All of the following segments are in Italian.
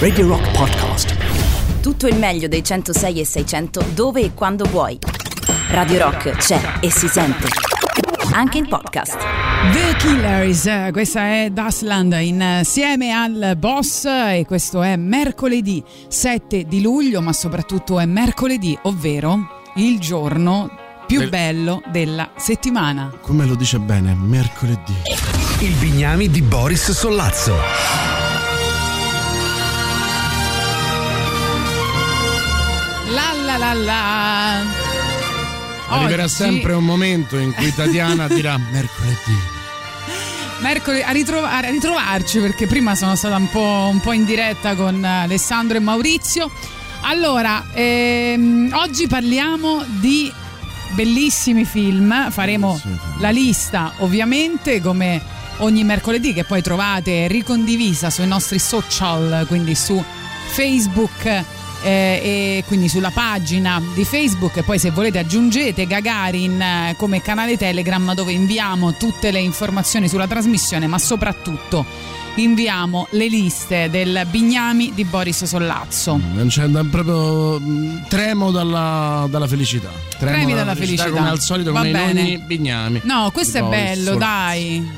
Radio Rock Podcast. Tutto il meglio dei 106 e 600 dove e quando vuoi. Radio Rock c'è e si sente. Anche in podcast. The Killers, questa è Dasland insieme al boss e questo è mercoledì 7 di luglio, ma soprattutto è mercoledì, ovvero il giorno più Del- bello della settimana. Come lo dice bene, mercoledì. Il Bignami di Boris Sollazzo. La la la. Arriverà Oggi- sempre un momento in cui Tatiana dirà mercoledì. Mercoledì, a, ritrova- a ritrovarci perché prima sono stata un po', un po' in diretta con Alessandro e Maurizio. Allora, ehm, oggi parliamo di bellissimi film, faremo Bellissimi film. la lista ovviamente come ogni mercoledì che poi trovate ricondivisa sui nostri social, quindi su Facebook eh, e quindi sulla pagina di Facebook e poi se volete aggiungete Gagarin eh, come canale Telegram dove inviamo tutte le informazioni sulla trasmissione ma soprattutto inviamo le liste del Bignami di Boris Sollazzo. Non c'è proprio mh, tremo dalla, dalla felicità. Tremo Tremi dalla felicità. Come al solito Va come bene. in ogni Bignami. No, questo è Boris bello, Sollazzo. dai.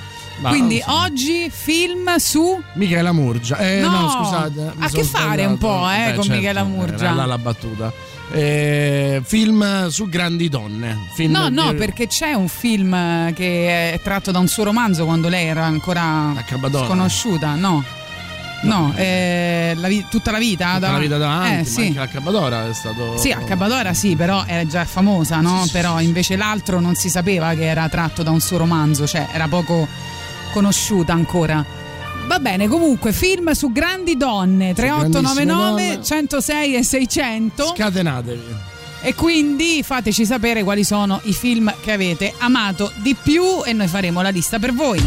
Ma Quindi so. oggi film su Michela Murgia. Eh, no, No, scusate. ha sono che fare sbagliato. un po', eh, Beh, con certo, Michela Murgia. Era là la battuta. Eh, film su grandi donne. Film No, no, di- perché c'è un film eh, che è tratto da un suo romanzo quando lei era ancora sconosciuta, no. No, eh, la vi- tutta la vita? Tutta da- la vita davanti, Eh, sì. anche la Cabadora è stato. Sì, a Cabadora sì, però era già famosa, no? Sì, però invece l'altro non si sapeva che era tratto da un suo romanzo, cioè era poco conosciuta ancora. Va bene, comunque, film su grandi donne, 3899 grandissime donne. 106 e 600 Scatenatevi. e quindi fateci sapere quali sono i film che avete amato di più e noi faremo la lista per voi.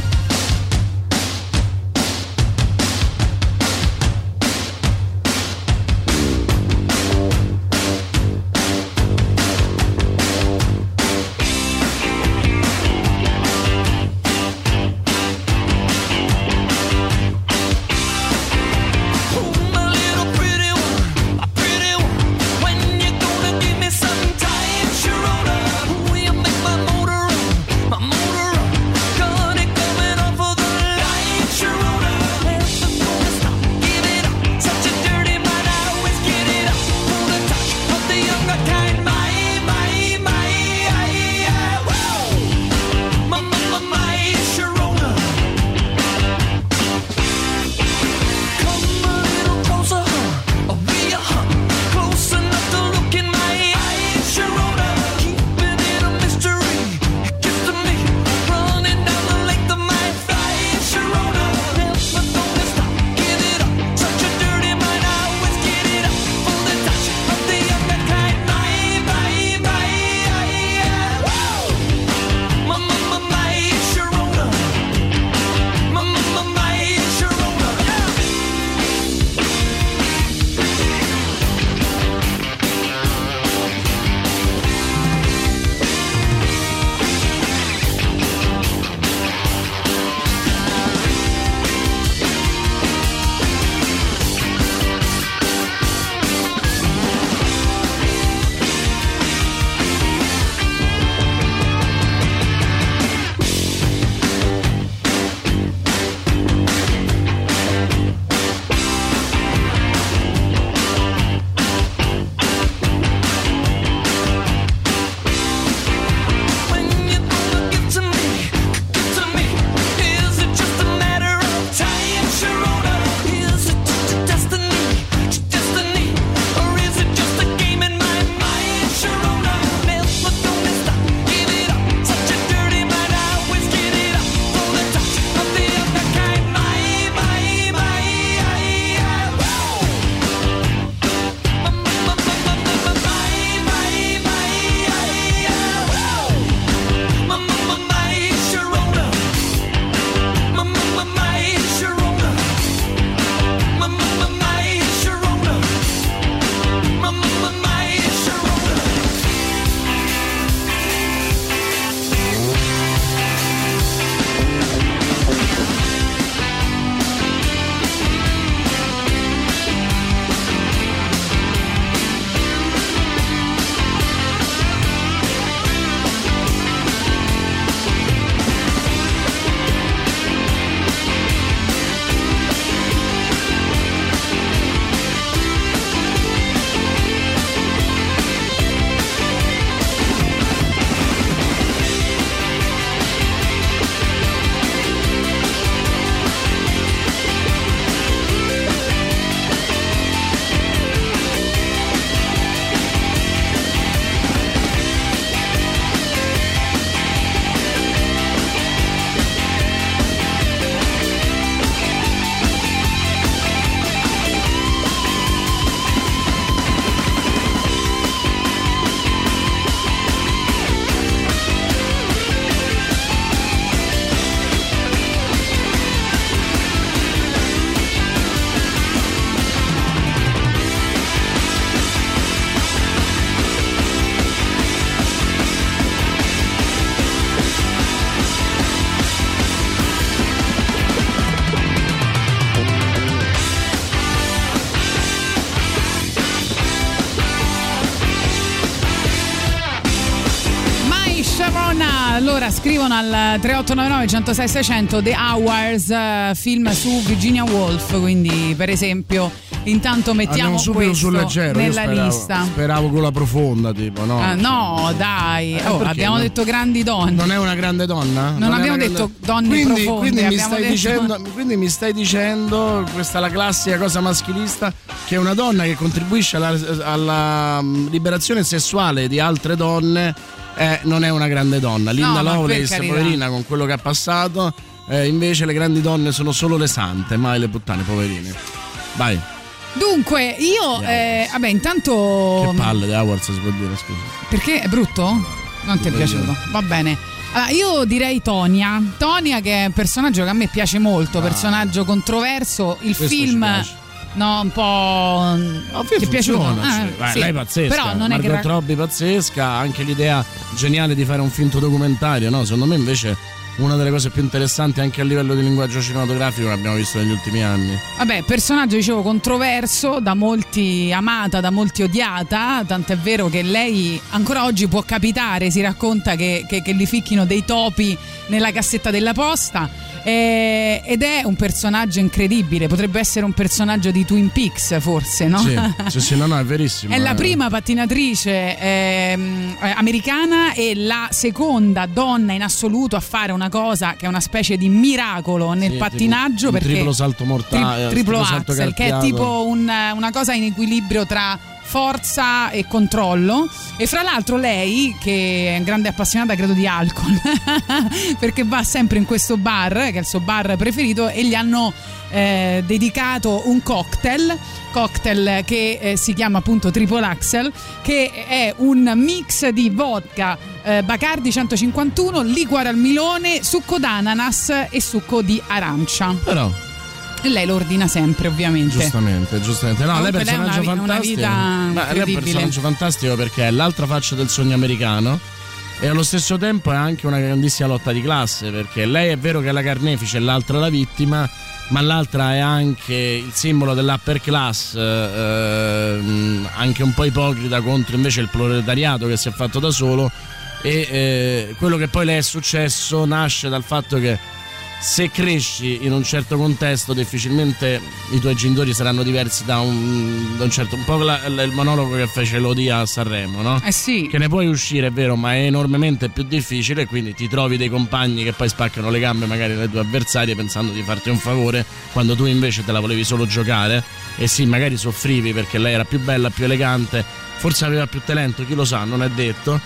Scrivono al 3899 106 600 The Hours, eh, film su Virginia Woolf, quindi per esempio, intanto mettiamo subito questo leggero. Nella speravo, lista. Speravo con la profonda, tipo, no? Ah, no, dai, Eh, Oh, abbiamo no? detto grandi donne. Non è una grande donna? Non è abbiamo detto donne quindi, profonde, Quindi mi, detto- dicendo, quindi mi stai dicendo, questa è la classica cosa maschilista, che una donna che contribuisce alla, alla, mm, liberazione sessuale di altre donne eh, non è una grande donna. Linda per Lovelace, poverina, con quello che ha passato, eh, invece le grandi donne sono solo le sante, mai le puttane, poverine. Vai, Dunque, io, eh, vabbè, intanto. che palle, The Awards si può dire, scusa. Perché è brutto? Non ti è piaciuto? Va bene. Allora, io direi Tonia. Tonia che è un personaggio che a me piace molto, personaggio controverso. Il Ah. Questo film. No, un po' No, ti è piaciuto? funziona, Ah, cioè, sì. lei è pazzesca. Però non è che Margot Robbie pazzesca, anche l'idea geniale di fare un finto documentario, no? Secondo me invece una delle cose più interessanti anche a livello di linguaggio cinematografico che abbiamo visto negli ultimi anni. Vabbè, personaggio dicevo controverso, da molti amata, da molti odiata, tant'è vero che lei ancora oggi può capitare, si racconta che, che, che gli ficchino dei topi nella cassetta della posta. Eh, ed è un personaggio incredibile, potrebbe essere un personaggio di Twin Peaks forse, no? Sì, sì, sì, no, no, è verissimo. È la eh. prima pattinatrice ehm, eh, americana e la seconda donna in assoluto a fare una cosa che è una specie di miracolo nel Sì, pattinaggio tipo perché triplo salto mortale, tri- triplo triplo salto axel che è tipo un- una cosa in equilibrio tra forza e controllo. E fra l'altro lei che è grande appassionata credo di alcol perché va sempre in questo bar che è il suo bar preferito e gli hanno eh, dedicato un cocktail cocktail che eh, si chiama appunto Triple Axel che è un mix di vodka eh, Bacardi 151 liquore al milone succo d'ananas e succo di arancia. Però, e lei lo ordina sempre ovviamente giustamente, giustamente. No, lei è lei ha personaggio una vi- una fantastico. vita Ma lei è un personaggio fantastico perché è l'altra faccia del sogno americano. E allo stesso tempo è anche una grandissima lotta di classe perché lei è vero che è la carnefice e l'altra la vittima, ma l'altra è anche il simbolo dell'upper class, eh, ehm, anche un po' ipocrita contro invece il proletariato che si è fatto da solo. E eh, quello che poi le è successo nasce dal fatto che se cresci in un certo contesto difficilmente i tuoi genitori saranno diversi da un, da un certo un po' la- la- il monologo che fece Lodi a Sanremo no? eh sì che ne puoi uscire è vero ma è enormemente più difficile quindi ti trovi dei compagni che poi spaccano le gambe magari alle tue avversarie pensando di farti un favore quando tu invece te la volevi solo giocare e sì magari soffrivi perché lei era più bella più elegante forse aveva più talento chi lo sa non è detto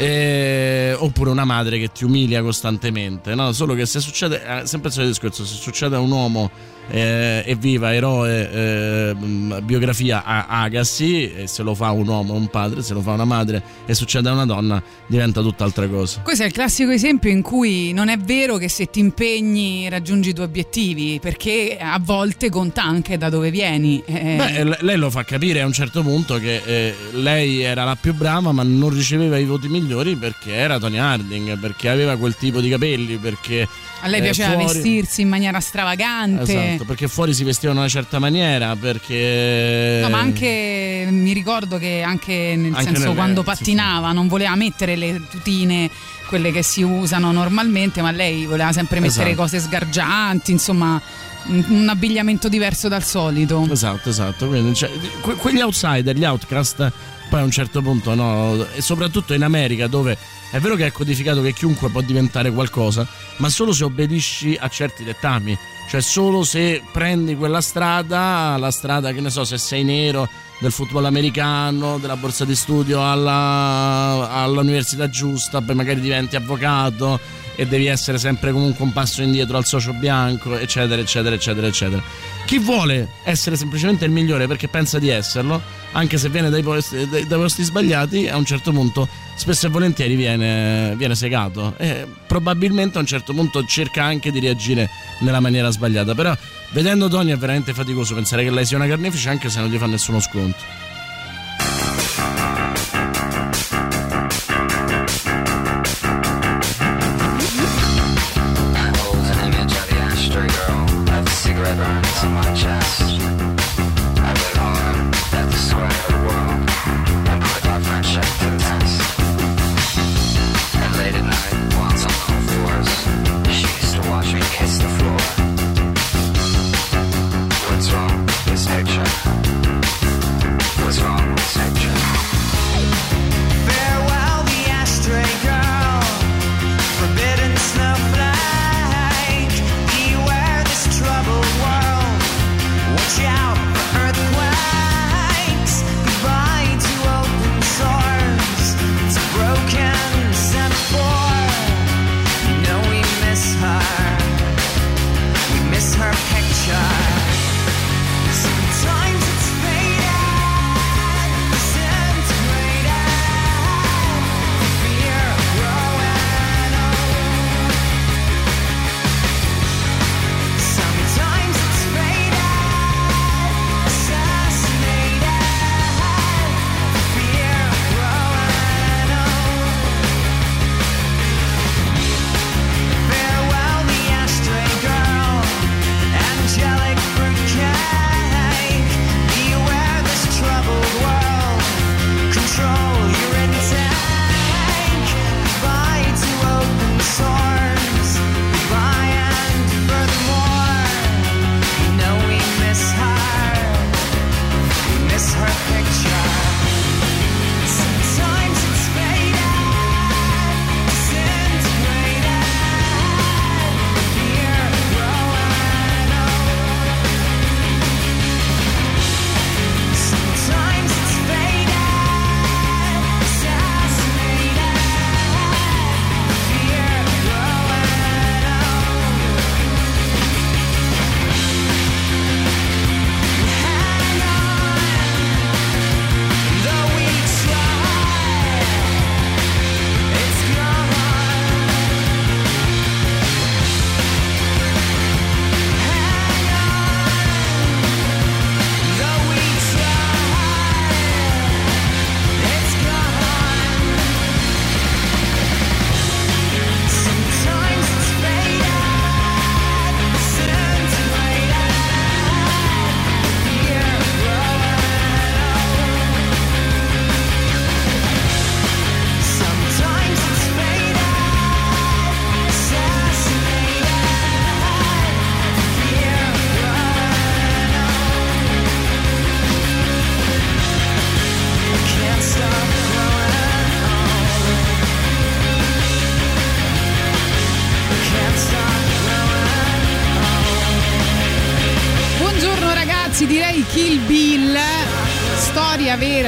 eh, oppure una madre che ti umilia costantemente, no? Solo che se succede, eh, sempre il solito discorso, se succede a un uomo eh, evviva, eroe, eh, biografia a Agassi, se lo fa un uomo, un padre, se lo fa una madre e succede a una donna, diventa tutt'altra cosa. Questo è il classico esempio in cui non è vero che se ti impegni raggiungi i tuoi obiettivi, perché a volte conta anche da dove vieni. Eh, Beh, lei lo fa capire a un certo punto che eh, lei era la più brava, ma non riceveva i voti migliori perché era Tony Harding, perché aveva quel tipo di capelli, perché a lei eh, piaceva fuori- vestirsi in maniera stravagante. Esatto, perché fuori si vestiva in una certa maniera, perché... No, ma anche mi ricordo che anche nel Anche senso nelle- quando sì, pattinava non voleva mettere le tutine quelle che si usano normalmente, ma lei voleva sempre mettere Esatto. cose sgargianti, insomma, un, un abbigliamento diverso dal solito. Esatto, esatto. Quindi, cioè, que- quegli outsider, gli outcast, poi a un certo punto, no, e soprattutto in America dove è vero che è codificato che chiunque può diventare qualcosa, ma solo se obbedisci a certi dettami. Cioè solo se prendi quella strada, la strada che ne so, se sei nero del football americano, della borsa di studio alla- all'università giusta, poi magari diventi avvocato e devi essere sempre comunque un passo indietro al socio bianco, eccetera, eccetera, eccetera, eccetera. Chi vuole essere semplicemente il migliore perché pensa di esserlo, anche se viene dai posti, dai- posti sbagliati, a un certo punto spesso e volentieri viene, viene segato e probabilmente a un certo punto cerca anche di reagire nella maniera sbagliata. Però vedendo Tony è veramente faticoso pensare che lei sia una carnefice anche se non gli fa nessuno sconto.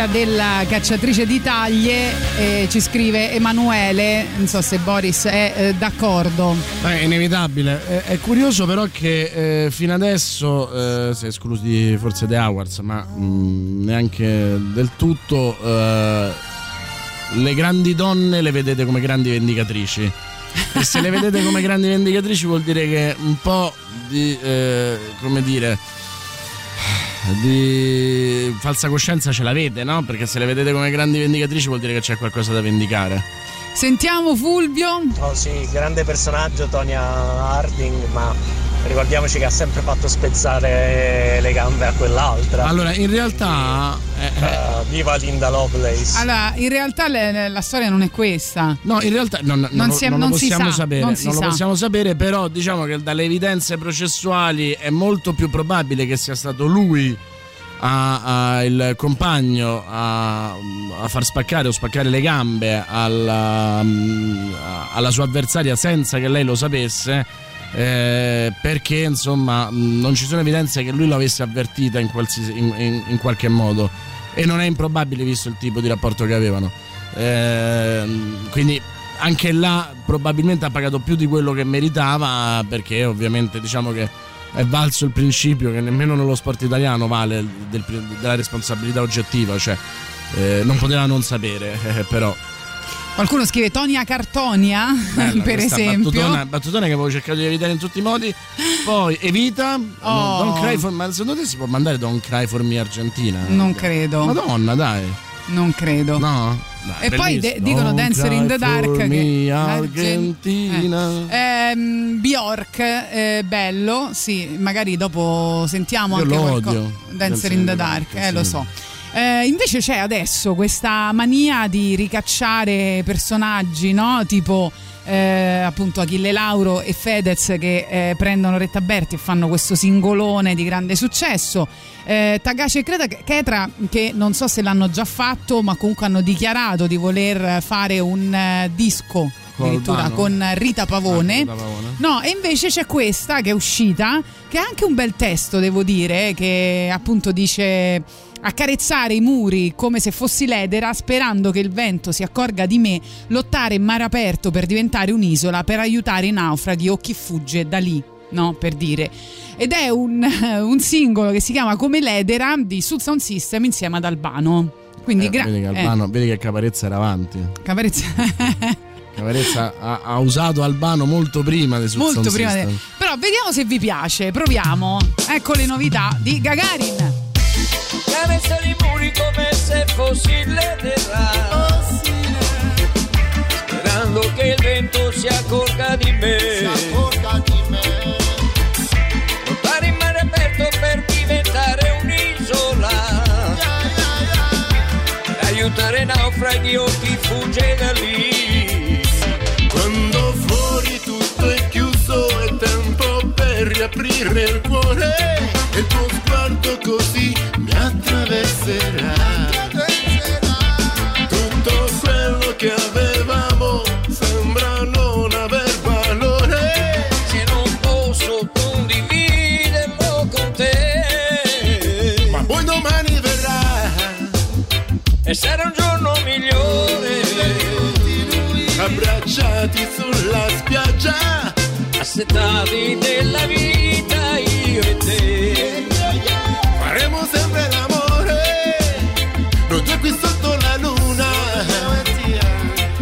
Storia della cacciatrice di taglie, eh, ci scrive Emanuele, non so se Boris è eh, d'accordo. Eh, È inevitabile. È, è curioso però che eh, fino adesso, eh, se esclusi forse The Awards, ma mh, neanche del tutto, eh, le grandi donne le vedete come grandi vendicatrici. E se le vedete come grandi vendicatrici vuol dire che un po' di, eh, come dire, di falsa coscienza ce l'avete, no? Perché se le vedete come grandi vendicatrici vuol dire che c'è qualcosa da vendicare. Sentiamo Fulvio. Oh sì, grande personaggio Tonya Harding, ma ricordiamoci che ha sempre fatto spezzare le gambe a quell'altra. Allora, in realtà... eh, eh, Eh, viva Linda Lovelace. Allora, in realtà le- la storia non è questa. No, in realtà non, non Non lo- si non lo possiamo sa, sapere, non lo sa. possiamo sapere, però diciamo che dalle evidenze processuali è molto più probabile che sia stato lui a- a- il compagno a, a far spaccare o spaccare le gambe alla, alla sua avversaria senza che lei lo sapesse. Eh, perché insomma non ci sono evidenze che lui l'avesse avvertita in, in- in- in qualche modo e non è improbabile visto il tipo di rapporto che avevano. Ehm, quindi anche là probabilmente ha pagato più di quello che meritava perché ovviamente diciamo che è valso il principio che nemmeno nello sport italiano vale del- della responsabilità oggettiva, cioè eh, non poteva non sapere, eh, però Qualcuno scrive Tonia Cartonia, bella per esempio. Battutona, battutona che avevo cercato di evitare in tutti i modi. Poi evita Oh. Don't Cry for Ma secondo te si può mandare Don't Cry for Me Argentina? Non credo. Madonna, dai. Non credo. No? Dai, E poi de- dicono Dancer in the Dark. che- me, Argen- Argentina. Eh. Ehm, Bjork, eh, bello, sì, magari dopo sentiamo Io anche qualcosa. odio. Dancer in the Dark, eh, lo so. Eh, invece c'è adesso questa mania di ricacciare personaggi, no? Tipo eh, appunto Achille Lauro e Fedez che eh, prendono Retta Berti e fanno questo singolone di grande successo. Eh, Tagace e Creta- Chetra che non so se l'hanno già fatto, ma comunque hanno dichiarato di voler fare un eh, disco Con addirittura con Rita Pavone. Ah, Rita Pavone. No, e invece c'è questa che è uscita, che ha anche un bel testo, devo dire, che appunto dice accarezzare i muri come se fossi l'edera, sperando che il vento si accorga di me, lottare in mare aperto per diventare un'isola, per aiutare i naufraghi o chi fugge da lì. No, per dire. Ed è un, un singolo che si chiama Come l'edera di Sud Sound System insieme ad Albano. Quindi Eh, gra- vedi, che eh, Albano, vedi che Caparezza era avanti. Caparezza- Caparezza ha, ha usato Albano molto prima di molto prima System. de- però vediamo se vi piace proviamo ecco le novità di Gagarin Carezzare i muri come se fossi l'edera Sperando che il vento si accorga di me. Lottare in mare aperto per diventare un'isola. Aiutare naufraghi o chi fugge da lì. Quando fuori tutto è chiuso è tempo per riaprire il cuore. E il tuo sguardo così sarà un giorno migliore abbracciati sulla spiaggia. assetati della vita io e te Faremo sempre l'amore, noi due qui sotto la luna.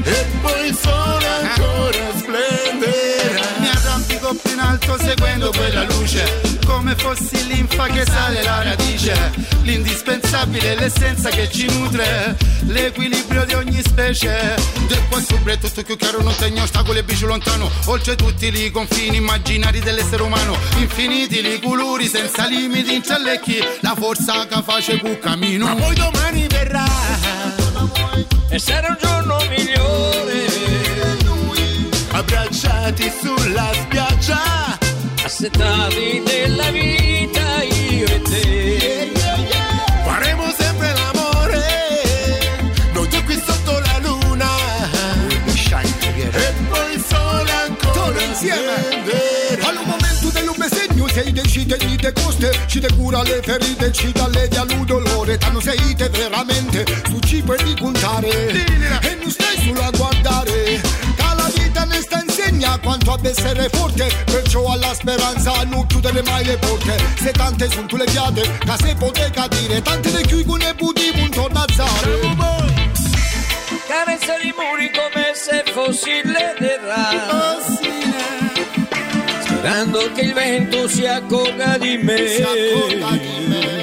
E poi il sole ancora splenderà. Mi arrampico più in alto seguendo quella luce Come fossi linfa che sale la radice L'indispensabile, l'essenza che ci nutre L'equilibrio di ogni specie Del qua sopra tutto più chiaro, non tegno ostacoli e bici lontano Oltre tutti i confini immaginari dell'essere umano Infiniti i colori senza limiti incellecchi La forza che face più cammino Ma poi domani verrà. e sarà un giorno migliore Abbracciati sulla spiaggia. Assetati della vita io e te Faremo sempre l'amore, noi due qui sotto la luna. E poi il sole ancora insieme. Al momento dell'un besegno sei decide di te coste Ci te cura le ferite, ci dà allevia il dolore, tanto sei te veramente, su ci puoi di insegna quanto essere forte, perciò alla speranza non chiudere mai le porte, se tante sono le fiate, che se pote cadere, tante le chiudono e butti un tornazzare. Carezza di muri come se fossi l'ederà Sperando che il vento si accorga di me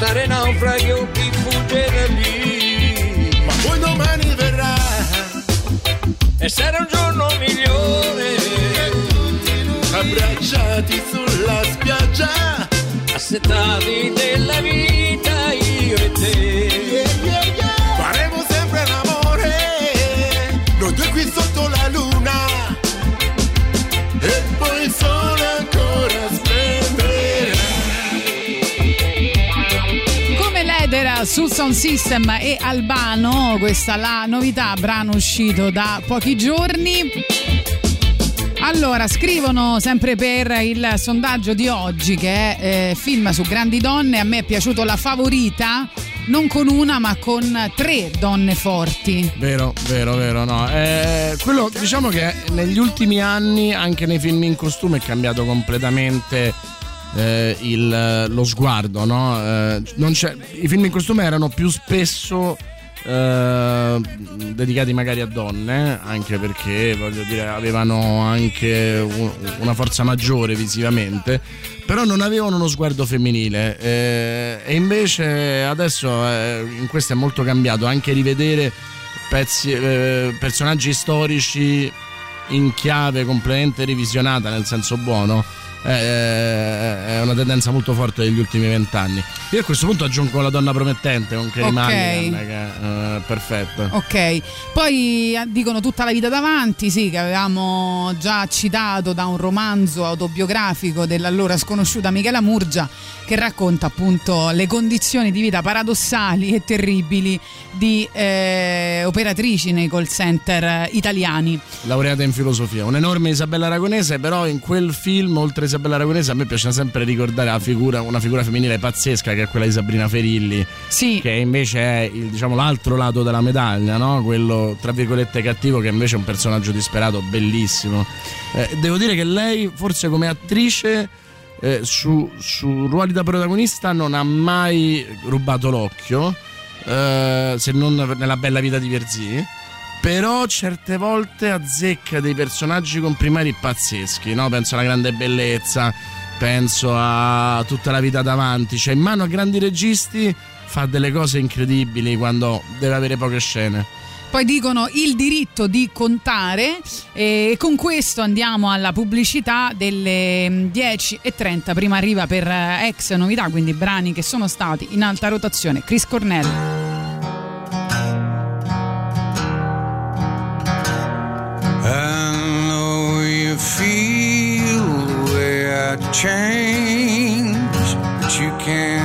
Per aiutare naufraghi o chi fugge da lì. Ma poi domani verrà. E sarà un giorno migliore. Abbracciati sulla spiaggia Assetati della vita Ledera su Sound System e Albano, questa la novità, brano uscito da pochi giorni. Allora, scrivono sempre per il sondaggio di oggi che è eh, film su grandi donne, a me è piaciuto La Favorita, non con una ma con tre donne forti. Vero, vero, vero, no. Eh, quello diciamo che negli ultimi anni anche nei film in costume è cambiato completamente eh, il- lo sguardo, no? Eh, I film in costume erano più spesso eh, dedicati magari a donne, anche perché voglio dire avevano anche un- una forza maggiore visivamente, però non avevano uno sguardo femminile eh, e invece adesso eh, in questo è molto cambiato, anche rivedere pezzi, eh, personaggi storici in chiave completamente revisionata nel senso buono eh, è una tendenza molto forte degli ultimi vent'anni io a questo punto aggiungo la donna promettente con Kerry Ok. Mulligan, che è eh, perfetto Ok, poi eh, dicono tutta la vita davanti, sì, che avevamo già citato da un romanzo autobiografico dell'allora sconosciuta Michela Murgia che racconta appunto le condizioni di vita paradossali e terribili di eh, operatrici nei call center eh, italiani. laureata in filosofia un'enorme Isabella Aragonese però in quel film oltre Isabella Aragonese a me piace sempre ricordare figura, una figura femminile pazzesca che è quella di Sabrina Ferilli Sì, che invece è il, diciamo, l'altro lato della medaglia, no? quello tra virgolette cattivo, che invece è un personaggio disperato bellissimo. Eh, devo dire che lei, forse come attrice, eh, su, su ruoli da protagonista non ha mai rubato l'occhio, eh, se non nella bella vita di Verzì. Però certe volte azzecca dei personaggi comprimari pazzeschi, no? Penso alla grande bellezza, penso a tutta la vita davanti, cioè in mano a grandi registi fa delle cose incredibili quando deve avere poche scene. poi dicono il diritto di contare e con questo andiamo alla pubblicità delle mm, 10.30, prima arriva per eh, ex novità, quindi brani che sono stati in alta rotazione. Chris Cornell. Change, but you can't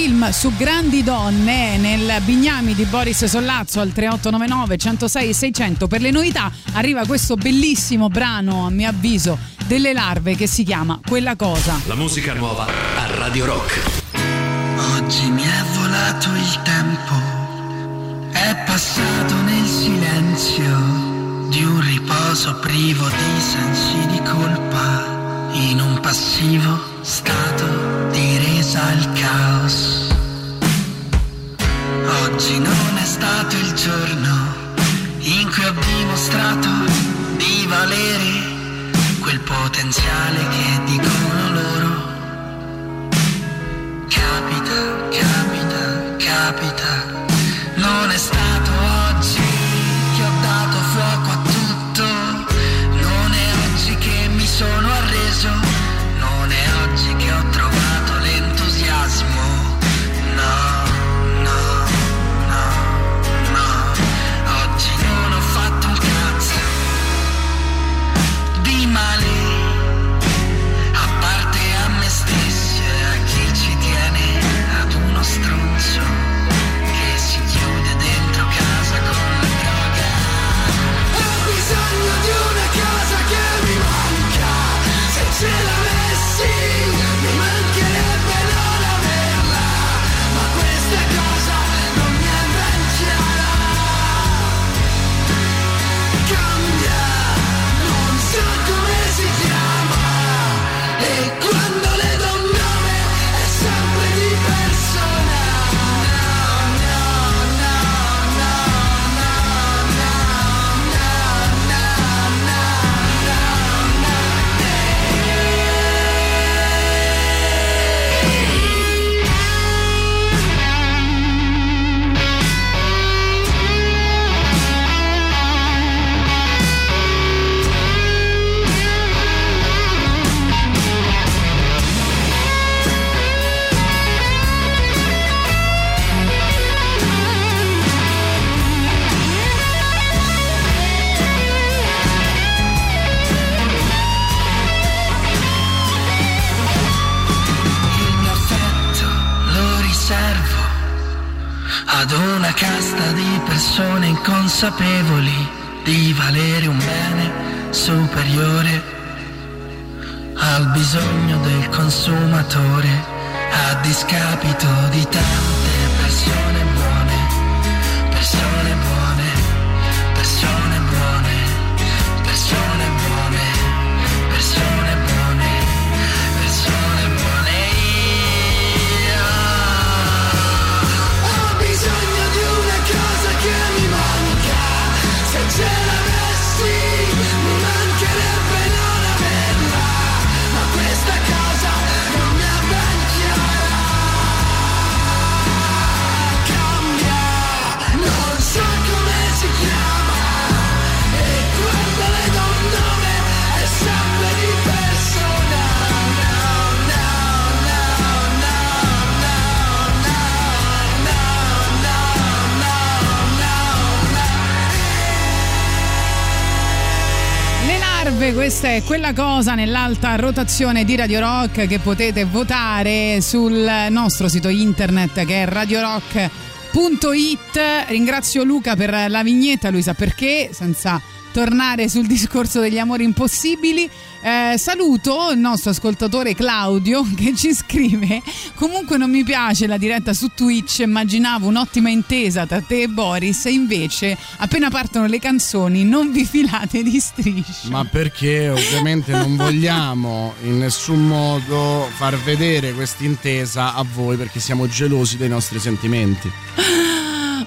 film su grandi donne nel Bignami di Boris Sollazzo al 3899 106 600 per le novità arriva questo bellissimo brano a mio avviso delle larve che si chiama Quella cosa. La musica nuova a Radio Rock. Oggi mi è volato il tempo. È passato nel silenzio di un riposo privo di sensi di colpa. In un passivo stato passa il caos. Oggi non è stato il giorno in cui ho dimostrato di valere quel potenziale che dicono loro inconsapevoli di valere un bene superiore al bisogno del consumatore a discapito di tante persone buone, persone buone, Larve, questa è quella cosa nell'alta rotazione di Radio Rock che potete votare sul nostro sito internet che è radiorock.it. Ringrazio Luca per la vignetta, lui sa perché, senza tornare sul discorso degli amori impossibili. Eh, saluto il nostro ascoltatore Claudio che ci scrive: Comunque non mi piace la diretta su Twitch. Immaginavo un'ottima intesa tra te e Boris. E invece, appena partono le canzoni, non vi filate di strisce. Ma perché ovviamente non vogliamo in nessun modo far vedere questa intesa a voi perché siamo gelosi dei nostri sentimenti.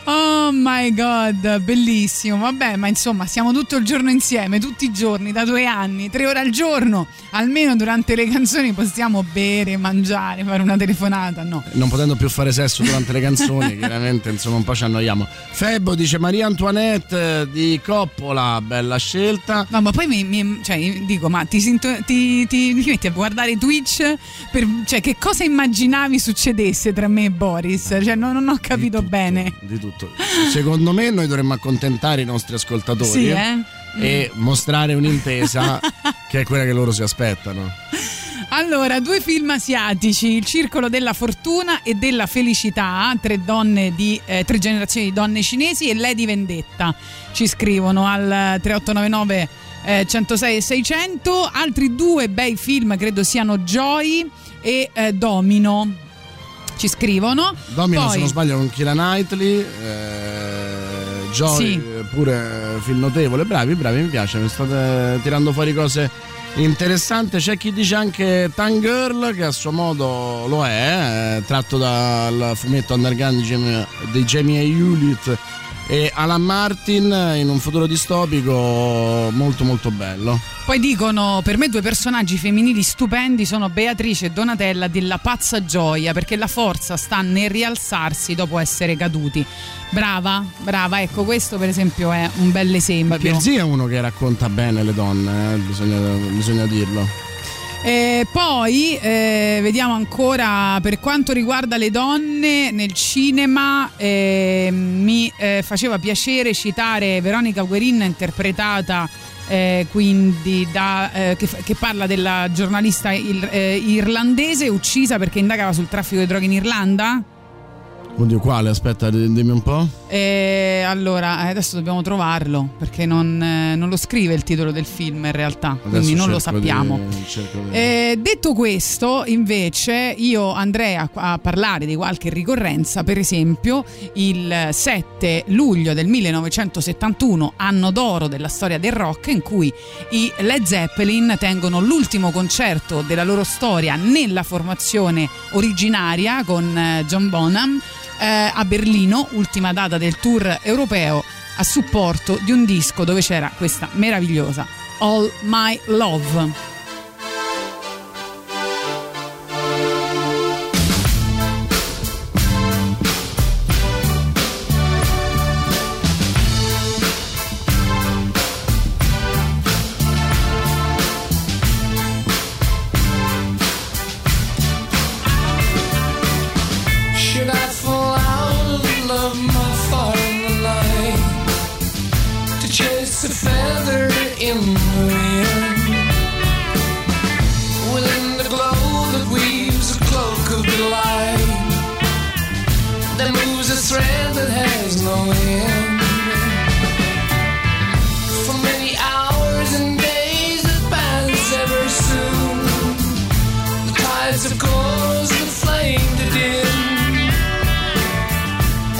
Oh my god, bellissimo. Vabbè, ma insomma, siamo tutto il giorno insieme, tutti i giorni, da due anni, tre ore al giorno. Almeno durante le canzoni possiamo bere, mangiare, fare una telefonata. No. Non potendo più fare sesso durante le canzoni, chiaramente insomma un po' ci annoiamo. Febbo dice Maria Antoinette di Coppola, bella scelta. No, ma poi mi, mi- cioè, dico, ma ti, sinto- ti- ti- ti metti a guardare Twitch? Per, cioè, che cosa immaginavi succedesse tra me e Boris? Cioè, non, non ho capito bene. Di tutto. Secondo me noi dovremmo accontentare i nostri ascoltatori Sì, eh? e mostrare un'intesa che è quella che loro si aspettano. Allora, due film asiatici, Il circolo della fortuna e della felicità, tre, donne di, eh, tre generazioni di donne cinesi e Lady Vendetta, ci scrivono al 3899 eh, 106 e 600. Altri due bei film, credo siano Joy e eh, Domino, ci scrivono. Domino, Poi- se non sbaglio, con Kira Knightley. Eh, Joy, Sì. eh, pure film notevole. Bravi, bravi, mi piace. Mi state tirando fuori cose interessanti. C'è chi dice anche Tan Girl, che a suo modo lo è, eh, tratto dal fumetto underground di Jamie, di Jamie Hewlett e Alan Martin in un futuro distopico molto molto bello. Poi dicono: Per me due personaggi femminili stupendi sono Beatrice e Donatella della pazza gioia, perché la forza sta nel rialzarsi dopo essere caduti. Brava, brava, ecco, questo per esempio è un bel esempio. Pierzi è uno che racconta bene le donne, eh, bisogna, bisogna dirlo. E poi eh, vediamo ancora per quanto riguarda le donne nel cinema eh, mi eh, faceva piacere citare Veronica Guerin interpretata eh, quindi da, eh, che, che parla della giornalista il- eh, irlandese uccisa perché indagava sul traffico di droghe in Irlanda Oddio, quale? Aspetta, di- dimmi un po'. E allora eh, adesso dobbiamo trovarlo perché non, eh, non lo scrive il titolo del film in realtà quindi Adesso non lo di- sappiamo cerco di- Eh, detto questo, invece, io andrei a, a parlare di qualche ricorrenza. Per esempio, il 7 luglio del 1971, anno d'oro della storia del rock, in cui i Led Zeppelin tengono l'ultimo concerto della loro storia nella formazione originaria con John Bonham eh, a Berlino, ultima data del tour europeo, a supporto di un disco dove c'era questa meravigliosa All My Love.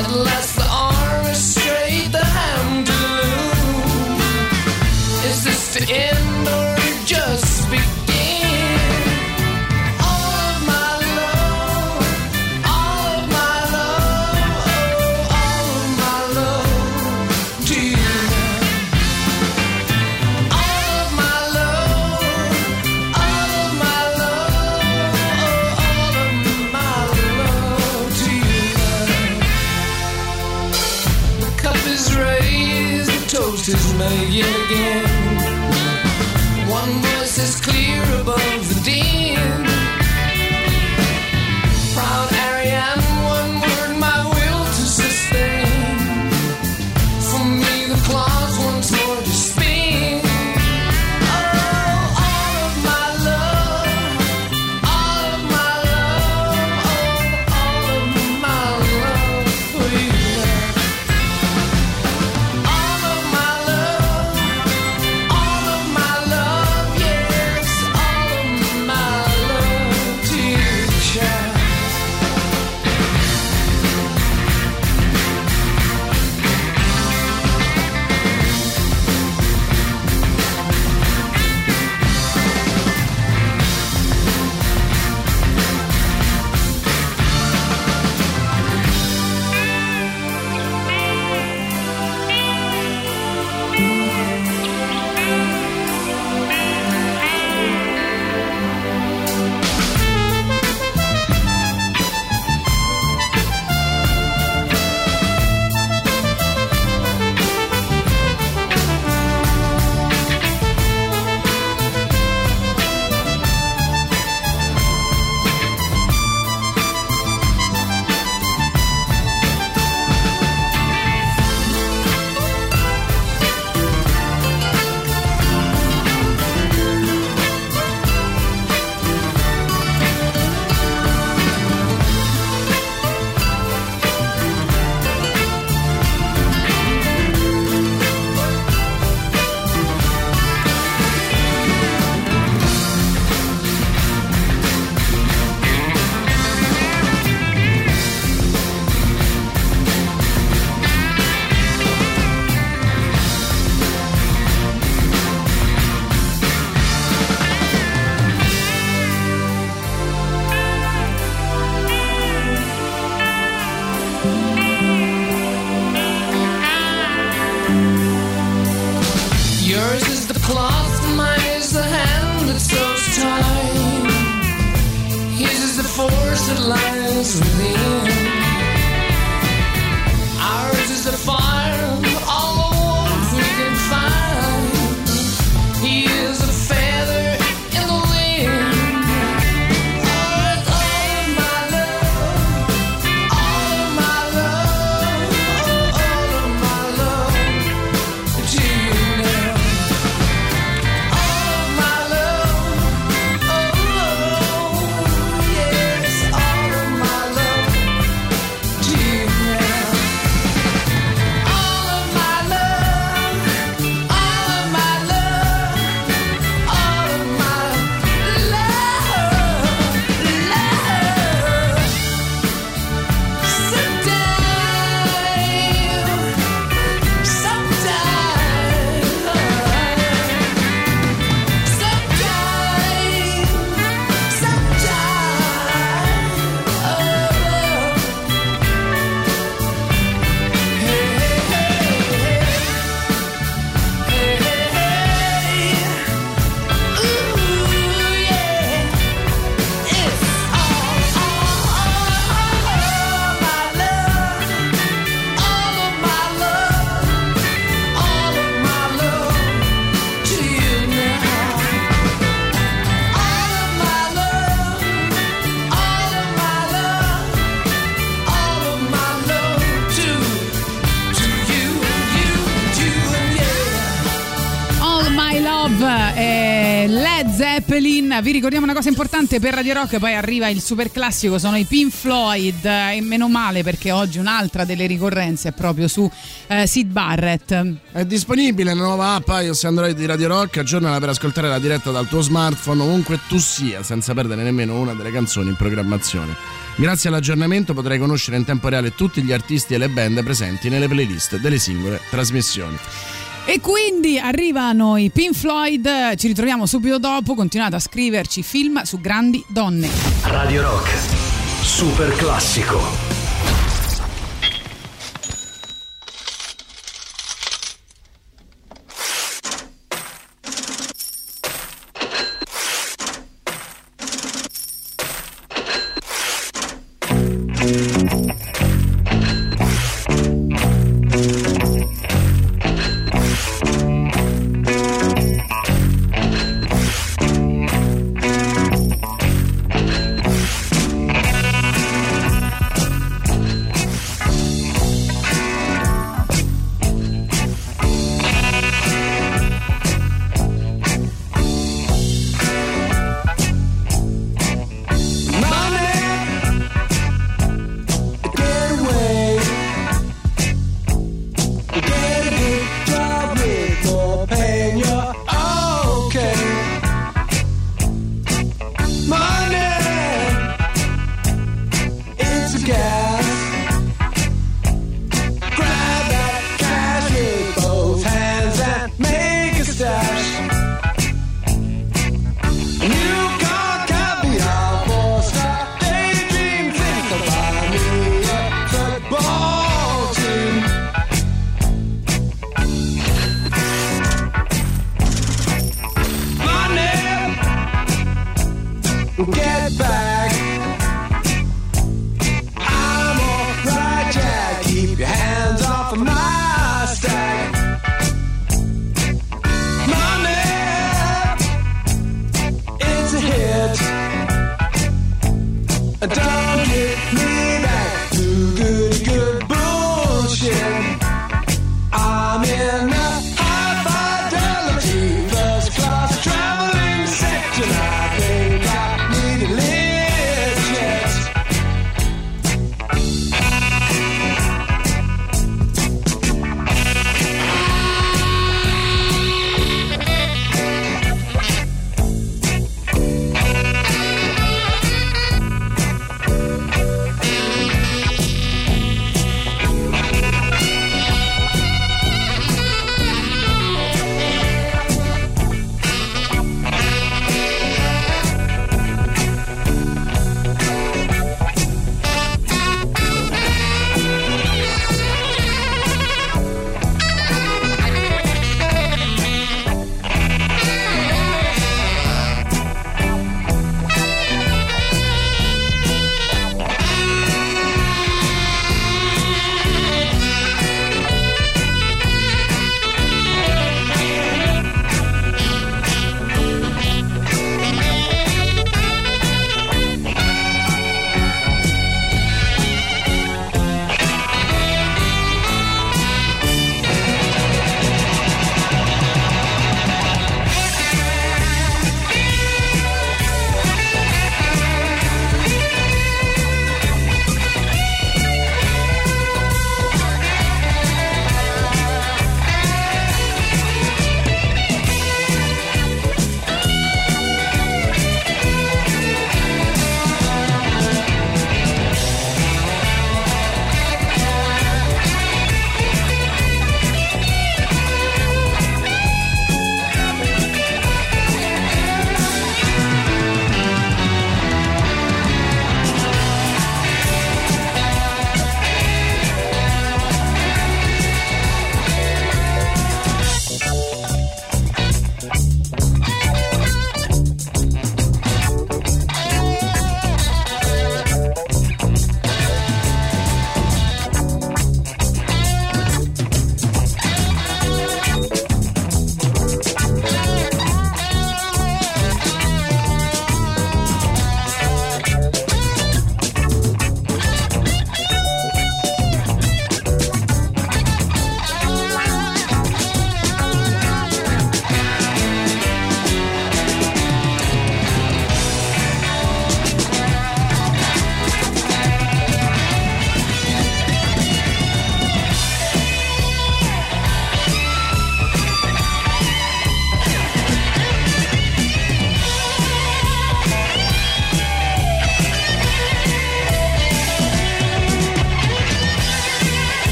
at last Zeppelin. Vi ricordiamo una cosa importante per Radio Rock, poi arriva il super classico, sono i Pink Floyd e meno male perché oggi un'altra delle ricorrenze è proprio su eh, Sid Barrett. È disponibile la nuova app iOS Android di Radio Rock, aggiornala per ascoltare la diretta dal tuo smartphone ovunque tu sia, senza perdere nemmeno una delle canzoni in programmazione. Grazie all'aggiornamento potrai conoscere in tempo reale tutti gli artisti e le band presenti nelle playlist delle singole trasmissioni. E quindi arrivano i Pink Floyd, ci ritroviamo subito dopo, continuate a scriverci film su grandi donne. Radio Rock, super classico.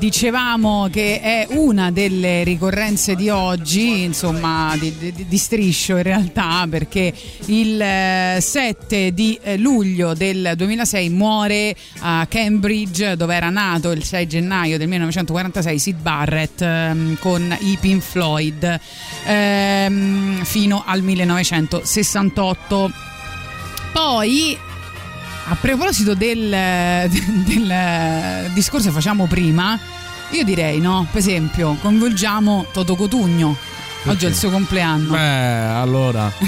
Dicevamo che è una delle ricorrenze di oggi, insomma, di, di- di striscio in realtà, perché il eh, 7 di eh, luglio del 2006 muore a Cambridge, dove era nato il 6 gennaio del 1946 Sid Barrett ehm, con i Pink Floyd ehm, fino al 1968. Poi a proposito del, del discorso che facciamo prima, io direi, no? Per esempio, coinvolgiamo Toto Cotugno. Oggi è il suo compleanno. Beh, allora.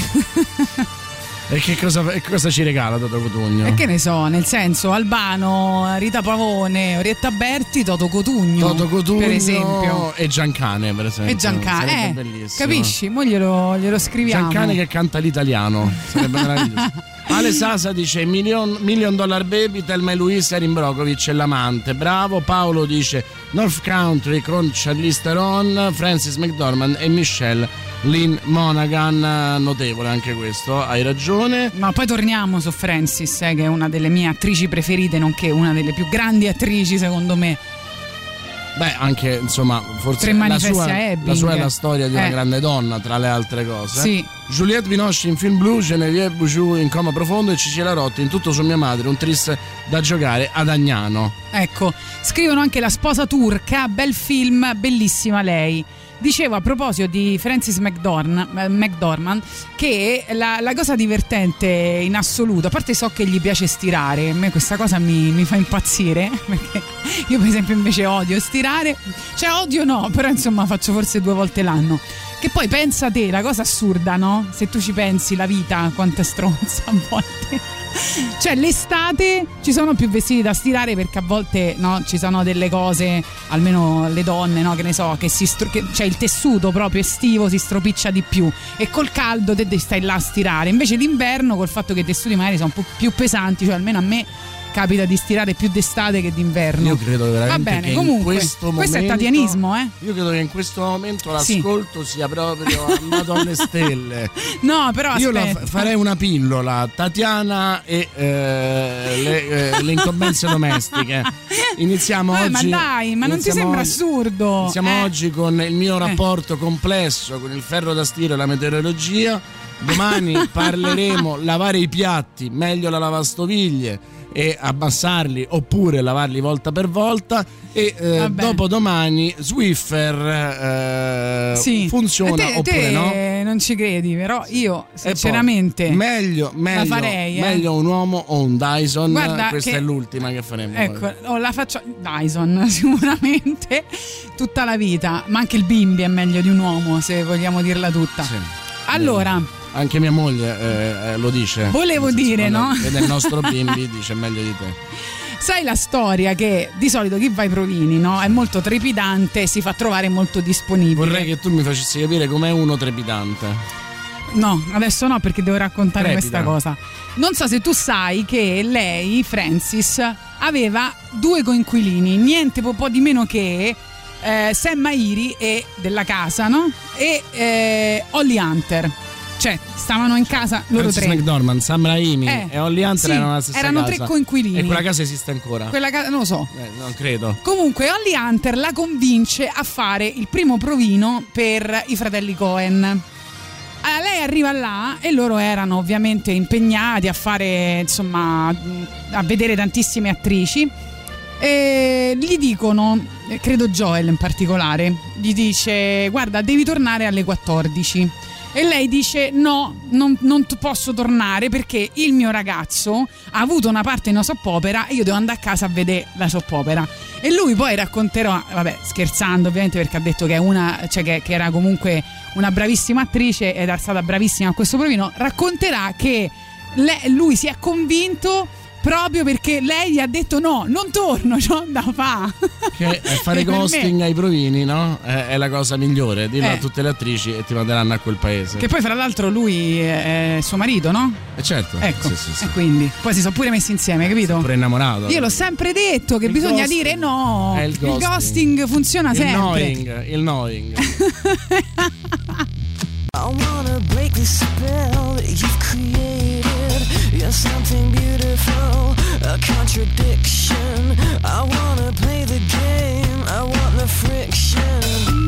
e che cosa, cosa ci regala Toto Cotugno? E che ne so, nel senso, Albano, Rita Pavone, Orietta Berti, Toto Cotugno. Toto Cotugno Per esempio. e Giancane, per esempio. E Giancane, eh, bellissimo. capisci? Mo glielo, glielo scriviamo. Giancane che canta l'italiano. Sarebbe meraviglioso. Ale Sasa dice Million, million Dollar Baby, Telma e Luisa Erin Brokovic è l'amante. Bravo. Paolo dice North Country con Charlize Theron, Francis McDormand e Michelle Lynn Monaghan. Notevole anche questo, hai ragione. Ma poi torniamo su Francis, eh, che è una delle mie attrici preferite, nonché una delle più grandi attrici, secondo me. Beh, anche insomma, forse la sua, la sua è la storia di una Eh. grande donna, tra le altre cose. Sì. Juliette Binoche in film blu, Genevieve Bouchou in coma profondo e Cecilia Rotti in tutto su mia madre, un tris da giocare ad Agnano. Ecco, scrivono anche la sposa turca, bel film, bellissima lei. Dicevo a proposito di Francis McDorn- eh, McDormand che la, la cosa divertente in assoluto, a parte so che gli piace stirare, a me questa cosa mi, mi fa impazzire, perché io per esempio invece odio stirare, cioè odio no, però insomma faccio forse due volte l'anno. Che poi pensa te, la cosa assurda, no? Se tu ci pensi, la vita quanto è stronza a volte. Cioè, l'estate ci sono più vestiti da stirare perché a volte no, ci sono delle cose, almeno le donne, no, che ne so, che stro- che, cioè il tessuto proprio estivo si stropiccia di più e col caldo te stai là a stirare. Invece d'inverno, col fatto che i tessuti magari sono un po' più pesanti, cioè almeno a me capita di stirare più d'estate che d'inverno. Io credo veramente Va bene, che comunque, in questo momento questo è tatianismo, eh? Io credo che in questo momento Sì. l'ascolto sia proprio andato alle stelle. No, però Io fa- farei una pillola, Tatiana e eh, le, eh, le incombenze domestiche. Iniziamo Eh, oggi. ma dai, ma non ti sembra oggi- assurdo? Iniziamo Eh. oggi con il mio rapporto complesso con il ferro da stiro e la meteorologia. Domani parleremo lavare i piatti, meglio la lavastoviglie e abbassarli oppure lavarli volta per volta e eh, Vabbè. dopodomani Swiffer eh, Sì. funziona te, oppure te no? non ci credi, però io E poi, sinceramente meglio, meglio, la farei. eh. meglio un uomo o un Dyson. Guarda Questa che- è l'ultima che faremo. Ecco, oh, la faccio Dyson sicuramente tutta la vita, ma anche il bimbi è meglio di un uomo se vogliamo dirla tutta. Sì. Allora, Anche mia moglie eh, eh, lo dice. Volevo senso, dire, no? Vede il nostro bimbi dice meglio di te. sai la storia che di solito chi va ai provini no? è molto trepidante e si fa trovare molto disponibile. Vorrei che tu mi facessi capire com'è uno trepidante. No, adesso no perché devo raccontare Trepida. questa cosa. Non so se tu sai che lei, Francis, aveva due coinquilini, niente po' po' di meno che eh, Sam Mairi e della casa, no? E eh, Holly Hunter. Cioè, stavano in casa loro Francis tre. McDormand, Sam Raimi Eh, e Holly Hunter sì, erano nella stessa erano casa. tre coinquilini. E quella casa esiste ancora? Quella casa, non lo so. Eh, non credo. Comunque Holly Hunter la convince a fare il primo provino per i fratelli Cohen. Allora, lei arriva là e loro erano ovviamente impegnati a fare, insomma, a vedere tantissime attrici. E gli dicono, eh, credo Joel in particolare, gli dice: Guarda, devi tornare alle 14. E lei dice: No, non, non posso tornare perché il mio ragazzo ha avuto una parte in una soppopera e io devo andare a casa a vedere la soppopera. E lui poi racconterà, vabbè, scherzando ovviamente perché ha detto che, è una, cioè che, che era comunque una bravissima attrice ed era stata bravissima a questo provino, racconterà che le- lui si è convinto proprio perché lei gli ha detto no, non torno, c'ho da fa. Che eh, fare me- ghosting ai provini, no? È, è la cosa migliore. Dillo Eh. a tutte le attrici e ti manderanno a quel paese. Che poi fra l'altro lui è suo marito, no? Eh, certo. Ecco, Sì, sì, sì. e quindi poi si sono pure messi insieme, capito? Pure innamorato. Io l'ho sempre detto che Il bisogna ghosting. dire no. È il ghosting. ghosting funziona il sempre. knowing, il knowing. I wanna break the spell that you've created. You're something beautiful, a contradiction. I wanna play the game, I want the friction.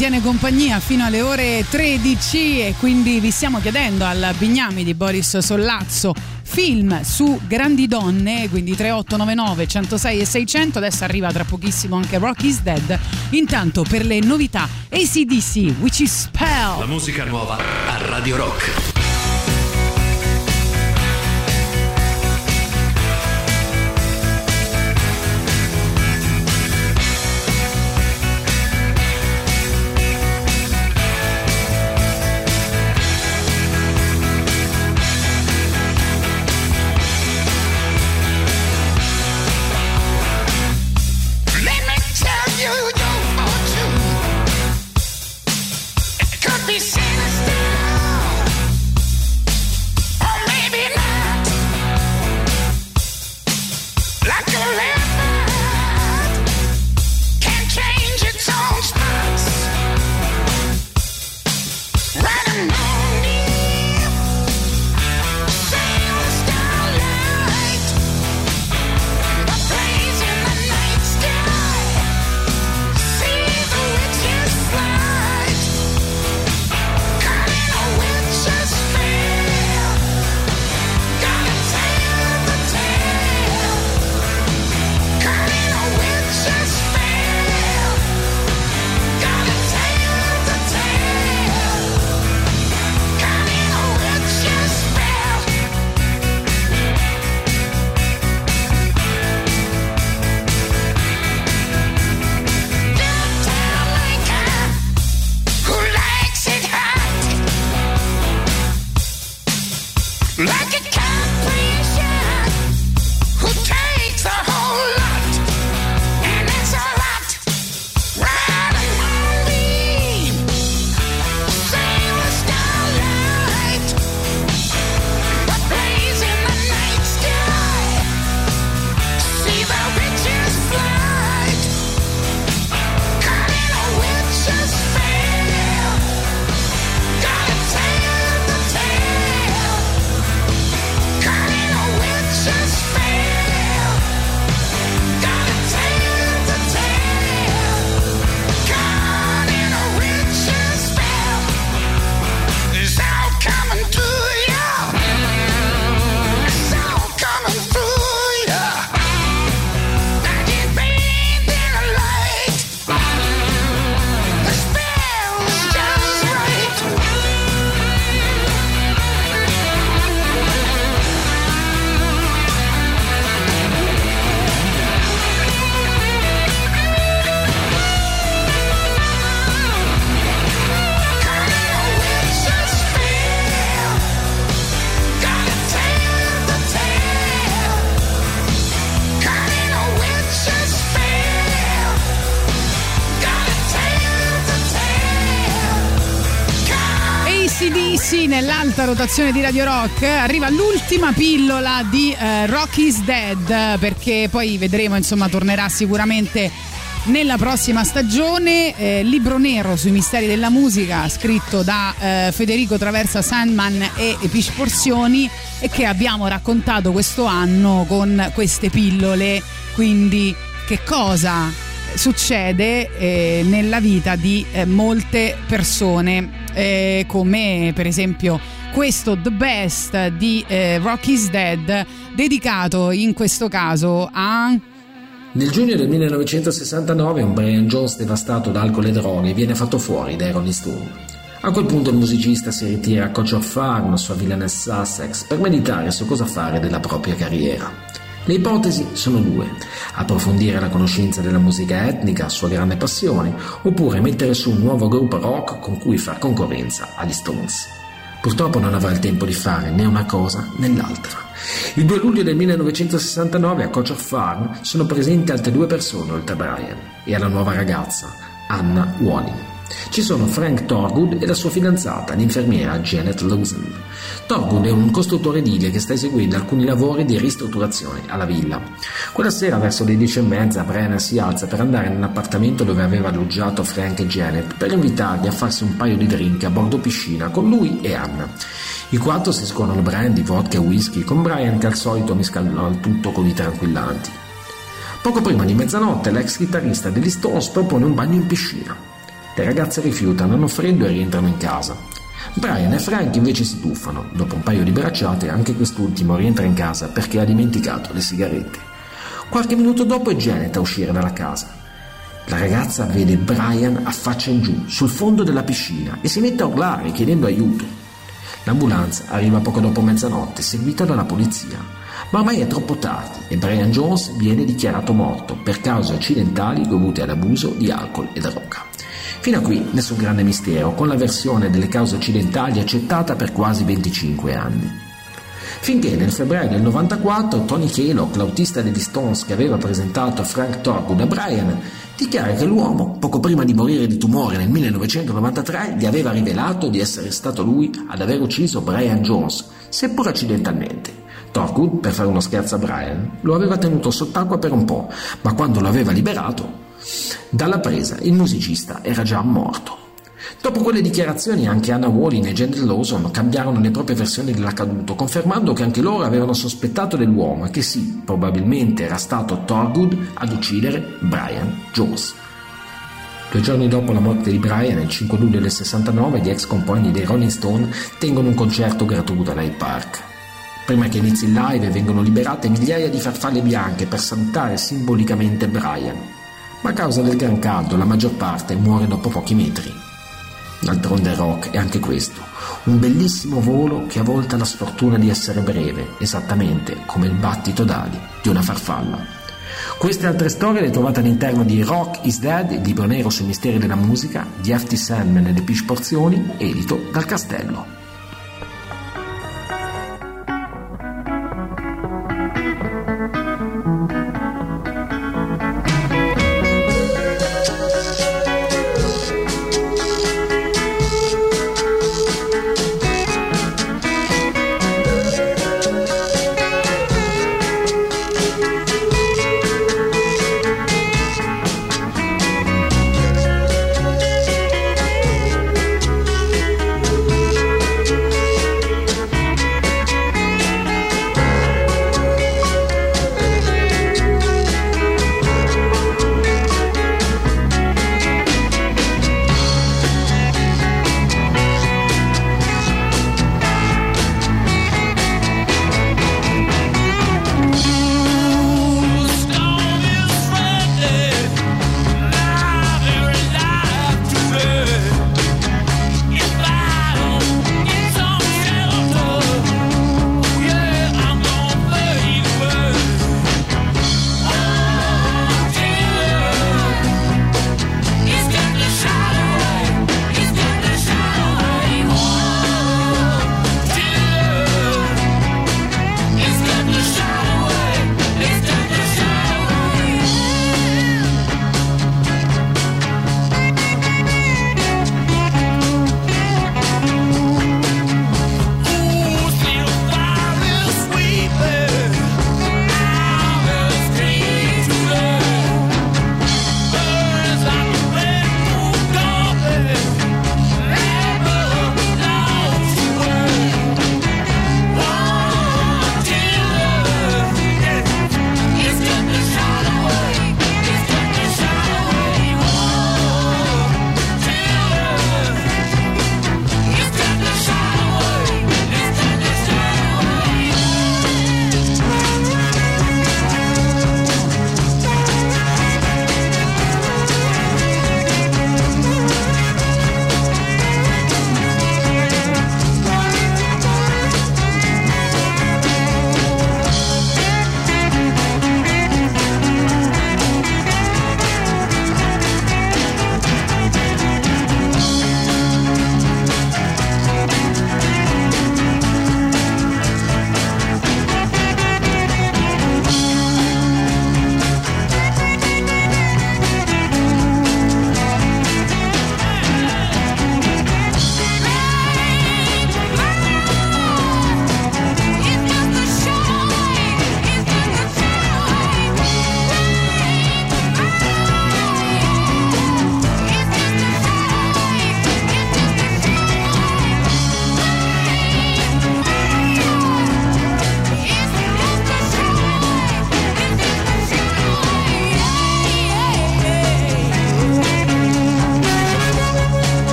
tiene compagnia fino alle ore 13 e quindi vi stiamo chiedendo al Bignami di Boris Sollazzo film su grandi donne, quindi 3899 106 e 600, adesso arriva tra pochissimo anche Rock is Dead. Intanto per le novità ACDC, which is Spell. La musica nuova a Radio Rock. Rotazione di Radio Rock arriva l'ultima pillola di eh, Rock is Dead perché poi vedremo, insomma, tornerà sicuramente nella prossima stagione. Eh, libro nero sui misteri della musica scritto da eh, Federico Traversa Sandman e Epic Porzioni e che abbiamo raccontato questo anno con queste pillole. Quindi che cosa succede eh, nella vita di eh, molte persone eh, come per esempio questo The Best di eh, Rock is Dead dedicato in questo caso a Nel giugno del 1969 un Brian Jones devastato da alcol e droghe viene fatto fuori dai Rolling Stone. A quel punto il musicista si ritira a Coach of Farm, sua villa nel Sussex, per meditare su cosa fare della propria carriera. Le ipotesi sono due, approfondire la conoscenza della musica etnica, sua grande passione, oppure mettere su un nuovo gruppo rock con cui far concorrenza agli Stones. Purtroppo non avrà il tempo di fare né una cosa né l'altra. Il 2 luglio del 1969 a Coach of Farm sono presenti altre due persone oltre a Brian e alla nuova ragazza, Anna Walling. Ci sono Frank Torgood e la sua fidanzata, l'infermiera Janet Lawson. Torgood è un costruttore edile che sta eseguendo alcuni lavori di ristrutturazione alla villa. Quella sera, verso le dieci e mezza, Brian si alza per andare nell'appartamento dove aveva alloggiato Frank e Janet per invitarli a farsi un paio di drink a bordo piscina con lui e Anna. I quattro si scorrono brandy, vodka e whisky, con Brian che al solito miscela il tutto con i tranquillanti. Poco prima di mezzanotte l'ex chitarrista degli Stones propone un bagno in piscina. Le ragazze rifiutano, hanno freddo e rientrano in casa. Brian e Frank invece si tuffano. Dopo un paio di bracciate, anche quest'ultimo rientra in casa perché ha dimenticato le sigarette. Qualche minuto dopo è Janet a uscire dalla casa. La ragazza vede Brian a faccia in giù, sul fondo della piscina, e si mette a urlare chiedendo aiuto. L'ambulanza arriva poco dopo mezzanotte, seguita dalla polizia. Ma ormai è troppo tardi e Brian Jones viene dichiarato morto per cause accidentali dovute all'abuso di alcol e droga. Fino a qui nessun grande mistero, con la versione delle cause accidentali accettata per quasi 25 anni. Finché nel febbraio del 94 Tony Kelock, l'autista degli Stones che aveva presentato Frank Torgood a Brian, dichiara che l'uomo, poco prima di morire di tumore nel 1993, gli aveva rivelato di essere stato lui ad aver ucciso Brian Jones, seppur accidentalmente. Torgood, per fare uno scherzo a Brian, lo aveva tenuto sott'acqua per un po', ma quando lo aveva liberato, dalla presa il musicista era già morto. Dopo quelle dichiarazioni anche Anna Walling e Janet Lawson cambiarono le proprie versioni dell'accaduto, confermando che anche loro avevano sospettato dell'uomo e che sì, probabilmente era stato Thorgood ad uccidere Brian Jones. Due giorni dopo la morte di Brian, il 5 luglio del 69, gli ex compagni dei Rolling Stone tengono un concerto gratuito all'Hyde Park. Prima che inizi il live vengono liberate migliaia di farfalle bianche per salutare simbolicamente Brian, ma a causa del gran caldo la maggior parte muore dopo pochi metri. D'altronde rock è anche questo, un bellissimo volo che a volte ha la sfortuna di essere breve, esattamente come il battito d'ali di una farfalla. Queste altre storie le trovate all'interno di Rock is Dead, il libro nero sui misteri della musica, di F.T. Sandman e le Pish Porzioni, edito dal Castello.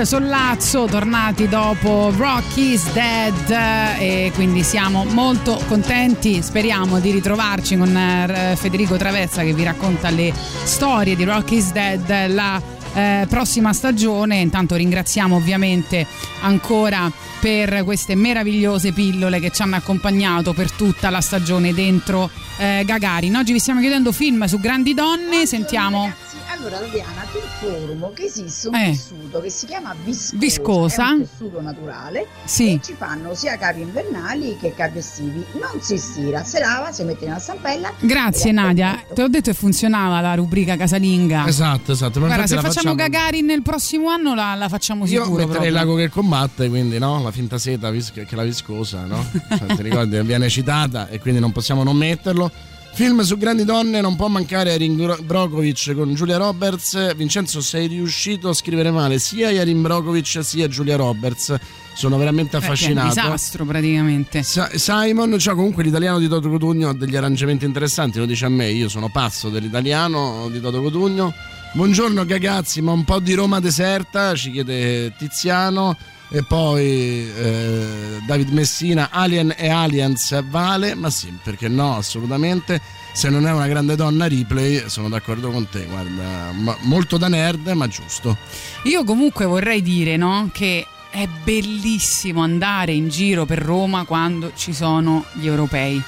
Sollazzo, tornati dopo Rock is Dead eh, e quindi siamo molto contenti, speriamo di ritrovarci con eh, Federico Travezza che vi racconta le storie di Rock is Dead la eh, prossima stagione. Intanto ringraziamo ovviamente ancora per queste meravigliose pillole che ci hanno accompagnato per tutta la stagione dentro eh, Gagarin. Oggi vi stiamo chiedendo film su grandi donne, sentiamo... Allora, Diana, tu informo che esiste un Eh. tessuto che si chiama viscosa, Viscosa. è un tessuto naturale Sì. ci fanno sia capi invernali che capi estivi. Non si stira, si lava, si mette nella stampella. Grazie Nadia, te l'ho detto che funzionava la rubrica casalinga. Esatto, esatto. ma Guarda, se la facciamo facciamo- Gagarin nel prossimo anno la, la facciamo Io sicuro. metterei proprio. l'ago che combatte, quindi no? La finta seta vis- che è la viscosa, no? Cioè, ti ricordi? Viene citata e quindi non possiamo non metterlo. Film su grandi donne, non può mancare Erin Brokovich con Giulia Roberts. Vincenzo, sei riuscito a scrivere male sia Erin Brokovich sia Giulia Roberts. Sono veramente Perché è un affascinato. disastro praticamente. Sa- Simon, cioè comunque l'italiano di Toto Cotugno ha degli arrangiamenti interessanti, lo dice a me, io sono pazzo dell'italiano di Toto Cotugno. Buongiorno ragazzi, ma un po' di Roma deserta, ci chiede Tiziano. E poi eh, David Messina, Alien e Aliens vale, ma sì, perché no, assolutamente. Se non è una grande donna replay, sono d'accordo con te, guarda, ma- molto da nerd, ma giusto. Io comunque vorrei dire no, che è bellissimo andare in giro per Roma quando ci sono gli europei.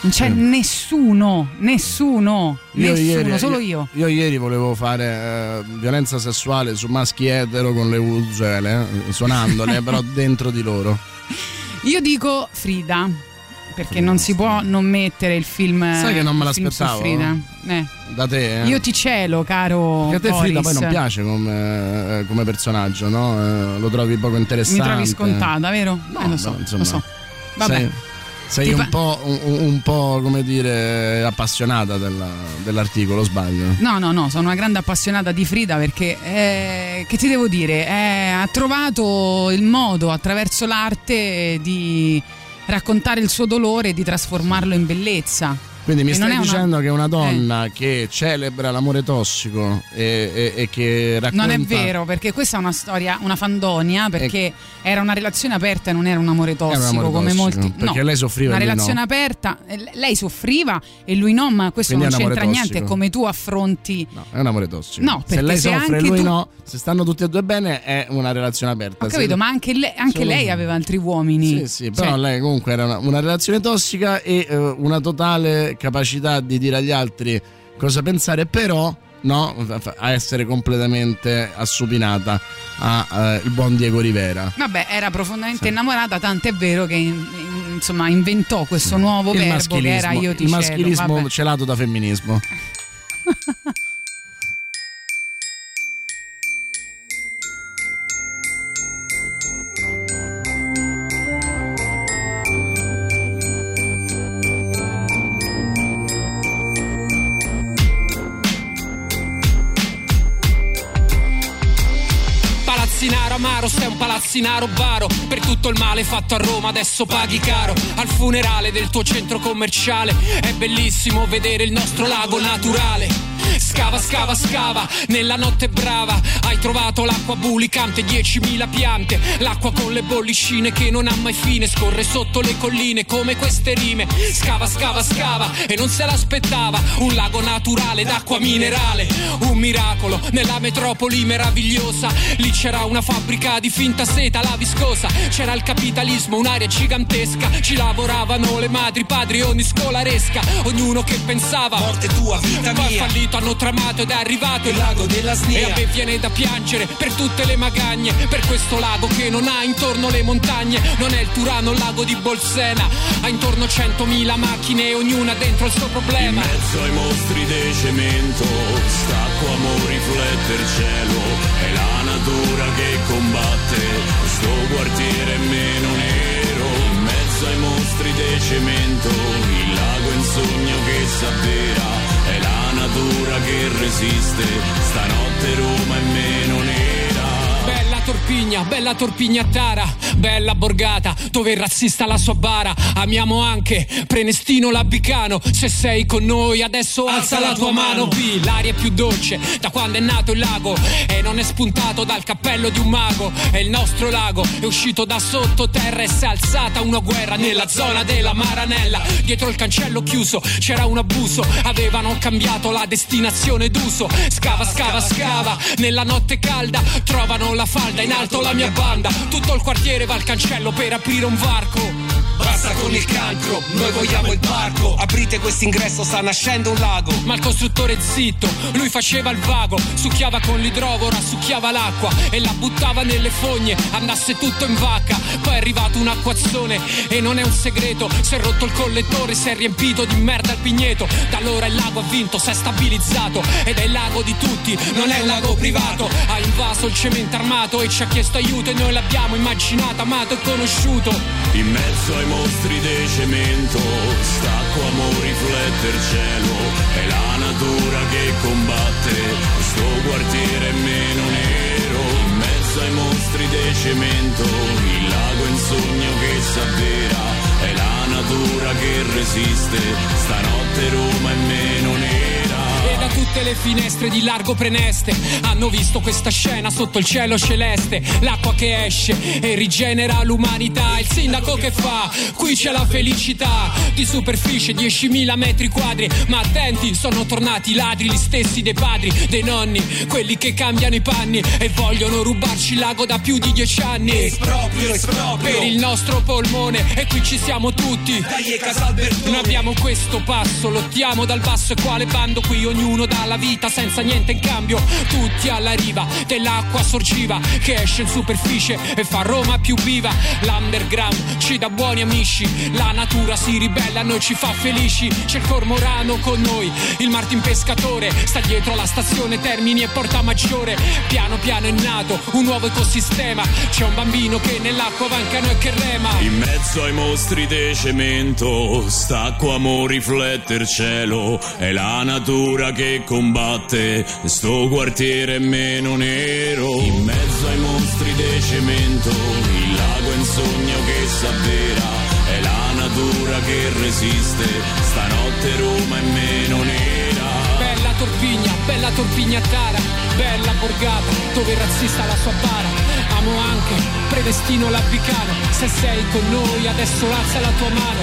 Non c'è Mm. nessuno, nessuno, Io nessuno, ieri, solo io. Io ieri volevo fare eh, violenza sessuale su maschi etero con le uzele, eh, suonandole, però dentro di loro. Io dico Frida, perché non si può non mettere il film. Sai che non me l'aspettavo? Frida. Eh. Da te? eh? Io ti cielo, caro. Che a te Frida poi non piace come, eh, come personaggio, no? Eh, lo trovi poco Mi interessante. trovi scontata, vero? No, eh, lo so, no, insomma, lo so. Vabbè. Sei, sei un, po', un, un po', come dire, appassionata della- dell'articolo, sbaglio. No, no, no, sono una grande appassionata di Frida perché, eh, che ti devo dire, eh, ha trovato il modo attraverso l'arte di raccontare il suo dolore e di trasformarlo in bellezza. Quindi mi E stai è una- Eh. dicendo che una donna che celebra l'amore tossico e, e- e che racconta... Non è vero, perché questa è una storia, una fandonia, perché era una relazione aperta e non era un amore tossico un amore come tossico, molti. perché no, lei soffriva Una lui relazione no. aperta, eh, lei soffriva e lui no, ma questo Quindi non c'entra niente, è come tu affronti. È un amore tossico. No, se perché lei se soffre e lui tu- no, se stanno tutti e due bene è una relazione aperta. Ho Se- capito, ma anche, lei, anche lei aveva altri uomini. Sì, sì, però Cioè, lei comunque era una, una relazione tossica e eh, una totale capacità di dire agli altri cosa pensare, però no, a essere completamente assupinata al buon Diego Rivera. Vabbè, era profondamente innamorata, tant'è vero che in- in- insomma inventò questo nuovo il verbo che era io ti il maschilismo Vabbè. celato da femminismo. palazzinaro baro Per tutto il male fatto a Roma adesso paghi caro. Al funerale del tuo centro commerciale È bellissimo vedere il nostro lago naturale Scava, scava, scava, nella notte brava. Hai trovato l'acqua bulicante, 10.000 piante L'acqua con le bollicine che non ha mai fine Scorre sotto le colline come queste rime. Scava, scava, scava e non se l'aspettava Un lago naturale d'acqua minerale Un miracolo nella metropoli meravigliosa. Lì c'era una fabbrica di finta seta, la viscosa C'era il capitalismo, un'area gigantesca Ci lavoravano le madri, padri, ogni scolaresca Ognuno che pensava Morte tua, vita Poi ha fallito, hanno tramato ed è arrivato il lago della snia. E a me viene da piangere per tutte le magagne Per questo lago che non ha intorno le montagne. Non è il Turano, il lago di Bolsena. Ha intorno 100.000 macchine, ognuna dentro il suo problema. In mezzo ai mostri di cemento Stacco amo riflette il cielo. È la natura che combatte Sto quartiere è meno nero. In mezzo ai mostri di cemento Il lago è un sogno che natura che resiste. Stanotte Roma è meno nera Bella torpigna, bella torpignatara, bella borgata, dove il razzista la sua bara. Amiamo anche Prenestino Labicano. Se sei con noi adesso alza la tua mano. B, l'aria è più dolce da quando è nato il lago e non è spuntato dal cappello di un mago. E il nostro lago è uscito da sottoterra e si è alzata una guerra nella zona della Maranella. Dietro il cancello chiuso c'era un abuso, avevano cambiato la destinazione d'uso. Scava, scava, scava, nella notte calda trovano la falda, in alto la mia banda. Tutto il quartiere va al cancello per aprire un varco. Basta con il cancro, noi vogliamo il parco. Aprite quest'ingresso, sta nascendo un lago. Ma il costruttore zitto, lui faceva il vago, succhiava con l'idrovora, succhiava l'acqua e la buttava nelle fogne, andasse tutto in vacca. Poi è arrivato un acquazzone e non è un segreto, si è rotto il collettore, si è riempito di merda il pigneto. Da allora il lago ha vinto, si è stabilizzato ed è il lago di tutti, non è un lago privato. Ha invaso il cemento armato e ci ha chiesto aiuto e noi l'abbiamo immaginato, amato e conosciuto. In mezzo ai mostri di cemento Stacco amore riflette il cielo. È la natura che combatte Sto quartiere è meno nero. In mezzo ai mostri di cemento Il lago è un sogno che s'avvera. È la natura che resiste Stanotte Roma è meno da tutte le finestre di largo preneste hanno visto questa scena sotto il cielo celeste. L'acqua che esce e rigenera l'umanità. Il sindaco che fa? Qui c'è la felicità. Di superficie 10.000 metri quadri. Ma attenti, sono tornati i ladri, gli stessi dei padri, dei nonni, quelli che cambiano i panni e vogliono rubarci il lago da più di dieci anni. Esproprio, esproprio. Per il nostro polmone e qui ci siamo tutti. Dai, e Casalbertone. Noi abbiamo questo passo, lottiamo dal basso e quale bando qui ognuno dà la vita senza niente in cambio. Tutti alla riva dell'acqua sorgiva che esce in superficie e fa Roma più viva. L'underground ci dà buoni amici, la natura si ribella, noi ci fa felici. C'è il cormorano con noi, il Martin pescatore sta dietro alla stazione Termini e Porta Maggiore. Piano piano è nato un nuovo ecosistema. C'è un bambino che nell'acqua va in canoa e che rema. In mezzo ai mostri di cemento, stacco amore riflette il cielo, è la natura che combatte, sto quartiere meno nero. In mezzo ai mostri di cemento, il lago è un sogno che s'avvera, è la natura che resiste, stanotte Roma è meno nera. Bella torpigna, bella torpignatara, bella borgata, dove il razzista la sua bara. Amo anche Predestino Labicano, se sei con noi adesso alza la tua mano.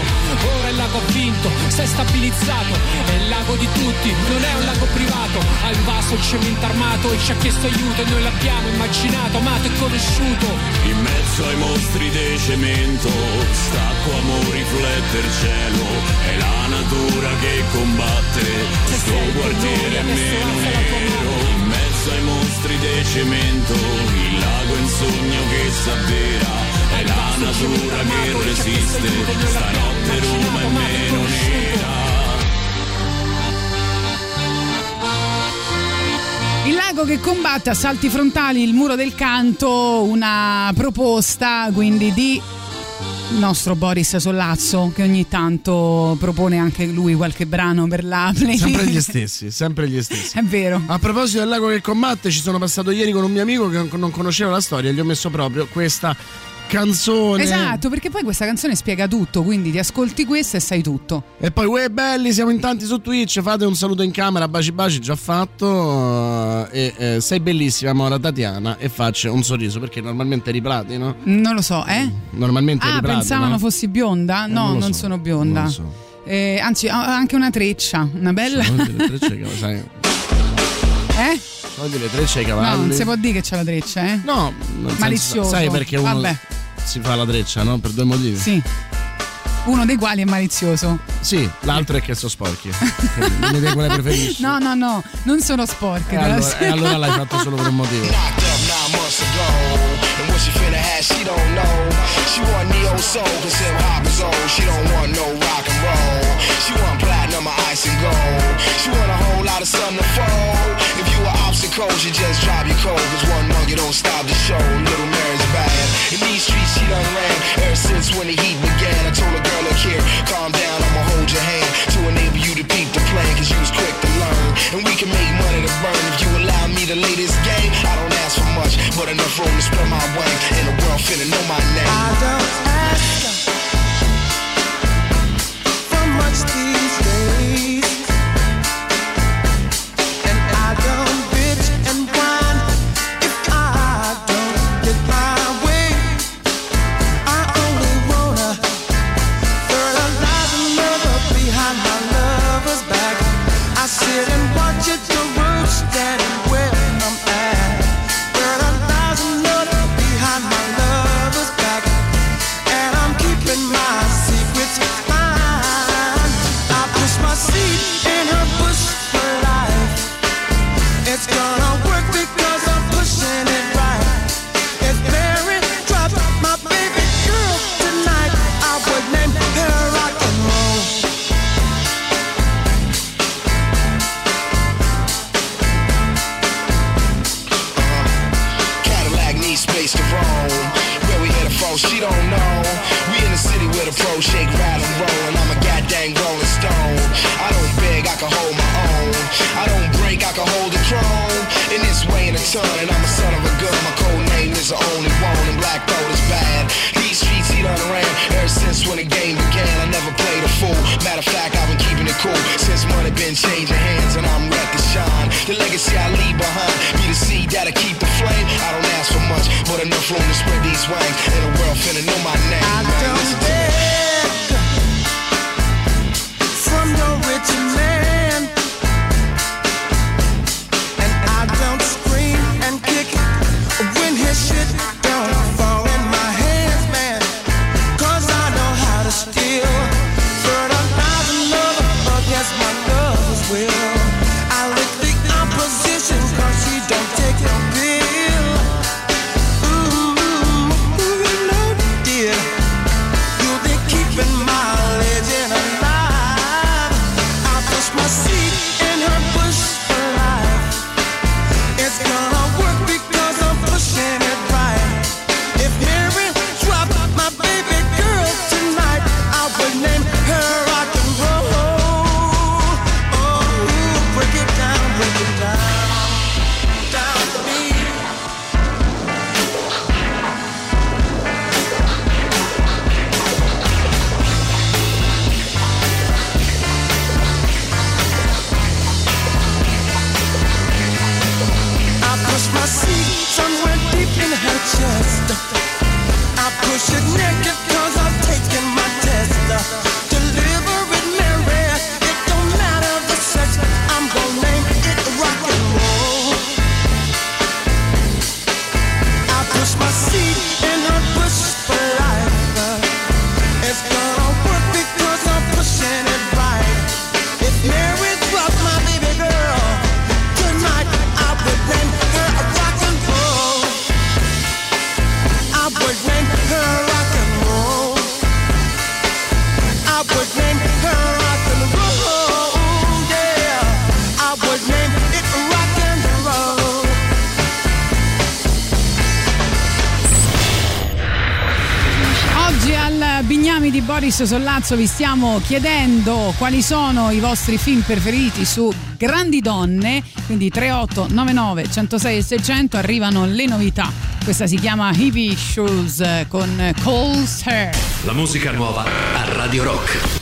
Ora il lago ha vinto, è stabilizzato, è il lago di tutti, non è un lago privato. Ha invaso il cemento armato e ci ha chiesto aiuto e noi l'abbiamo immaginato, amato e conosciuto. In mezzo ai mostri di cemento, stacco amore riflette il cielo, è la natura che combatte, sto quartiere è meno nero. Mezzo ai mostri di cemento, il lago è un sogno che s'avvera, è la natura che resiste, stanotte Roma è meno nera. Il lago che combatte a salti frontali il muro del canto, una proposta quindi di il nostro Boris Sollazzo che ogni tanto propone anche lui qualche brano per la playlist. Sempre gli stessi, sempre gli stessi. È vero. A proposito del lago che combatte, ci sono passato ieri con un mio amico che non conosceva la storia e gli ho messo proprio questa canzone. Esatto, perché poi questa canzone spiega tutto, quindi ti ascolti questa e sai tutto. E poi, uè belli, siamo in tanti su Twitch, fate un saluto in camera, baci baci, già fatto. eh, E eh, sei bellissima, Mora Tatiana, e faccio un sorriso, perché normalmente eri platino. Non lo so, eh? Normalmente Ah, eri pensavano fossi bionda? Eh, No, non lo non so, sono bionda. non lo so. Eh, anzi, ho anche una treccia, una bella. Sono delle trecce che sai. Eh? Sono delle trecce ai No, cavalli. non si può dire che c'ha la treccia, eh? No, senso- Malizioso. sai perché uno Vabbè, si fa la treccia, no? Per due motivi. sì. Uno dei quali è malizioso. Sì, l'altro è che sono sporchi. Non mi quale preferisci. No, no, no, non sono sporche. E te la- allora, e allora l'hai fatto solo per un motivo. Want no platinum ice and gold. She want a whole lot of sun to fold. So cold you just drive you cold. Cause one mug, you don't stop the show. Little Mary's bad. In these streets, she done ran. Ever since when the heat began I told her, girl, look here, calm down I'ma hold your hand To enable you to peep the plan Cause you was quick to learn. And we can make money to burn. If you allow me to lay this game I don't ask for much But enough room to spread my wings. And the world finna know Alessio Sollazzo vi stiamo chiedendo quali sono i vostri film preferiti su grandi donne, quindi 3899 106 e 600 arrivano le novità. Questa si chiama Heavy Shoes eh, con Cole's Hair. La musica nuova a Radio Rock.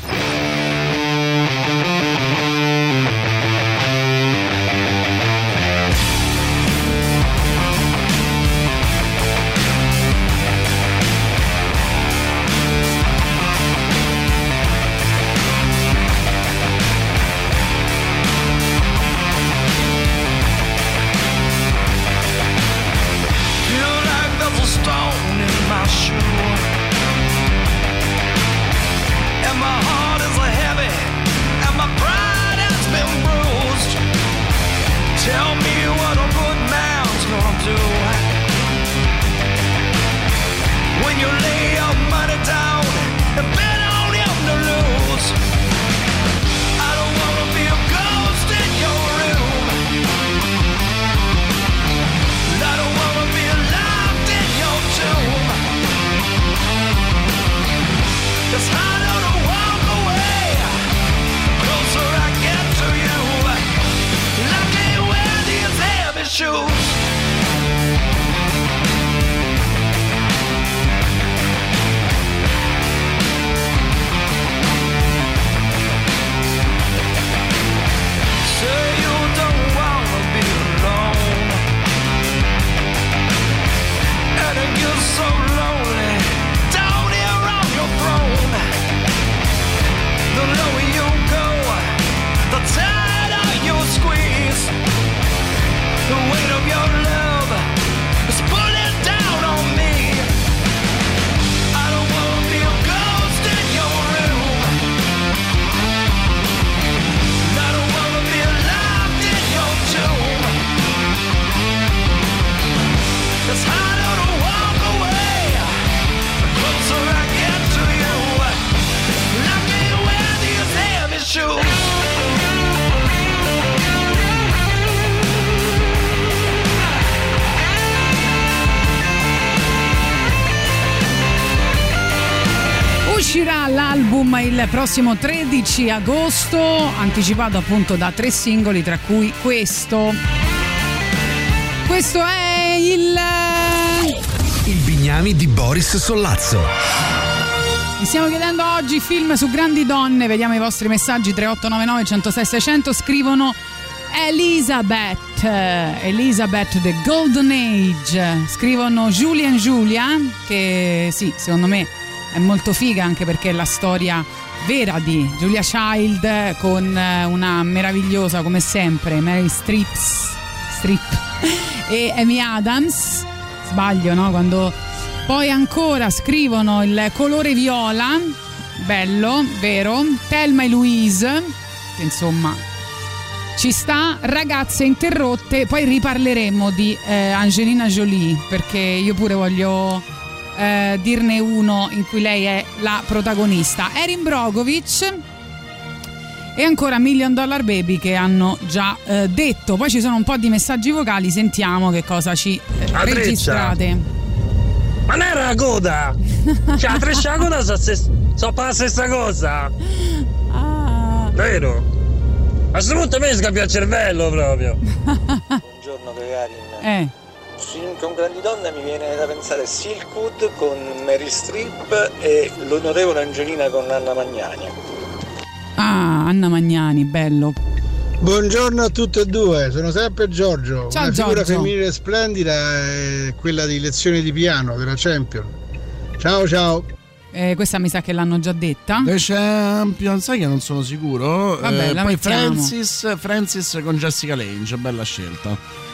Prossimo 13 agosto, anticipato appunto da tre singoli, tra cui questo. Questo è il. Il Bignami di Boris Sollazzo. Vi stiamo chiedendo oggi film su grandi donne, vediamo i vostri messaggi 3899 106 600, scrivono Elizabeth, Elizabeth The Golden Age, scrivono Julie and Julia, che sì, secondo me è molto figa anche perché la storia vera di Julia Child con eh, una meravigliosa come sempre Mary Streeps, Streep e Amy Adams, sbaglio no? Quando poi ancora scrivono il colore viola, bello, vero, Thelma e Louise, che insomma ci sta, ragazze interrotte, poi riparleremo di eh, Angelina Jolie perché io pure voglio eh, dirne uno in cui lei è la protagonista. Erin Brogovic e ancora Million Dollar Baby che hanno già eh, detto. Poi ci sono un po' di messaggi vocali, sentiamo che cosa ci eh, registrate. Ma non era la coda! Cioè, la treccia e la coda sono so per la stessa cosa! Vero? A questo punto a me scappia il cervello proprio! Buongiorno Gagarin. Eh. Con grandi donne mi viene da pensare Silkwood con Mary Streep e l'onorevole Angelina con Anna Magnani. Ah, Anna Magnani, bello. Buongiorno a tutte e due, sono sempre Giorgio. Ciao, Una figura Giorgio. femminile splendida è quella di lezioni di piano della Champion. Ciao ciao. Eh, questa mi sa che l'hanno già detta. The Champion, sai che non sono sicuro. Vabbè, Eh, la poi. Francis, Francis con Jessica Lange, bella scelta.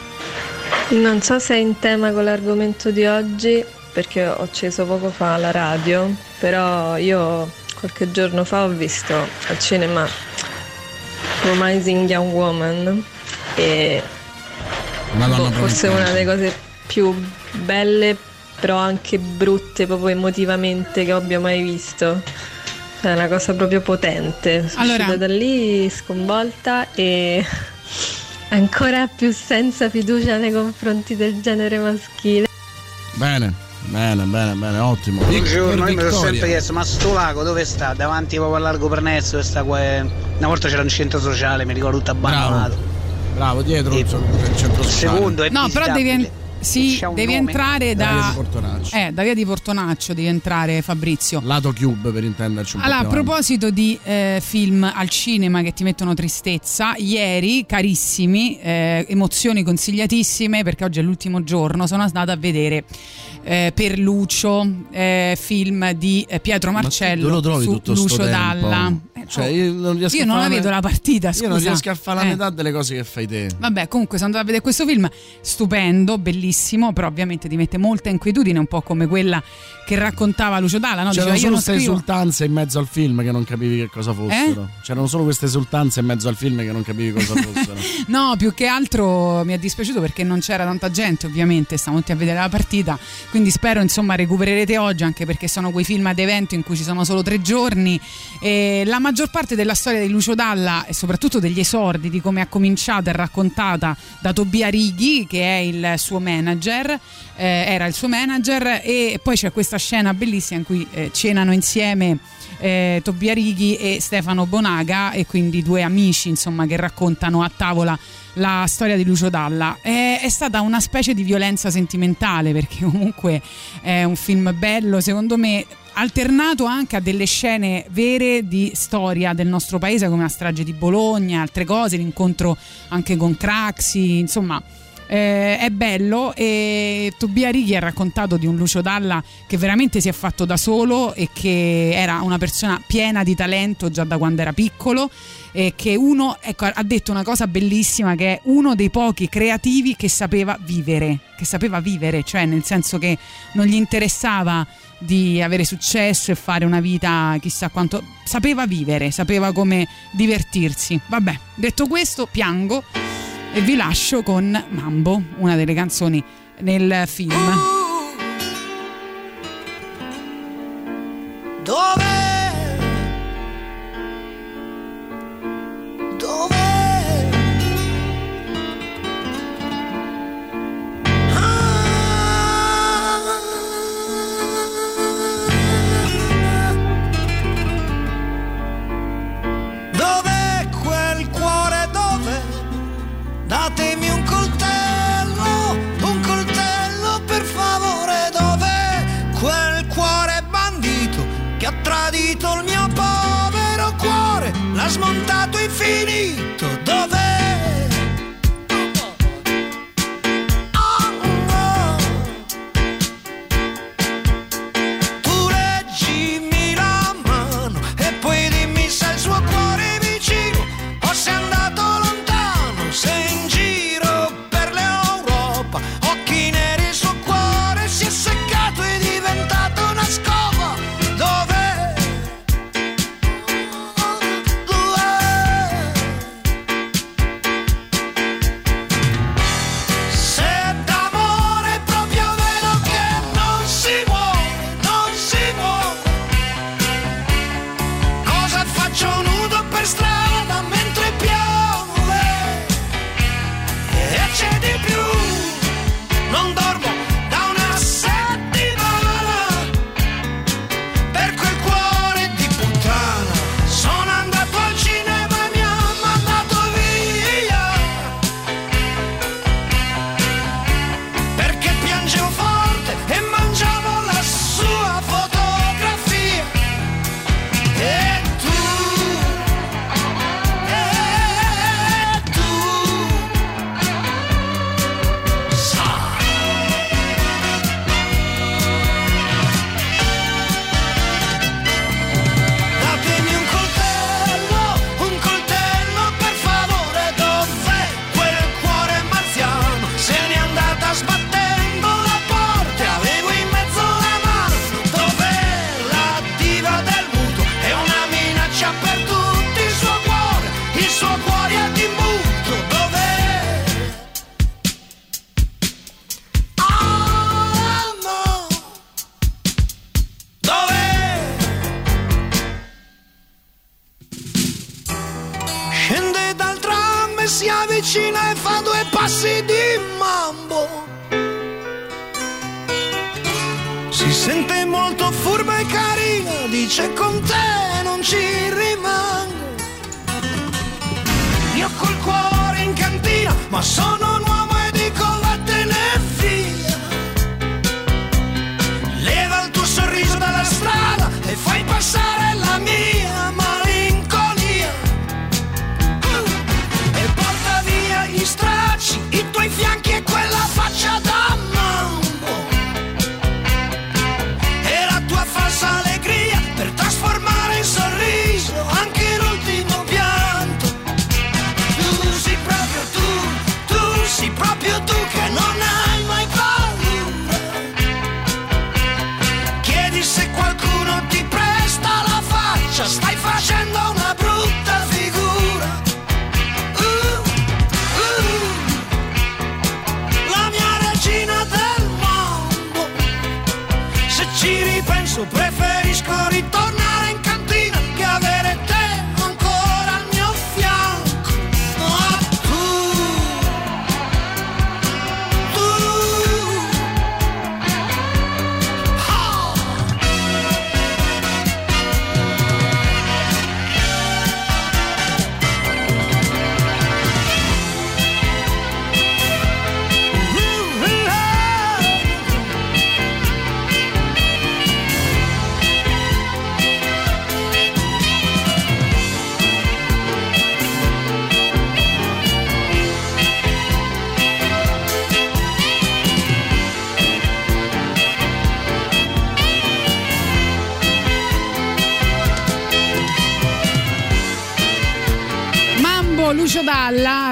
Non so se è in tema con l'argomento di oggi, perché ho acceso poco fa la radio, però io qualche giorno fa ho visto al cinema Promising Young Woman e boh, forse una delle cose più belle, però anche brutte proprio emotivamente che abbia mai visto. È una cosa proprio potente. Sono Allora- uscita da lì sconvolta e ancora più senza fiducia nei confronti del genere maschile. Bene, bene, bene, bene, ottimo. Buongiorno, per io mi sono sempre chiesto, ma sto lago dove sta? Davanti proprio al largo Pernezzo, dove sta qua? Una volta c'era un centro sociale, mi ricordo tutto abbandonato. Bravo, dietro il il centro sociale. Secondo è No, però devi. Sì, devi nome? entrare Da via da. di Portonaccio. Eh, da via di Portonaccio devi entrare, Fabrizio. Lato Cube per intenderci un Allora, a proposito di eh, film al cinema che ti mettono tristezza, ieri, carissimi, eh, emozioni consigliatissime perché oggi è l'ultimo giorno, sono andata a vedere eh, per Lucio, eh, film di eh, Pietro Ma Marcello dove lo trovi su tutto Lucio? Dalla. Cioè, io non riesco Io non la vedo la partita, Io non scusa. riesco a fare la Eh. metà delle cose che fai te. Vabbè, comunque sono andata a vedere questo film stupendo, bellissimo, però ovviamente ti mette molta inquietudine, un po' come quella che raccontava Lucio Dalla, no? C'erano Diceva, solo non queste scrivo... esultanze in mezzo al film che non capivi che cosa fossero. Eh? C'erano solo queste esultanze in mezzo al film che non capivi cosa fossero. No, più che altro mi è dispiaciuto perché non c'era tanta gente, ovviamente, stavamo tutti a vedere la partita, quindi spero insomma recupererete oggi anche perché sono quei film ad evento in cui ci sono solo tre giorni. E la maggior parte della storia di Lucio Dalla e soprattutto degli esordi, di come ha cominciato è raccontata da Tobia Righi che è il suo manager, eh, era il suo manager e poi c'è questa scena bellissima in cui eh, cenano insieme eh, Tobia Righi e Stefano Bonaga e quindi due amici insomma che raccontano a tavola la storia di Lucio Dalla. È, è stata una specie di violenza sentimentale perché comunque è un film bello secondo me alternato anche a delle scene vere di storia del nostro paese come la strage di Bologna altre cose l'incontro anche con Craxi insomma eh, è bello e Tobia Righi ha raccontato di un Lucio Dalla che veramente si è fatto da solo e che era una persona piena di talento già da quando era piccolo e che uno ecco, ha detto una cosa bellissima che è uno dei pochi creativi che sapeva vivere, che sapeva vivere, cioè nel senso che non gli interessava di avere successo e fare una vita chissà quanto sapeva vivere, sapeva come divertirsi. Vabbè, detto questo, piango e vi lascio con Mambo, una delle canzoni nel film. Dove?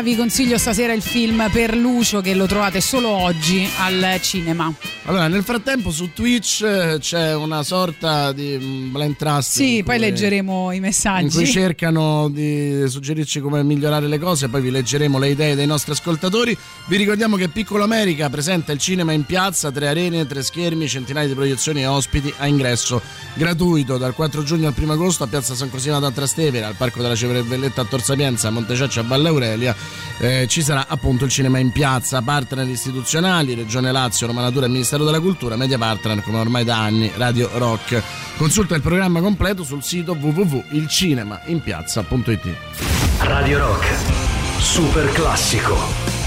vi consiglio stasera il film Per Lucio che lo trovate solo oggi al cinema. Allora, nel frattempo su Twitch eh, c'è una sorta di mm, blind trust. Sì, poi leggeremo i messaggi. In cui cercano di suggerirci come migliorare le cose, poi vi leggeremo le idee dei nostri ascoltatori. Vi ricordiamo che Piccolo America presenta il cinema in piazza, tre arene, tre schermi, centinaia di proiezioni e ospiti a ingresso gratuito dal 4 giugno al 1 agosto a Piazza San Cosima a Trastevere, al Parco della Cevervelletta a Tor Sapienza, a Montececcia a Valle Aurelia. Eh, ci sarà appunto il cinema in piazza, partner istituzionali, Regione Lazio, Roma Natura e Ministero Ministero della Cultura, media partner come ormai da anni Radio Rock. Consulta il programma completo sul sito www.ilcinemainpiazza.it. Radio Rock, super classico.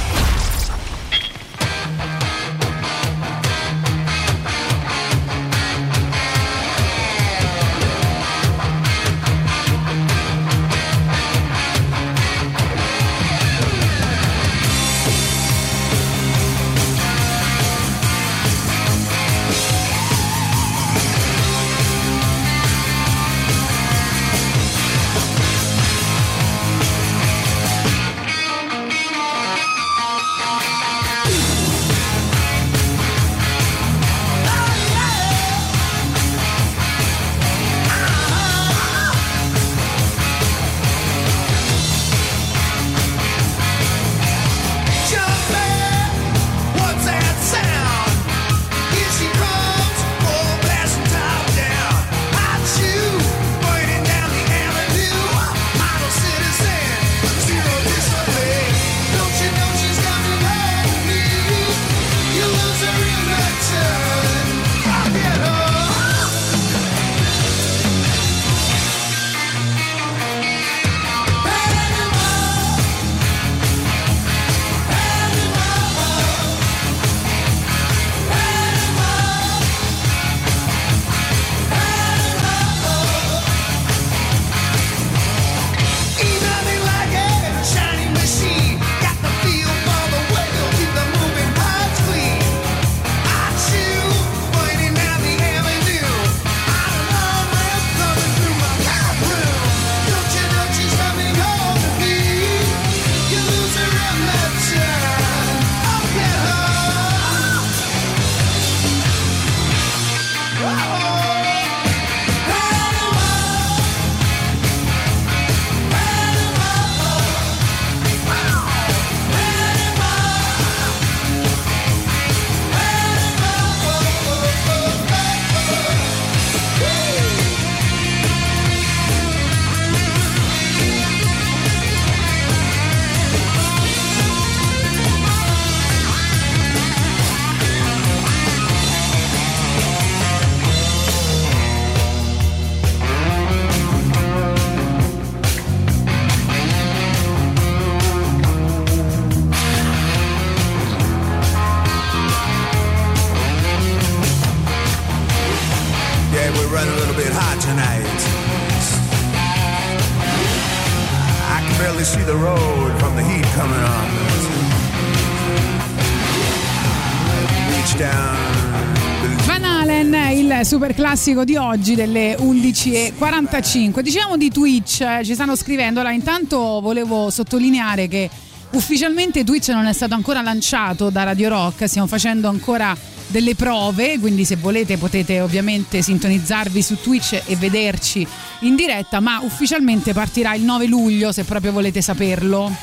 Classico di oggi delle 11.45. Diciamo di Twitch, eh, ci stanno scrivendo. Allora, intanto volevo sottolineare che ufficialmente Twitch non è stato ancora lanciato da Radio Rock, stiamo facendo ancora delle prove, quindi se volete potete ovviamente sintonizzarvi su Twitch e vederci in diretta, ma ufficialmente partirà il 9 luglio se proprio volete saperlo.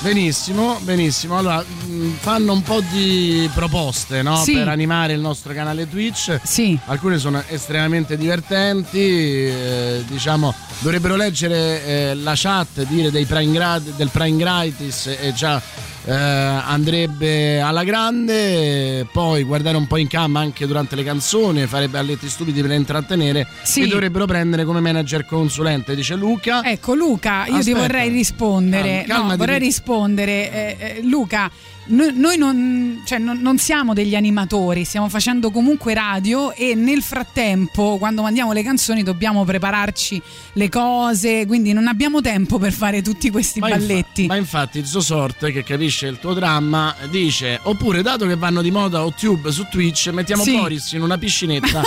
Benissimo, benissimo. Allora, fanno un po' di proposte no? Sì. per animare il nostro canale Twitch. Sì. Alcune sono estremamente divertenti. eh, diciamo, dovrebbero leggere eh, la chat, dire dei prime grad- del Prime Gratis e già eh, andrebbe alla grande. Poi guardare un po' in cam anche durante le canzoni, fare balletti stupidi per intrattenere. Sì. E dovrebbero prendere come manager consulente, dice Luca. Ecco Luca, io ti Aspetta. vorrei rispondere. Calma- no, vorrei rispondere. Eh, eh, Luca, noi, noi non, cioè, non- non siamo degli animatori, stiamo facendo comunque radio e nel frattempo, quando mandiamo le canzoni, dobbiamo prepararci le cose, quindi non abbiamo tempo per fare tutti questi Ma infa- balletti. ma infatti Zosort che capisce il tuo dramma dice oppure dato che vanno di moda o tube su Twitch mettiamo Sì. Boris in una piscinetta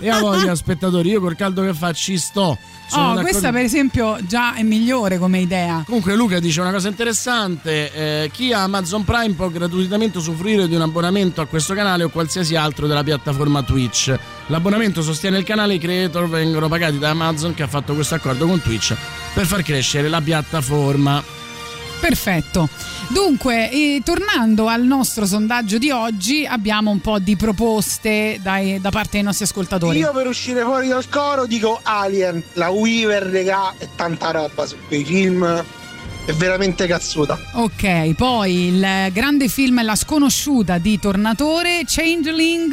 e a voi spettatori io col caldo che fa ci sto Oh, questa per esempio già è migliore come idea. Comunque Luca dice una cosa interessante, eh, chi ha Amazon Prime può gratuitamente usufruire di un abbonamento a questo canale o qualsiasi altro della piattaforma Twitch. L'abbonamento sostiene il canale, i creator vengono pagati da Amazon che ha fatto questo accordo con Twitch per far crescere la piattaforma. Perfetto. Dunque, eh, tornando al nostro sondaggio di oggi, abbiamo un po' di proposte dai- da parte dei nostri ascoltatori. Io per uscire fuori dal coro dico Alien, la Weaver, regà, e tanta roba su quei film. È veramente cazzuta. Ok, poi il grande film La sconosciuta di Tornatore, Changeling.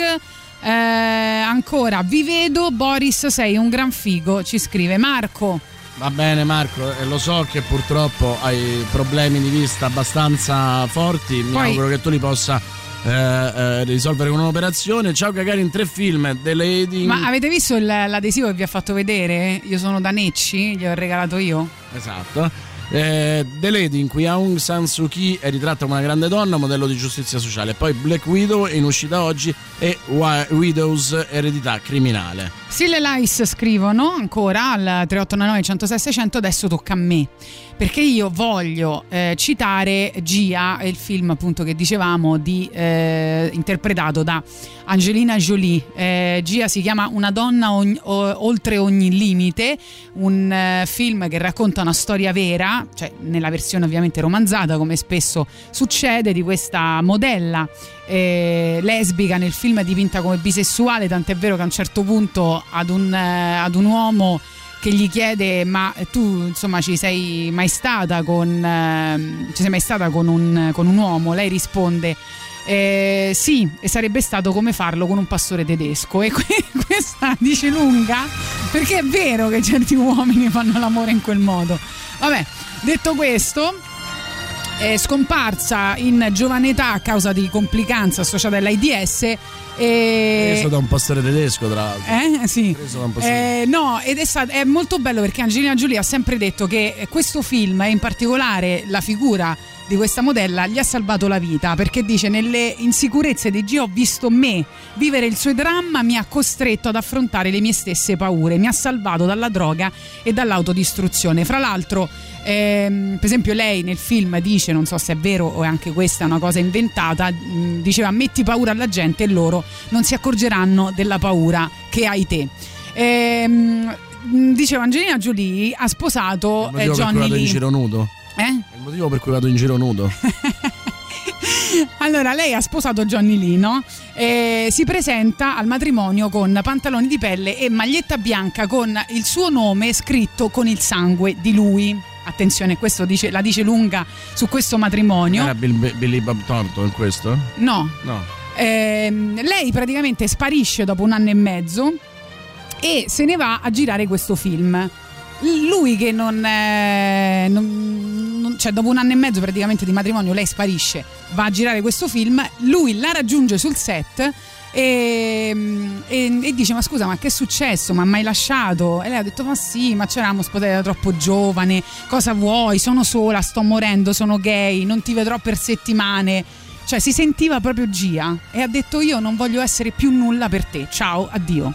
eh, ancora, vi vedo, Boris, sei un gran figo, ci scrive Marco. Va bene Marco, e lo so che purtroppo hai problemi di vista abbastanza forti, mi Poi- auguro che tu li possa eh, eh, risolvere con un'operazione. Ciao cagare in tre film, The Lady... Ma avete visto il- l'adesivo che vi ha fatto vedere? Io sono da Necci, gli ho regalato io. Esatto. Eh, The Lady in cui Aung San Suu Kyi è ritratta come una grande donna, modello di giustizia sociale. Poi Black Widow in uscita oggi e Wi- Widow's eredità criminale. Still Lice scrivono ancora al 3899 106 600 adesso tocca a me perché io voglio eh, citare Gia il film appunto che dicevamo di, eh, interpretato da Angelina Jolie Eh, Gia si chiama Una donna ogni- o- oltre ogni limite un eh, film che racconta una storia vera cioè nella versione ovviamente romanzata come spesso succede di questa modella eh, lesbica nel film dipinta come bisessuale, tant'è vero che a un certo punto ad un, eh, ad un uomo che gli chiede ma tu insomma ci sei mai stata con, ci sei mai stata con un, con un uomo? Lei risponde eh, sì, e sarebbe stato come farlo con un pastore tedesco. E que- questa dice lunga perché è vero che certi uomini fanno l'amore in quel modo. Vabbè, detto questo, è scomparsa in giovane età a causa di complicanze associate all'AIDS. E... Preso da un pastore tedesco, tra l'altro. Eh, sì. Un pastore Eh, no, ed è, stato- è molto bello perché Angelina Jolie ha sempre detto che questo film, e in particolare la figura di questa modella, gli ha salvato la vita perché dice nelle insicurezze di Gio ho visto me vivere il suo dramma, mi ha costretto ad affrontare le mie stesse paure, mi ha salvato dalla droga e dall'autodistruzione. Fra l'altro, ehm, per esempio lei nel film dice, non so se è vero o è anche questa una cosa inventata, mh, diceva metti paura alla gente e loro non si accorgeranno della paura che hai te. Ehm, mh, dicevo Angelina Jolie ha sposato eh, Johnny vado in Lee. giro nudo. Eh? È il motivo per cui vado in giro nudo. Allora, lei ha sposato Johnny Lee, no? E si presenta al matrimonio con pantaloni di pelle e maglietta bianca con il suo nome scritto con il sangue di lui. Attenzione, questo dice- la dice lunga su questo matrimonio. Era Bill- Billy Bob Thornton in questo? No, No. Ehm, lei praticamente sparisce dopo un anno e mezzo e se ne va a girare questo film. Lui che non, eh, non- non- cioè dopo un anno e mezzo praticamente di matrimonio lei sparisce, va a girare questo film, lui la raggiunge sul set e, e- e dice ma scusa ma che è successo? Ma mai lasciato? E lei ha detto ma sì ma c'eravamo sposati da troppo giovane cosa vuoi? Sono sola sto morendo sono gay non ti vedrò per settimane cioè si sentiva proprio Gia e ha detto io non voglio essere più nulla per te ciao addio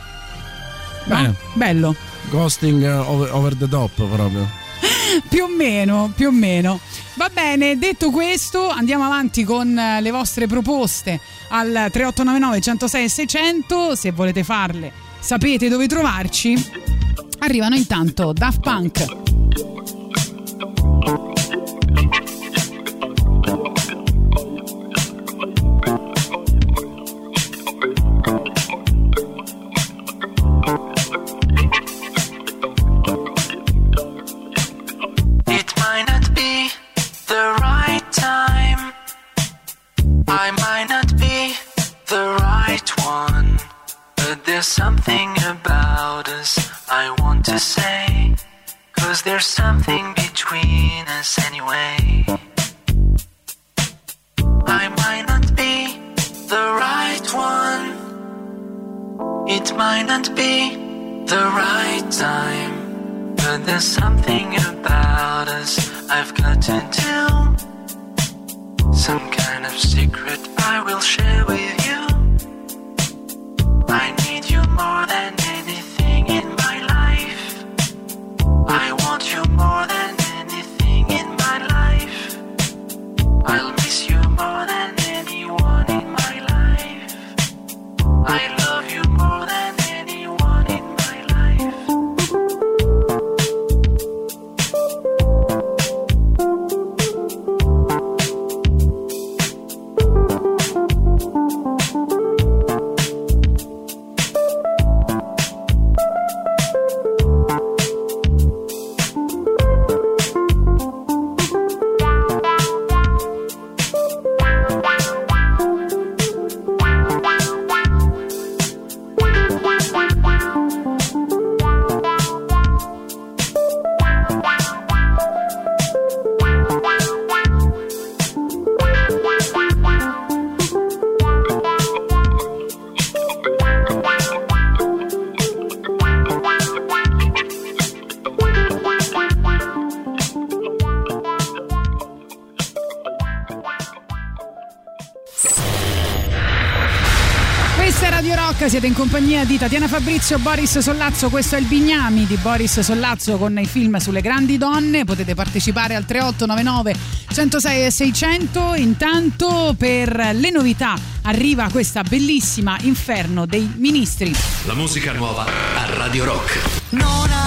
No? Bene. bello Ghosting eh, over, over the top proprio. più o meno, più o meno. Va bene, detto questo, andiamo avanti con eh, le vostre proposte al 3899 106 e 600. Se volete farle, sapete dove trovarci. Arrivano intanto Daft Punk. There's something about us I want to say. Cause there's something between us anyway. I might not be the right one. It might not be the right time. But there's something about us I've got to do. Some kind of secret I will share with you. Di Tatiana Fabrizio, Boris Sollazzo, questo è il Bignami di Boris Sollazzo con i film sulle grandi donne, potete partecipare al 3899 106 e 600, intanto per le novità arriva questa bellissima Inferno dei Ministri. La musica nuova a Radio Rock. Non ha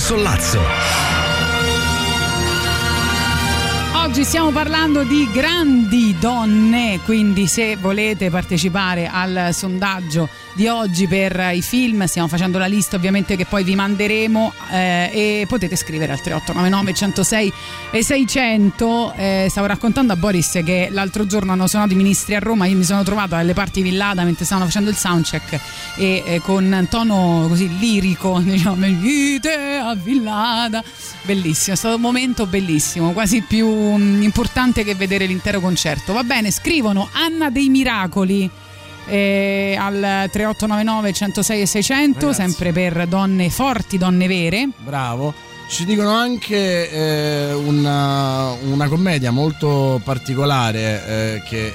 Sollazzo. Oggi stiamo parlando di grandi donne, quindi se volete partecipare al sondaggio di oggi per i film, stiamo facendo la lista ovviamente che poi vi manderemo eh, e potete scrivere al 3899 106 e 600. Eh, stavo raccontando a Boris che l'altro giorno hanno suonato i ministri a Roma, io mi sono trovata alle parti Villada mentre stavano facendo il soundcheck e eh, con tono così lirico, diciamo, venite a Villada. Bellissimo, è stato un momento bellissimo, quasi più mm, importante che vedere l'intero concerto. Va bene, scrivono Anna dei Miracoli eh, al 3899 106 e 600, Ragazzi. sempre per donne forti, donne vere. Bravo. Ci dicono anche eh, una, una commedia molto particolare eh, che,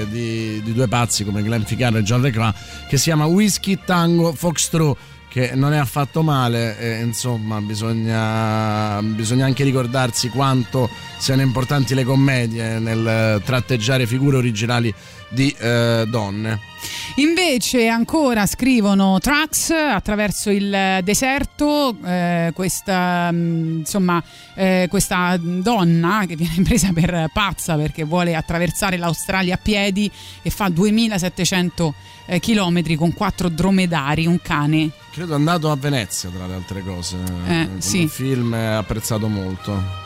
eh, di, di due pazzi come Glenn Ficaro e John Recla che si chiama Whisky Tango Foxtrot che non è affatto male, eh, insomma bisogna, bisogna anche ricordarsi quanto siano importanti le commedie nel tratteggiare figure originali di eh, donne. Invece ancora scrivono Trax attraverso il deserto, eh, questa, mh, insomma, eh, questa donna che viene presa per pazza perché vuole attraversare l'Australia a piedi e fa 2700 eh, chilometri con quattro dromedari, un cane. Credo è andato a Venezia tra le altre cose. Eh, sì. film apprezzato molto.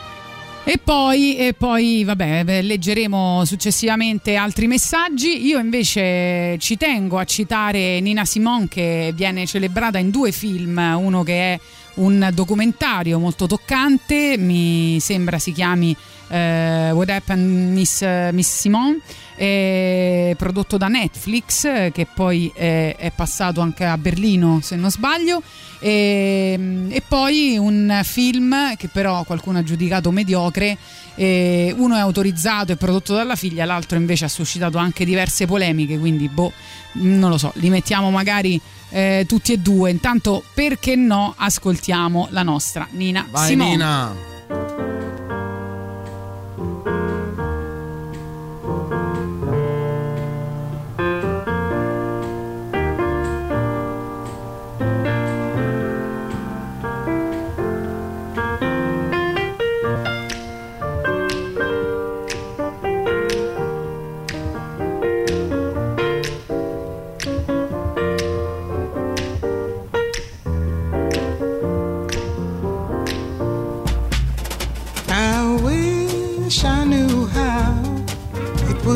E poi, e poi, vabbè, leggeremo successivamente altri messaggi. Io invece ci tengo a citare Nina Simone che viene celebrata in due film, uno che è un documentario molto toccante, mi sembra si chiami eh, What Happened Miss, Miss Simone, eh, prodotto da Netflix, eh, che poi eh, è passato anche a Berlino se non sbaglio. E, e poi un film che però qualcuno ha giudicato mediocre. eh, uno è autorizzato e prodotto dalla figlia, l'altro invece ha suscitato anche diverse polemiche. Quindi, boh, non lo so, li mettiamo magari eh, tutti e due. Intanto, perché no, ascoltiamo la nostra Nina Vai Simone. Nina.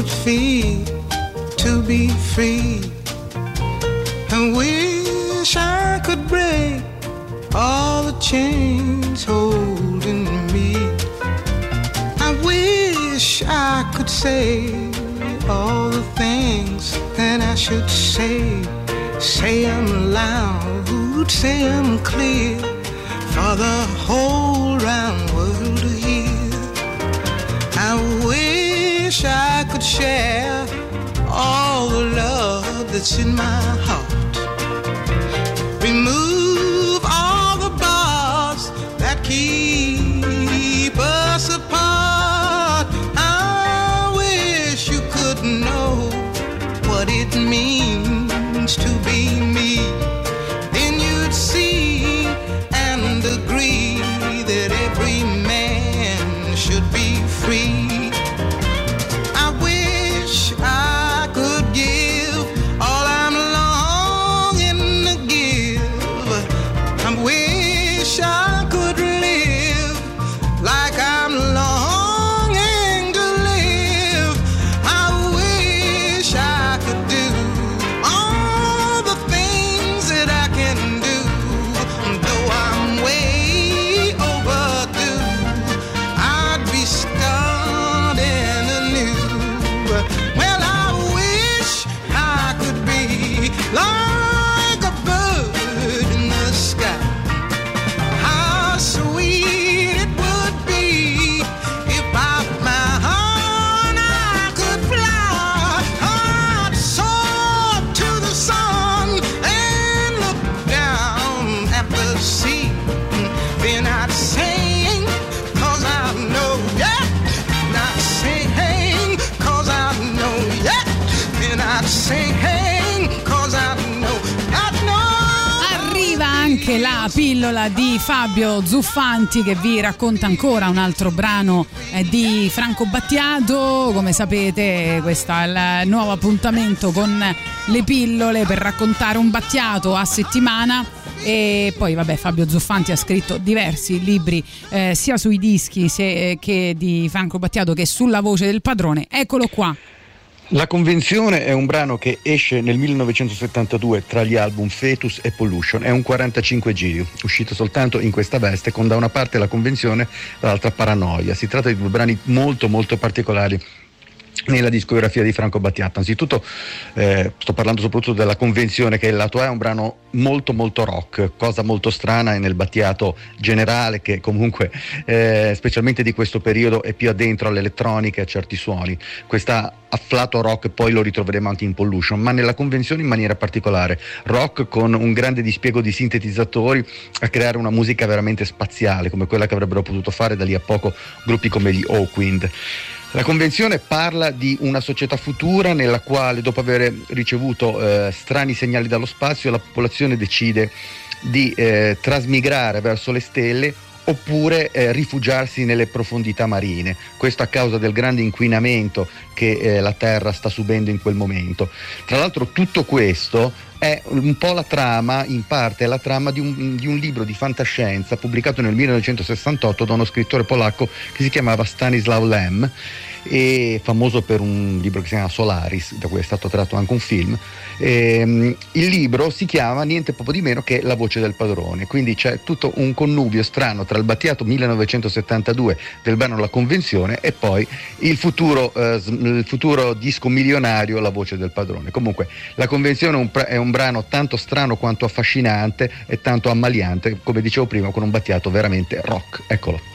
Would feel to be free. And wish I could break all the chains holding me. I wish I could say all the things that I should say. Say them loud, say clear for the whole round world to hear. I wish I could share all the love that's in my heart. Remove all the bars that keep us apart. I wish you could know what it means to be me. Then you'd see and agree anche la pillola di Fabio Zuffanti che vi racconta ancora un altro brano eh, di Franco Battiato. Come sapete, questo è il nuovo appuntamento con le pillole per raccontare un Battiato a settimana. E poi, vabbè, Fabio Zuffanti ha scritto diversi libri eh, sia sui dischi se- che di Franco Battiato che sulla voce del padrone. Eccolo qua. La Convenzione è un brano che esce nel 1972 tra gli album Fetus e Pollution, è un 45 giri, uscito soltanto in questa veste con da una parte la Convenzione, dall'altra Paranoia. Si tratta di due brani molto molto particolari nella discografia di Franco Battiato. Anzitutto eh, sto parlando soprattutto della convenzione che il lato A è un brano molto molto rock, cosa molto strana è nel Battiato generale che comunque eh, specialmente di questo periodo è più addentro all'elettronica e a certi suoni. Questa afflato rock poi lo ritroveremo anche in Pollution, ma nella convenzione in maniera particolare. Rock con un grande dispiego di sintetizzatori a creare una musica veramente spaziale come quella che avrebbero potuto fare da lì a poco gruppi come gli Hawkwind. La convenzione parla di una società futura nella quale dopo aver ricevuto eh, strani segnali dallo spazio la popolazione decide di eh, trasmigrare verso le stelle oppure eh, rifugiarsi nelle profondità marine, questo a causa del grande inquinamento che eh, la Terra sta subendo in quel momento. Tra l'altro tutto questo è un po' la trama, in parte è la trama di un, di un libro di fantascienza pubblicato nel 1968 da uno scrittore polacco che si chiamava Stanislaw Lem e famoso per un libro che si chiama Solaris, da cui è stato tratto anche un film. Ehm, il libro si chiama niente poco di meno che La voce del padrone, quindi c'è tutto un connubio strano tra il Battiato 1972 del brano La Convenzione e poi il futuro, eh, il futuro disco milionario La voce del padrone. Comunque La Convenzione è un, è un brano tanto strano quanto affascinante e tanto ammaliante, come dicevo prima, con un Battiato veramente rock. Eccolo.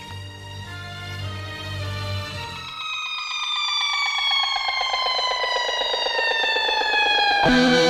Centinaia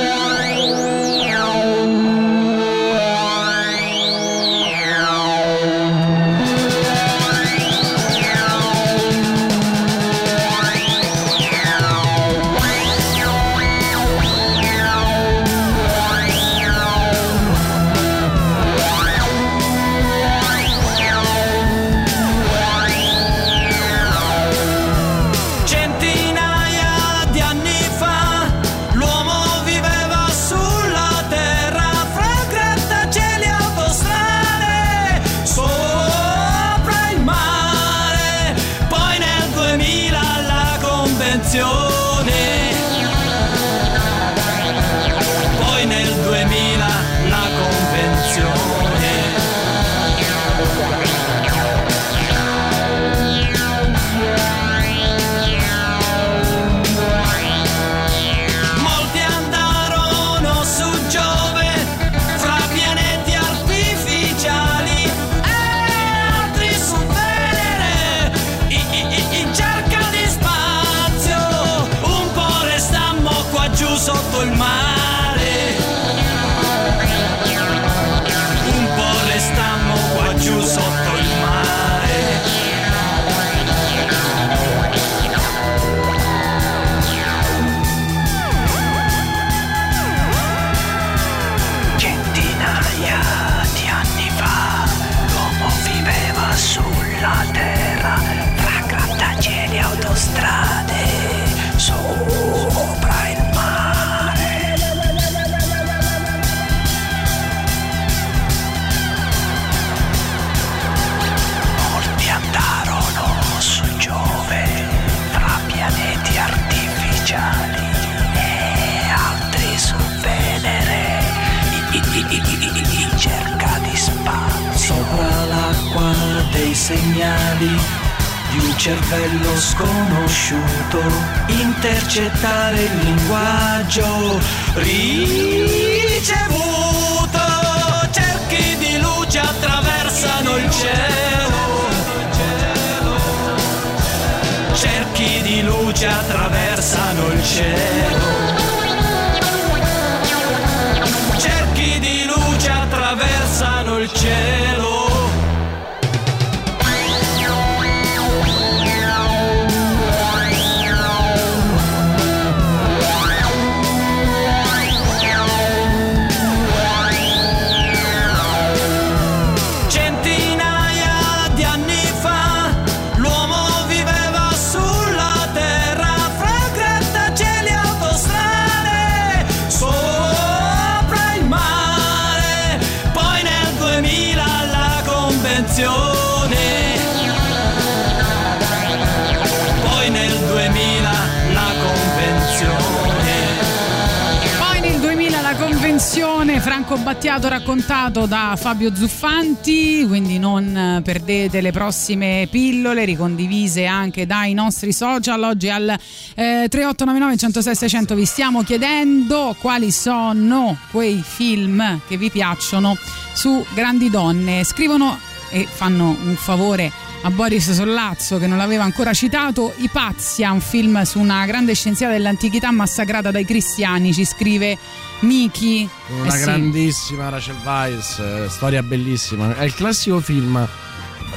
raccontato da Fabio Zuffanti, quindi non eh, perdete le prossime pillole ricondivise anche dai nostri social. Oggi al eh, 3899 106 600 vi stiamo chiedendo quali sono quei film che vi piacciono su grandi donne. Scrivono e fanno un favore a Boris Sollazzo che non l'aveva ancora citato Ipazia, un film su una grande scienziata dell'antichità massacrata dai cristiani, ci scrive Miki. Una Eh sì. grandissima Rachel Weisz, eh, storia bellissima. È il classico film,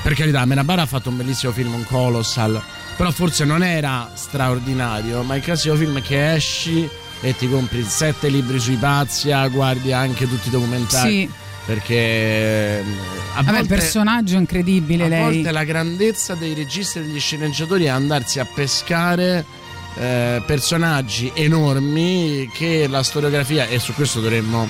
per carità, Menabara ha fatto un bellissimo film, un Colossal, però forse non era straordinario, ma è il classico film che esci e ti compri sette libri sui Pazia, guardi anche tutti i documentari. Sì. Perché eh, a Vabbè, volte, personaggio incredibile a lei. volte la grandezza dei registi e degli sceneggiatori è andarsi a pescare eh, personaggi enormi che la storiografia, e su questo dovremmo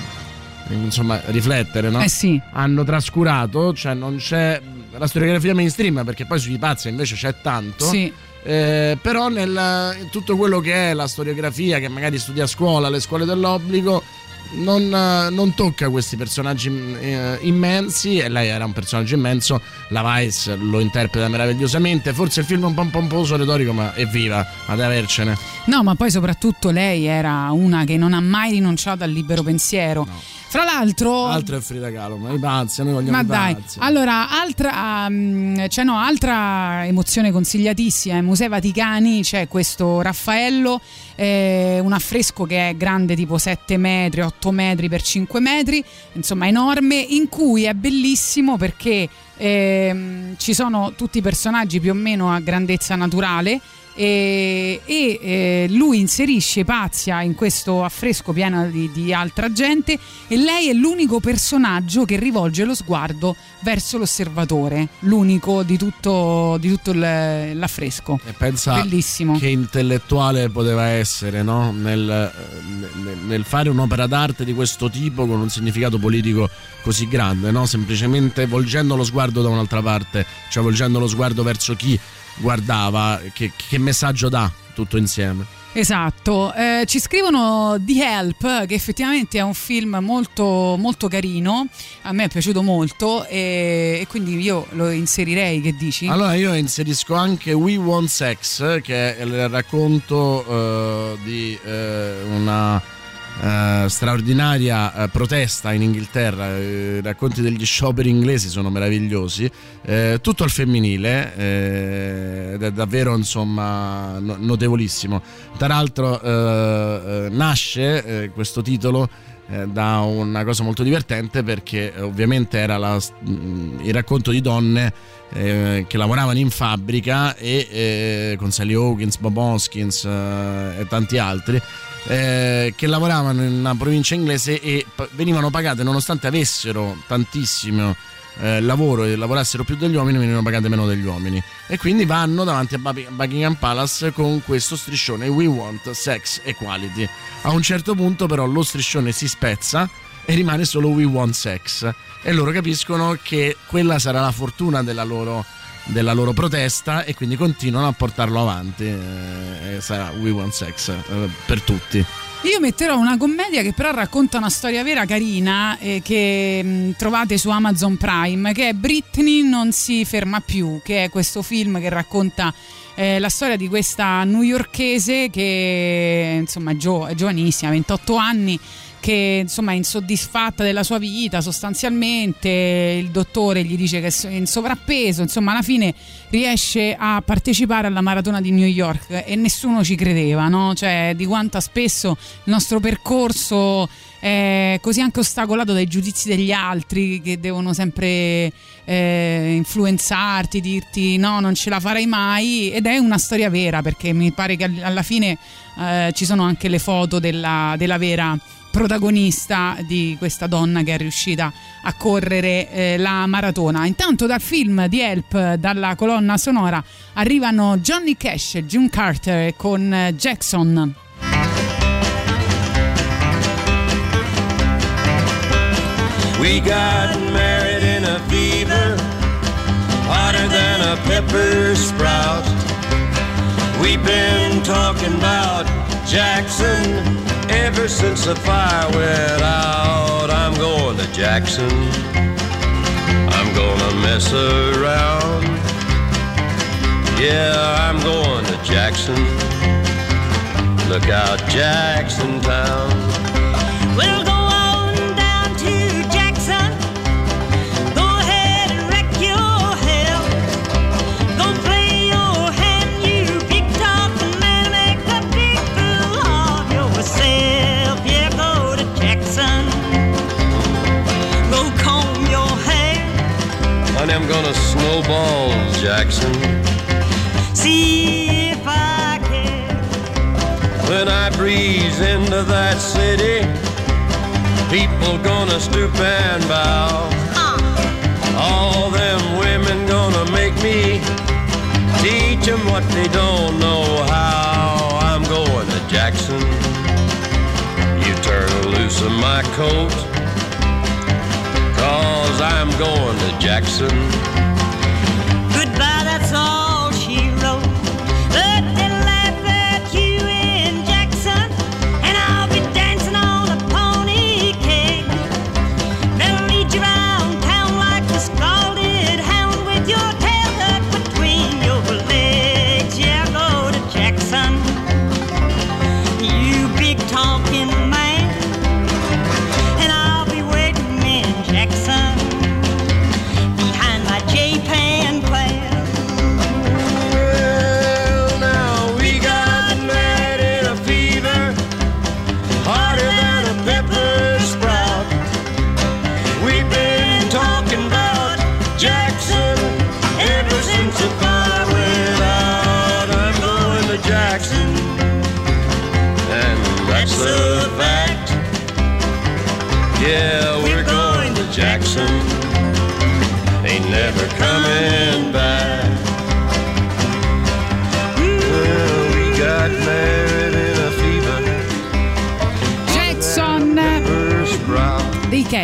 insomma riflettere, no? Eh sì. hanno trascurato, cioè non c'è la storiografia mainstream perché poi sui pazzi invece c'è tanto. Sì. Eh, però nel tutto quello che è la storiografia che magari studia a scuola, le scuole dell'obbligo, non, eh, non tocca questi personaggi eh, immensi e lei era un personaggio immenso, la Weiss lo interpreta meravigliosamente, forse il film è un po' pomposo retorico ma evviva, ad avercene. No, ma poi soprattutto lei era una che non ha mai rinunciato al libero pensiero. Fra l'altro, Altro è Frida Kahlo, ma i pazzi, noi vogliamo ma dai, pazzi. allora, altra, um, cioè no, altra emozione consigliatissima, ai Musei Vaticani c'è questo Raffaello, eh, un affresco che è grande tipo 7 metri, 8 metri per 5 metri, insomma enorme, in cui è bellissimo perché ehm, ci sono tutti i personaggi più o meno a grandezza naturale e, e, eh, lui inserisce Pazia in questo affresco pieno di, di altra gente e lei è l'unico personaggio che rivolge lo sguardo verso l'osservatore, l'unico di tutto, di tutto l'affresco. E pensa Bellissimo. che intellettuale poteva essere no? nel, nel- nel fare un'opera d'arte di questo tipo con un significato politico così grande, no? semplicemente volgendo lo sguardo da un'altra parte, cioè volgendo lo sguardo verso chi guardava, che, che messaggio dà tutto insieme. Esatto, Eh, ci scrivono The Help, che effettivamente è un film molto, molto carino, a me è piaciuto molto e, e quindi io lo inserirei, che dici? Allora io inserisco anche We Want Sex, che è il racconto eh, di eh, una eh, straordinaria eh, protesta in Inghilterra. eh, I racconti degli scioperi inglesi sono meravigliosi, eh, tutto al femminile ed è davvero insomma no- notevolissimo. Tra l'altro nasce questo titolo da una cosa molto divertente perché ovviamente era la- mh, il racconto di donne che lavoravano in fabbrica e eh, con Sally Hawkins, Bob Hoskins eh, e tanti altri eh, che lavoravano in una provincia inglese e p- venivano pagate nonostante avessero tantissimo eh, lavoro e lavorassero più degli uomini venivano pagate meno degli uomini. E quindi vanno davanti a Buck- Buckingham Palace con questo striscione We want sex equality a un certo punto però lo striscione si spezza e rimane solo We want sex e loro capiscono che quella sarà la fortuna della loro, della loro protesta e quindi continuano a portarlo avanti eh, sarà We want sex eh, per tutti. Io metterò una commedia che però racconta una storia vera carina eh, che mh, trovate su Amazon Prime, che è Britney non si ferma più, che è questo film che racconta eh, la storia di questa newyorkese che insomma gio- è giovanissima, 28 anni che insomma è insoddisfatta della sua vita sostanzialmente il dottore gli dice che è in sovrappeso insomma alla fine riesce a partecipare alla maratona di New York e nessuno ci credeva no? cioè di quanto spesso il nostro percorso è così anche ostacolato dai giudizi degli altri che devono sempre eh, influenzarti dirti no non ce la farai mai ed è una storia vera perché mi pare che alla fine eh, ci sono anche le foto della, della vera protagonista di questa donna che è riuscita a correre eh, la maratona. Intanto dal film di Help, dalla colonna sonora, arrivano Johnny Cash e June Carter con eh, Jackson. We got married in a fever, hotter than a pepper sprout. We've been talking about Jackson ever since the fire went out. I'm going to Jackson. I'm gonna mess around. Yeah, I'm going to Jackson. Look out, Jackson Town. We'll go gonna snowball Jackson. See if I can. When I breeze into that city, people gonna stoop and bow. Uh. All them women gonna make me teach 'em what they don't know how. I'm going to Jackson. You turn loose of my coat, cause I'm going to Jackson.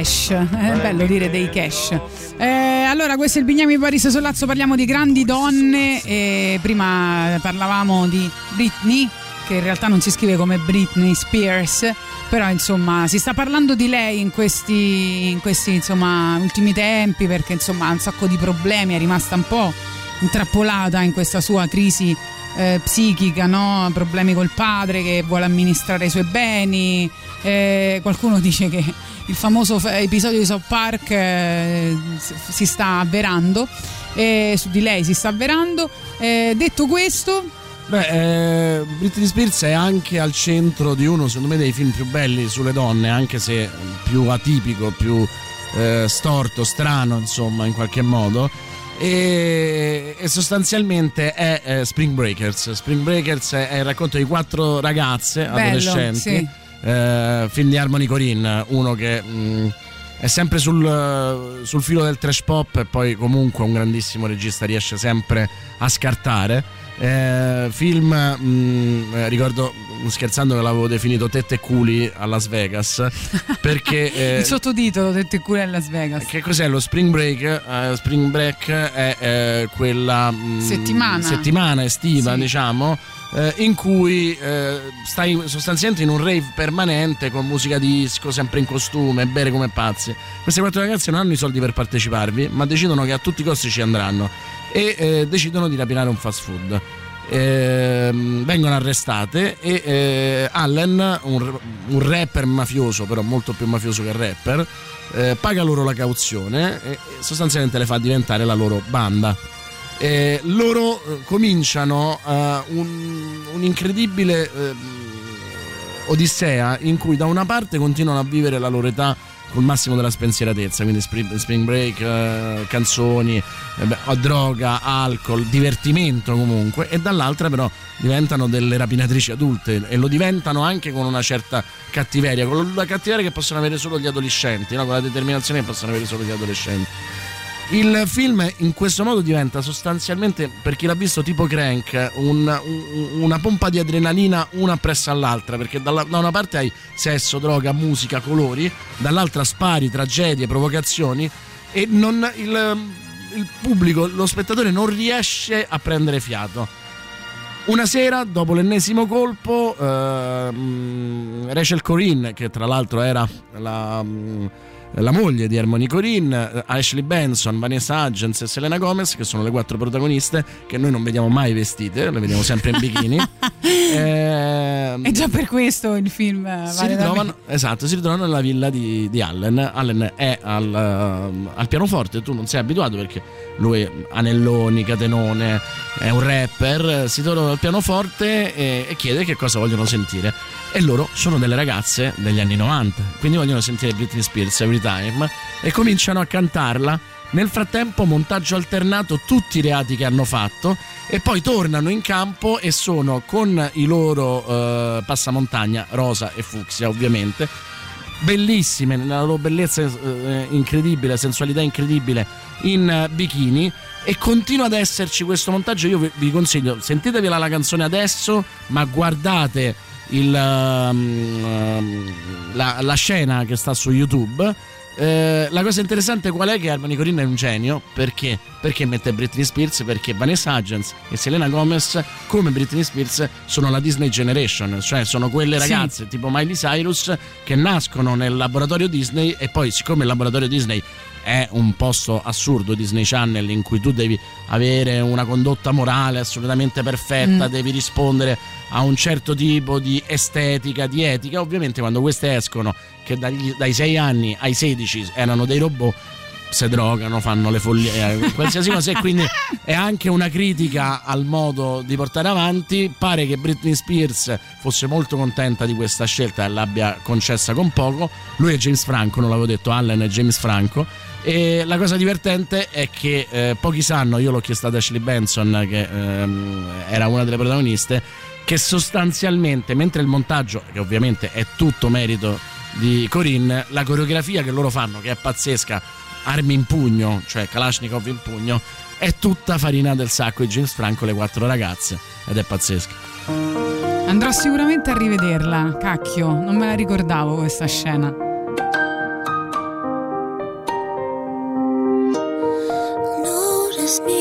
Cash, è bello dire dei cash. Eh, allora, questo è il Bignami Paris Sollazzo, parliamo di grandi donne. E prima parlavamo di Britney, che in realtà non si scrive come Britney Spears, però insomma si sta parlando di lei in questi, in questi insomma, ultimi tempi perché insomma ha un sacco di problemi, è rimasta un po' intrappolata in questa sua crisi eh, psichica, no? problemi col padre che vuole amministrare i suoi beni. eh, qualcuno dice che il famoso episodio di South Park eh, si sta avverando, eh, su di lei si sta avverando. Eh, detto questo, Beh, eh, Britney Spears è anche al centro di uno, secondo me, dei film più belli sulle donne, anche se più atipico, più eh, storto, strano, insomma, in qualche modo. E, e sostanzialmente è eh, Spring Breakers. Spring Breakers è, è il racconto di quattro ragazze Bello, adolescenti. sì. Eh, film di Harmony Corinne, uno che mh, è sempre sul, sul filo del trash pop e poi comunque un grandissimo regista riesce sempre a scartare. Eh, film, mh, eh, ricordo scherzando che l'avevo definito Tette e culi a Las Vegas perché eh, il sottotitolo detto il culo a Las Vegas. che cos'è lo Spring Break? Eh, spring Break è eh, quella mh, Settimana. settimana estiva, Sì. diciamo, eh, in cui eh, stai sostanzialmente in un rave permanente con musica disco, sempre in costume, bere come pazzi. Queste quattro ragazze non hanno i soldi per parteciparvi, ma decidono che a tutti i costi ci andranno e eh, decidono di rapinare un fast food. Ehm, vengono arrestate e eh, Allen, un, un rapper mafioso, però molto più mafioso che rapper, eh, paga loro la cauzione e sostanzialmente le fa diventare la loro banda. E loro eh, cominciano eh, un, un'incredibile eh, odissea in cui da una parte continuano a vivere la loro età col massimo della spensieratezza, quindi spring, break, eh, canzoni, eh, droga, alcol, divertimento comunque, e dall'altra però diventano delle rapinatrici adulte e lo diventano anche con una certa cattiveria, con la cattiveria che possono avere solo gli adolescenti, no? con la determinazione che possono avere solo gli adolescenti. Il film in questo modo diventa sostanzialmente, per chi l'ha visto tipo Crank, un- un- una pompa di adrenalina una appresso all'altra, perché dalla- da una parte hai sesso, droga, musica, colori, dall'altra spari, tragedie, provocazioni e non- il, il pubblico, lo spettatore non riesce a prendere fiato. Una sera, dopo l'ennesimo colpo, ehm, Rachel Corinne, che tra l'altro era la, mm, la moglie di Harmony Corinne, Ashley Benson, Vanessa Hudgens e Selena Gomez, che sono le quattro protagoniste, che noi non vediamo mai vestite, le vediamo sempre in bikini. Ehm, E già per questo il film eh, si vale ritrovano, esatto, si ritrovano nella villa di, di Allen. Allen è al, ehm, al pianoforte, tu non sei abituato perché lui anelloni, catenone, è un rapper, si trova al pianoforte e, e chiede che cosa vogliono sentire. E loro sono delle ragazze degli anni 90, quindi vogliono sentire Britney Spears Every Time e cominciano a cantarla. Nel frattempo, montaggio alternato, tutti i reati che hanno fatto e poi tornano in campo e sono con i loro eh, passamontagna, rosa e fucsia ovviamente, bellissime nella loro bellezza eh, incredibile, sensualità incredibile in eh, bikini e continua ad esserci questo montaggio. Io vi, vi consiglio, sentitevi la, la canzone adesso, ma guardate il, ehm, ehm, la, la scena che sta su YouTube. Eh, la cosa interessante qual è che Harmony Corinne è un genio perché? Perché mette Britney Spears perché Vanessa Hudgens e Selena Gomez come Britney Spears sono la Disney Generation cioè sono quelle Sì. ragazze tipo Miley Cyrus che nascono nel laboratorio Disney e poi siccome il laboratorio Disney è un posto assurdo Disney Channel in cui tu devi avere una condotta morale assolutamente perfetta, Mm. devi rispondere a un certo tipo di estetica, di etica. Ovviamente quando queste escono, che dagli- dai 6 anni ai 16 erano dei robot, si drogano, fanno le follie, eh, qualsiasi cosa. E quindi è anche una critica al modo di portare avanti. Pare che Britney Spears fosse molto contenta di questa scelta e l'abbia concessa con poco. Lui è James Franco, non l'avevo detto, Allen è James Franco. E la cosa divertente è che eh, pochi sanno, io l'ho chiesto ad Ashley Benson, che ehm, era una delle protagoniste, che sostanzialmente, mentre il montaggio, che ovviamente è tutto merito di Corinne, la coreografia che loro fanno, che è pazzesca, armi in pugno, cioè Kalashnikov in pugno, è tutta farina del sacco di James Franco, le quattro ragazze, ed è pazzesca. Andrò sicuramente a rivederla, cacchio, non me la ricordavo questa scena. Notice me.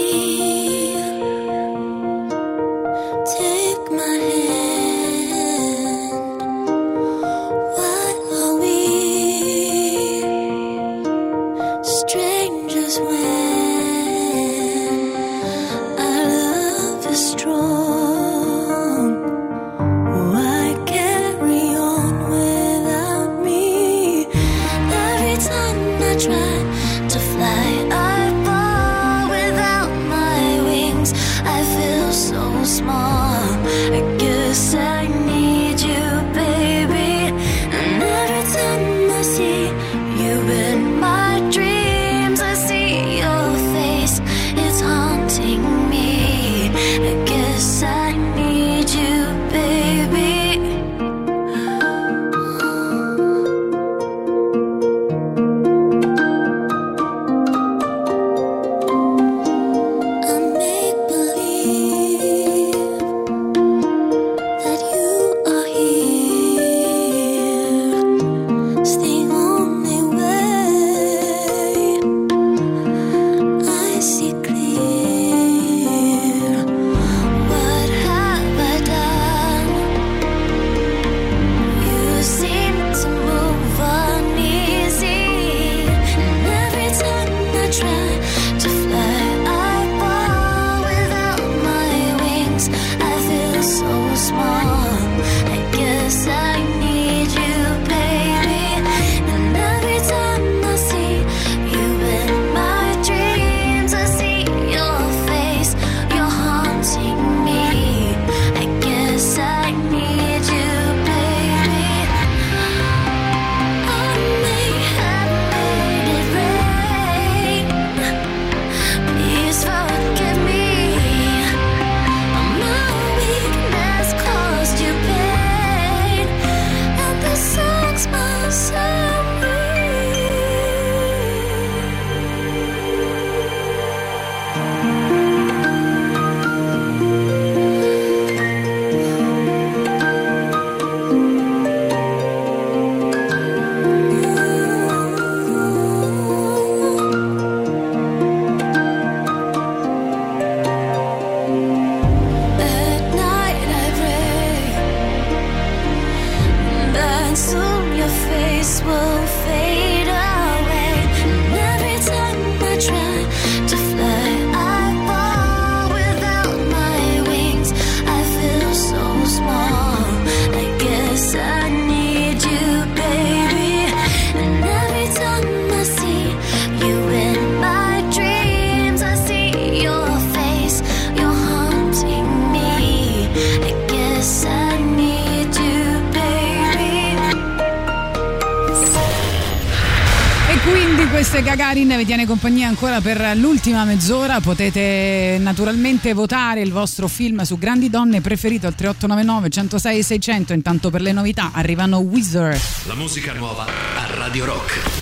Ancora per l'ultima mezz'ora. Potete naturalmente votare il vostro film su grandi donne preferito al 3899 106 600. Intanto per le novità arrivano Wizard. La musica nuova a Radio Rock.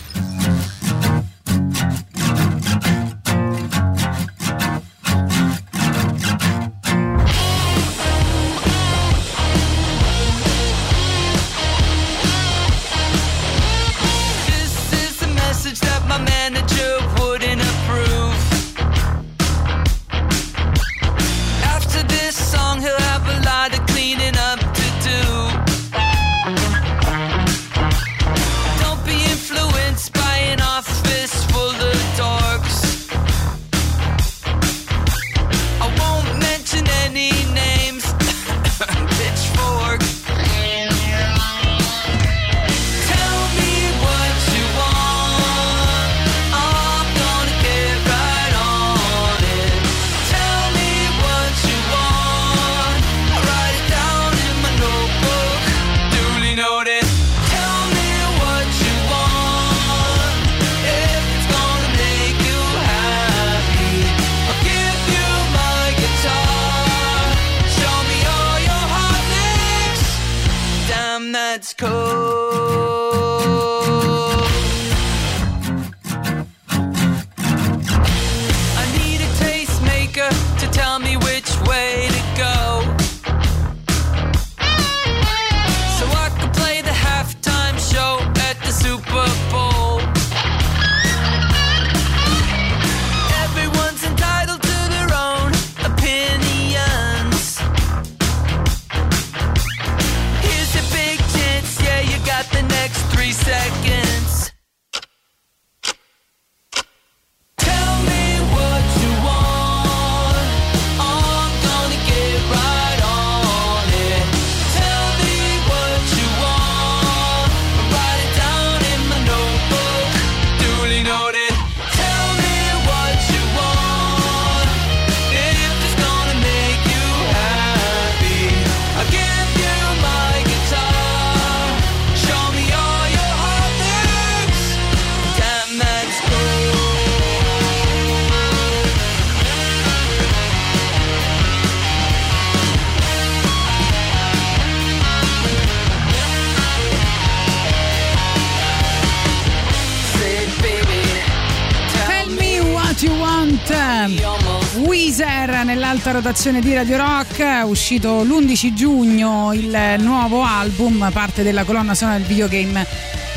Rotazione di Radio Rock, è uscito l'11 giugno il nuovo album, parte della colonna sonora del videogame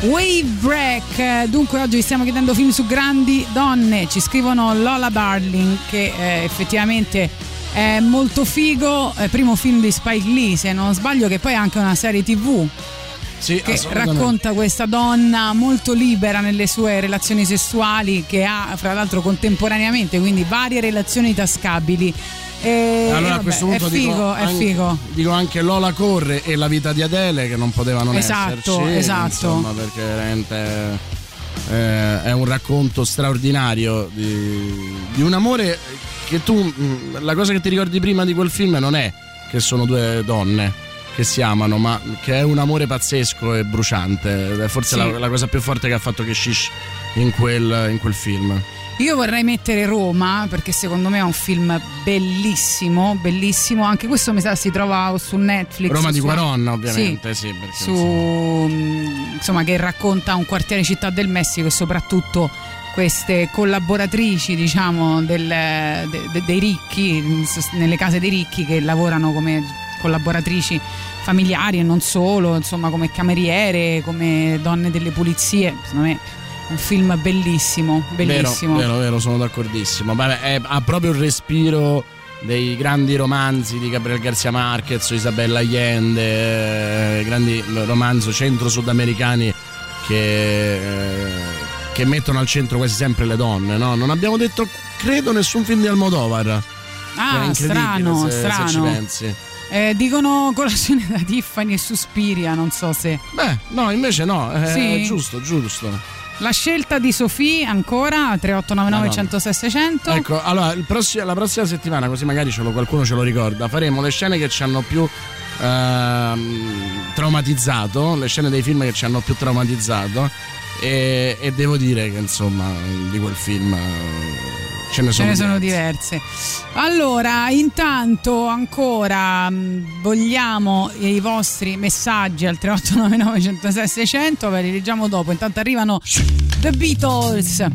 Wave Break. Dunque oggi vi stiamo chiedendo film su grandi donne, ci scrivono Lola Darling che eh, effettivamente è molto figo, è il primo film di Spike Lee se non sbaglio che poi è anche una serie tv Sì, che racconta questa donna molto libera nelle sue relazioni sessuali che ha fra l'altro contemporaneamente quindi varie relazioni tascabili e allora a vabbè, questo punto è dico, figo, è anche, figo. dico anche Lola Corre e la vita di Adele che non potevano Esatto, esserci esatto. insomma perché veramente eh, è un racconto straordinario di, di un amore che tu mh, la cosa che ti ricordi prima di quel film non è che sono due donne che si amano ma che è un amore pazzesco e bruciante è forse Sì. la, la cosa più forte che ha fatto Keshish in quel, in quel film Io vorrei mettere Roma perché secondo me è un film bellissimo, bellissimo. Anche questo mi sa si trova su Netflix. Roma di su- Quaron ovviamente sì, perché, su, mh, insomma, che racconta un quartiere città del Messico e soprattutto queste collaboratrici diciamo del- de- de- dei ricchi nelle case dei ricchi che lavorano come collaboratrici familiari e non solo insomma come cameriere come donne delle pulizie secondo me un film bellissimo bellissimo Vero, vero, vero, sono d'accordissimo. Vabbè, è- ha proprio il respiro dei grandi romanzi di Gabriel Garcia Marquez, Isabella Allende, eh, grandi romanzo centro-sudamericani che, eh, che mettono al centro quasi sempre le donne. No? Non abbiamo detto, credo, nessun film di Almodovar. Ah strano se, se ci strano pensi. Eh, dicono colazione da Tiffany e Suspiria non so se Beh, no, invece no, è Sì? giusto, giusto. La scelta di Sofì ancora 3899 Madonna. 106 600. Ecco, allora il prossi- la prossima settimana, così magari ce lo- qualcuno ce lo ricorda, faremo le scene che ci hanno più ehm, traumatizzato, le scene dei film che ci hanno più traumatizzato E, e devo dire che insomma di quel film ce ne Ce sono, ne sono diverse. Allora, intanto ancora mh, vogliamo i vostri messaggi al 3899 106 600, ve li leggiamo dopo. Intanto arrivano The Beatles.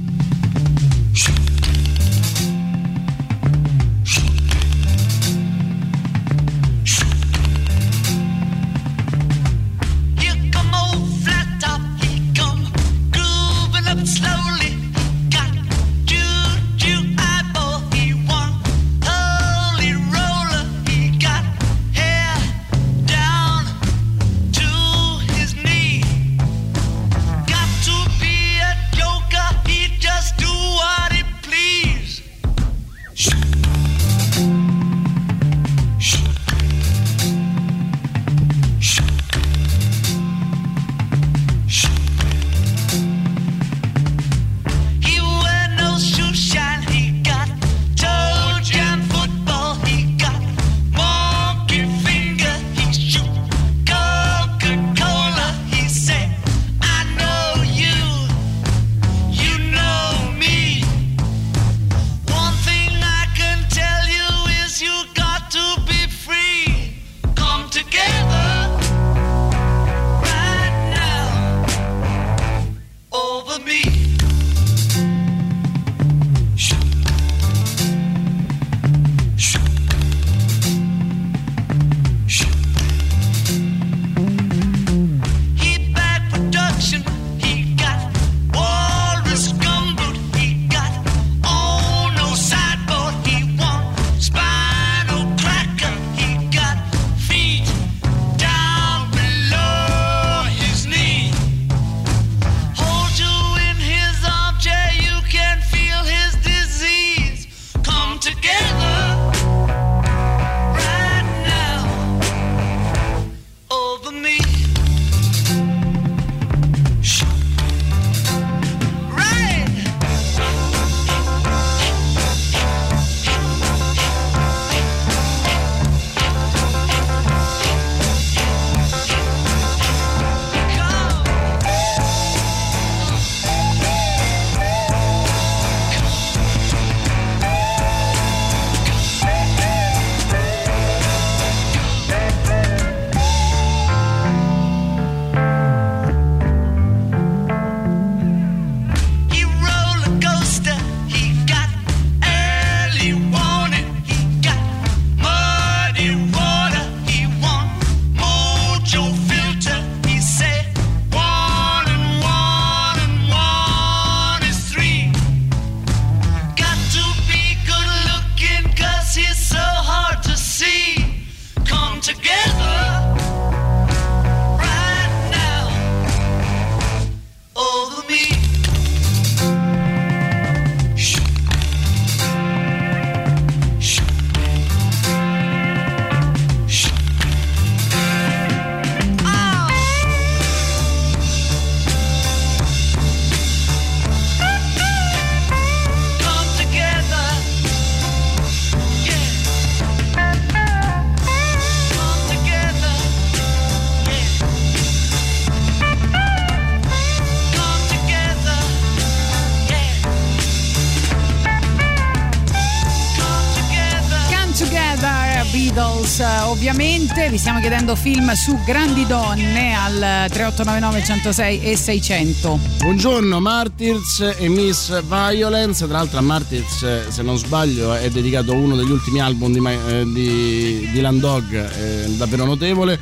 Chiedendo film su grandi donne al 3899 106 e 600. Buongiorno Martyrs e Miss Violence, tra l'altro a Martyrs se non sbaglio è dedicato uno degli ultimi album di, eh, di, di Landog, eh, davvero notevole.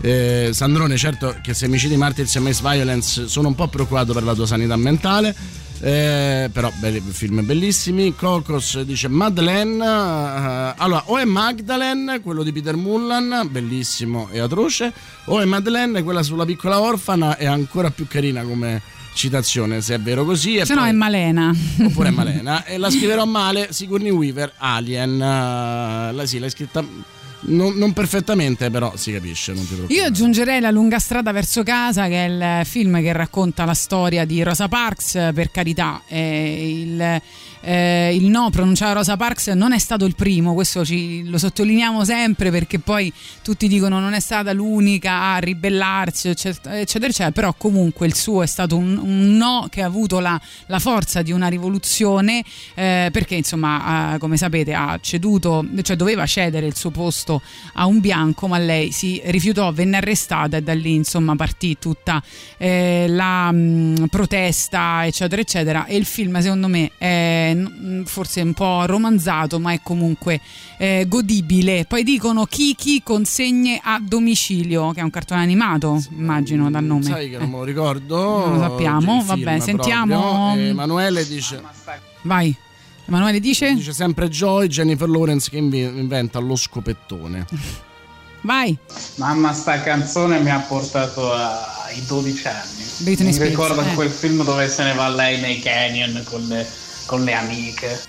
Eh, Sandrone, certo che se mi citi Martyrs e Miss Violence sono un po' preoccupato per la tua sanità mentale. Eh, però belli, film bellissimi. Cocos dice Madeleine. eh, allora, o è Magdalene, quello di Peter Mullan, bellissimo e atroce, o è Madeleine, quella sulla piccola orfana, è ancora più carina come citazione, se è vero così. Se no poi- è Malena. Oppure è Malena. e la scriverò male, Sigourney Weaver, Alien. eh, la, sì, l'hai scritta. Non, non perfettamente, però si capisce. Io aggiungerei La lunga strada verso casa, che è il film che racconta la storia di Rosa Parks, per carità. eh, il, eh, il no pronunciare Rosa Parks non è stato il primo, questo ci- lo sottolineiamo sempre perché poi tutti dicono non è stata l'unica a ribellarsi, eccetera, eccetera, eccetera, però comunque il suo è stato un, un no che ha avuto la, la forza di una rivoluzione eh, perché insomma, eh, come sapete, ha ceduto, cioè doveva cedere il suo posto a un bianco, ma lei si rifiutò, venne arrestata e da lì insomma partì tutta eh, la mh, protesta, eccetera, eccetera. E il film, secondo me, è n- forse un po' romanzato, ma è comunque eh, godibile. Poi dicono Kiki consegne a domicilio, che è un cartone animato, immagino dal nome. Sai che non me lo ricordo. Non lo sappiamo, vabbè, sentiamo. proprio. Emanuele dice. Vai. Emanuele dice? Dice sempre Joy, Jennifer Lawrence che inventa lo scopettone. Vai. Mamma, sta canzone mi ha portato ai 12 anni. Britney mi Spears, ricordo eh. quel film dove se ne va lei nei canyon con le, con le amiche.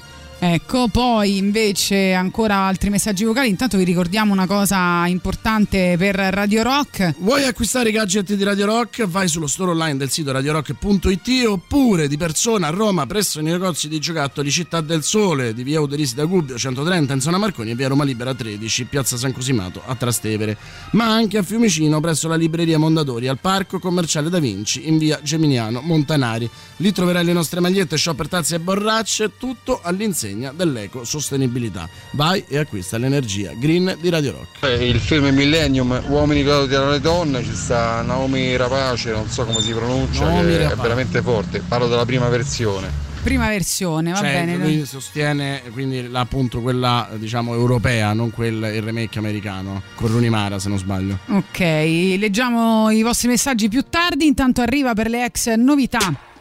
Ecco, poi invece ancora altri messaggi vocali. Intanto vi ricordiamo una cosa importante per Radio Rock. Vuoi acquistare i gadget di Radio Rock? Vai sullo store online del sito radiorock.it oppure di persona a Roma presso i negozi di giocattoli Città del Sole di via Uderisi da Gubbio 130 in zona Marconi e via Roma Libera 13, piazza San Cosimato a Trastevere, ma anche a Fiumicino presso la libreria Mondadori al Parco Commerciale Da Vinci in via Geminiano Montanari. Lì troverai le nostre magliette, shopper tazze e borracce, tutto all'insegna dell'eco-sostenibilità. Vai e acquista l'energia green di Radio Rock. Il film Millennium, Uomini che odiano le donne, ci sta Naomi Rapace, non so come si pronuncia, Naomi che è veramente forte. Parlo della prima versione. Prima versione, va Cioè, bene. lui sostiene quindi la- appunto quella diciamo europea, non quel il remake americano, con Rooney Mara se non sbaglio. Ok, leggiamo i vostri messaggi più tardi. Intanto arriva per le ex novità.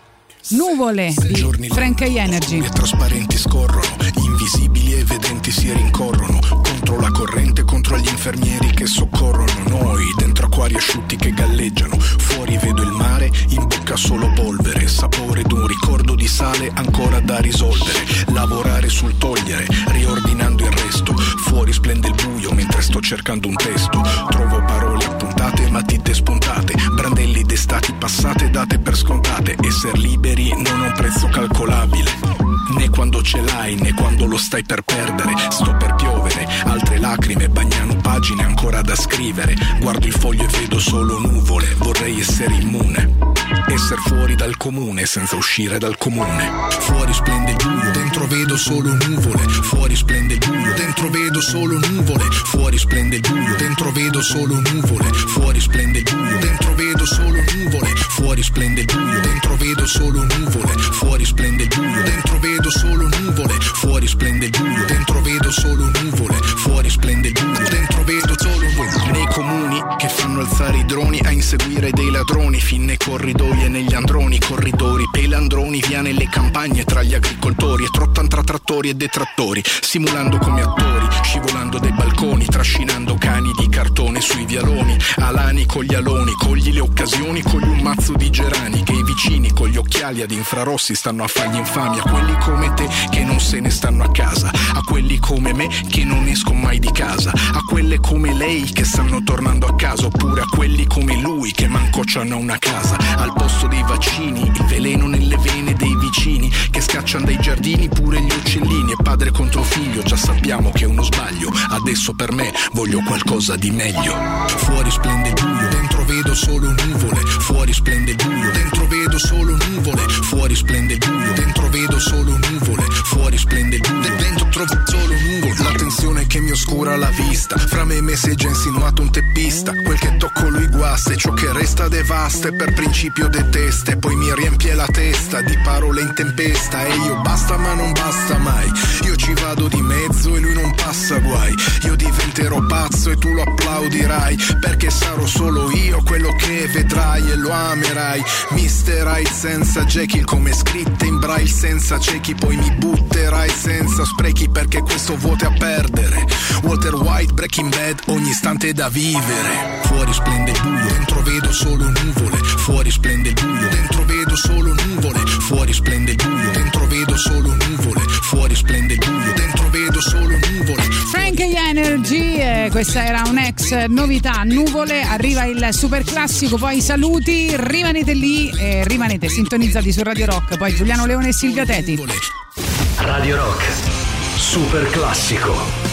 Nuvole di Frank Energy. Le trasparenti scorrono, invisibili e vedenti si rincorrono. Contro la corrente, contro gli infermieri che soccorrono noi. Dentro acquari asciutti che galleggiano. Fuori vedo il mare, in bocca solo polvere. Sapore d'un ricordo di sale ancora da risolvere. Lavorare sul togliere, riordinando il resto. Fuori splende il buio mentre sto cercando un testo. Trovo parole appuntate, matite spuntate. Brandelli d'estati passate, date per scontate. Esser liberi non ha un prezzo calcolabile. Né quando ce l'hai, né quando lo stai per perdere. Sto per piovere, altre lacrime bagnano pagine ancora da scrivere. Guardo il foglio e vedo solo nuvole, vorrei essere immune. Esser fuori dal comune senza uscire dal comune. Fuori splende il buio, dentro vedo solo nuvole. Fuori splende il buio, dentro vedo solo nuvole. Fuori splende il buio, dentro vedo solo nuvole. Fuori splende il buio, dentro vedo solo nuvole. Fuori splende il buio, dentro vedo solo nuvole. Fuori splende il buio, dentro vedo solo nuvole. Fuori splende il buio, dentro vedo solo nuvole. Fuori splende il buio, dentro vedo solo nuvole. Nei comuni che fanno alzare i droni a inseguire dei ladroni, fin nei corridoi e negli androni, corridori, pelandroni, via nelle campagne tra gli agricoltori e trottan tra trattori e detrattori, simulando come attori, scivolando dai balconi, trascinando cani di cartone sui vialoni, alani con gli aloni, cogli le occasioni, cogli un mazzo di gerani che i vicini con gli occhiali ad infrarossi stanno a fargli infami, a quelli come te che non se ne stanno a casa, a quelli come me che non escono mai di casa, a quelle come lei che stanno tornando a casa, oppure a quelli come lui che manco c'hanno una casa, al posto dei vaccini, il veleno nelle vene dei vicini che scacciano dai giardini pure gli uccellini e padre contro figlio, già sappiamo che è uno sbaglio, adesso per me voglio qualcosa di meglio. Fuori splende il buio, dentro vedo solo nuvole, fuori splende il buio, dentro vedo solo nuvole, fuori splende il buio, dentro vedo solo nuvole, fuori splende il buio, dentro trovo solo nuvole, la tensione che mi oscura la vista, fra me e me si è già insinuato un teppista, quel che tocco lui guasta e ciò che resta devasta. E per principio detesta e poi mi riempie la testa di parole in tempesta. E io basta ma non basta mai, io ci vado di mezzo e lui non passa guai, io diventerò pazzo e tu lo applaudirai perché sarò solo io quello che vedrai e lo amerai, Mr. Hyde senza Jekyll come scritte in braille senza ciechi poi mi butterai senza sprechi perché questo vuote a perdere, Walter White Breaking Bad ogni istante è da vivere, fuori splende il buio, dentro vedo solo nuvole, fuori splende il buio, dentro vedo solo nuvole, fuori splende il buio, dentro vedo solo nuvole, fuori splende il buio, dentro vedo solo nuvole. Frank Energy, eh, questa era un'ex novità, nuvole, arriva il super classico, poi saluti, rimanete lì e rimanete sintonizzati su Radio Rock, poi Giuliano Leone e Silvia Teti. Radio Rock, super classico.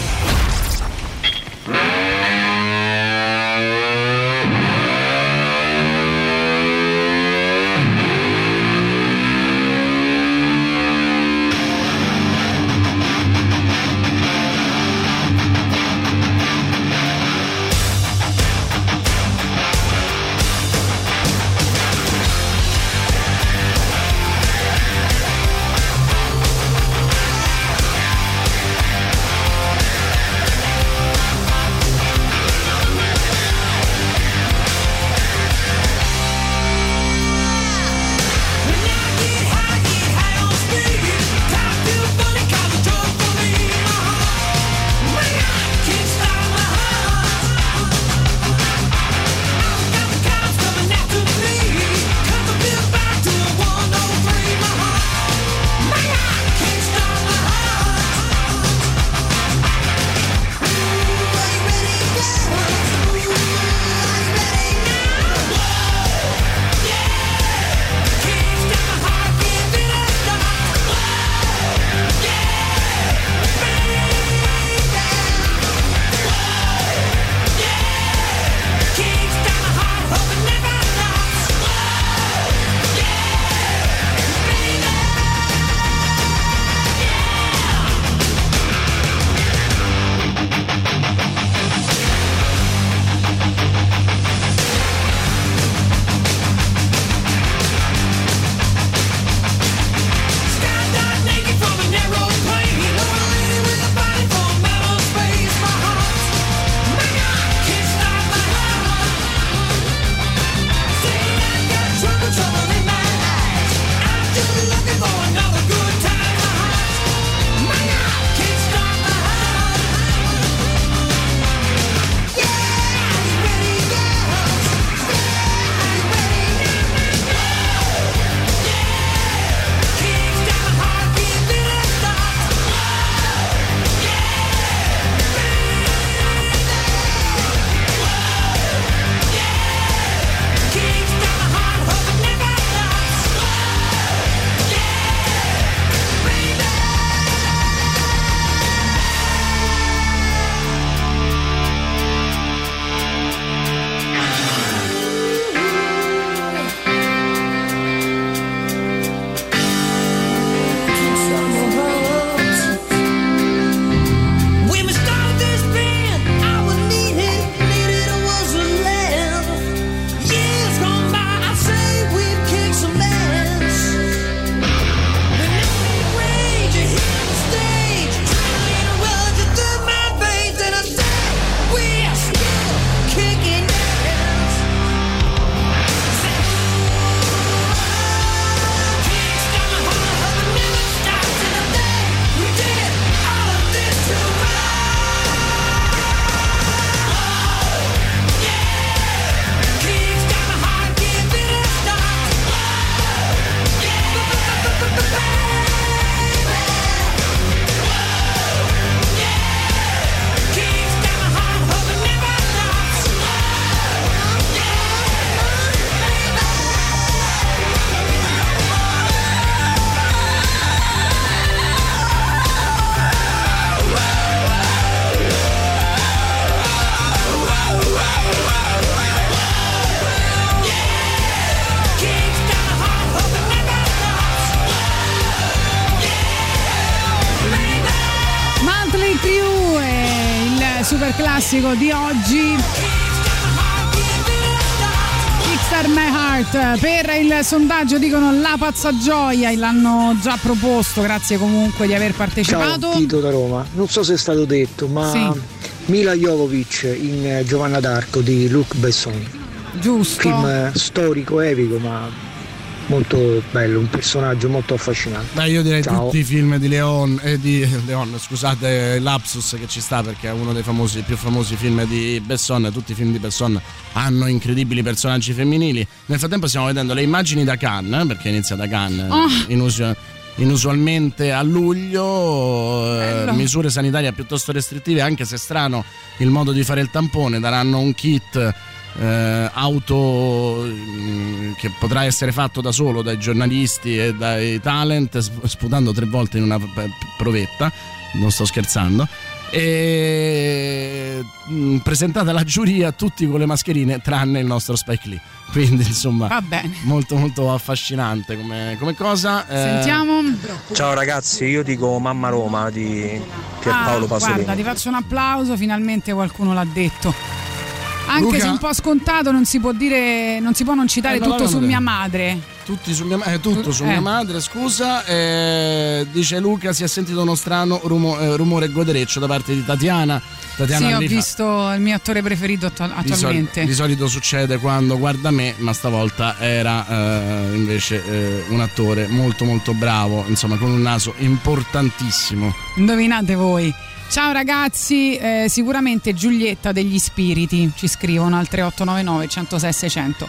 Classico di oggi. My Heart per il sondaggio dicono la pazza gioia, l'hanno già proposto, grazie comunque di aver partecipato. Ciao, Tito da Roma. Non so se è stato detto, ma Sì. Mila Jovovic in eh, Giovanna d'Arco di Luc Besson. Giusto. Film eh, storico, epico, ma molto bello, un personaggio molto affascinante. Beh, io direi Ciao. tutti i film di Leon, eh, di Leon, scusate, Lapsus che ci sta perché è uno dei famosi, più famosi film di Besson. Tutti i film di Besson hanno incredibili personaggi femminili. Nel frattempo stiamo vedendo le immagini da Cannes, eh, perché inizia da Cannes Oh. in uso- inusualmente a luglio, eh, Bello. misure sanitarie piuttosto restrittive, anche se strano il modo di fare il tampone, daranno un kit eh, auto mm, che potrà essere fatto da solo dai giornalisti e dai talent, sp- sputando tre volte in una p- provetta, non sto scherzando. E mm, presentata alla giuria tutti con le mascherine tranne il nostro Spike Lee. Quindi insomma Va bene. molto molto affascinante come, come cosa. Eh, Sentiamo. Ciao ragazzi, io dico Mamma Roma di Pierpaolo Ah, Pasolini. guarda, ti faccio un applauso, finalmente qualcuno l'ha detto. Anche Luca? se un po' scontato, non si può dire, non si può non citare Eh, tutto no, su mia madre. Tutti su mia, eh, tutto su Eh. mia madre, scusa. eh, dice Luca: si è sentito uno strano rumo- eh, rumore godereccio da parte di Tatiana. Tatiana sì, ho visto il mio attore preferito attu- Di, attualmente. di solito succede quando guarda me, ma stavolta era eh, invece un attore molto molto bravo, insomma con un naso importantissimo. Indovinate voi. Ciao ragazzi, eh, sicuramente Giulietta degli Spiriti ci scrivono al 3899 106 600.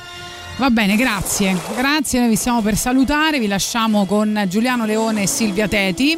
Va bene, grazie. Grazie, noi vi stiamo per salutare, vi lasciamo con Giuliano Leone e Silvia Teti.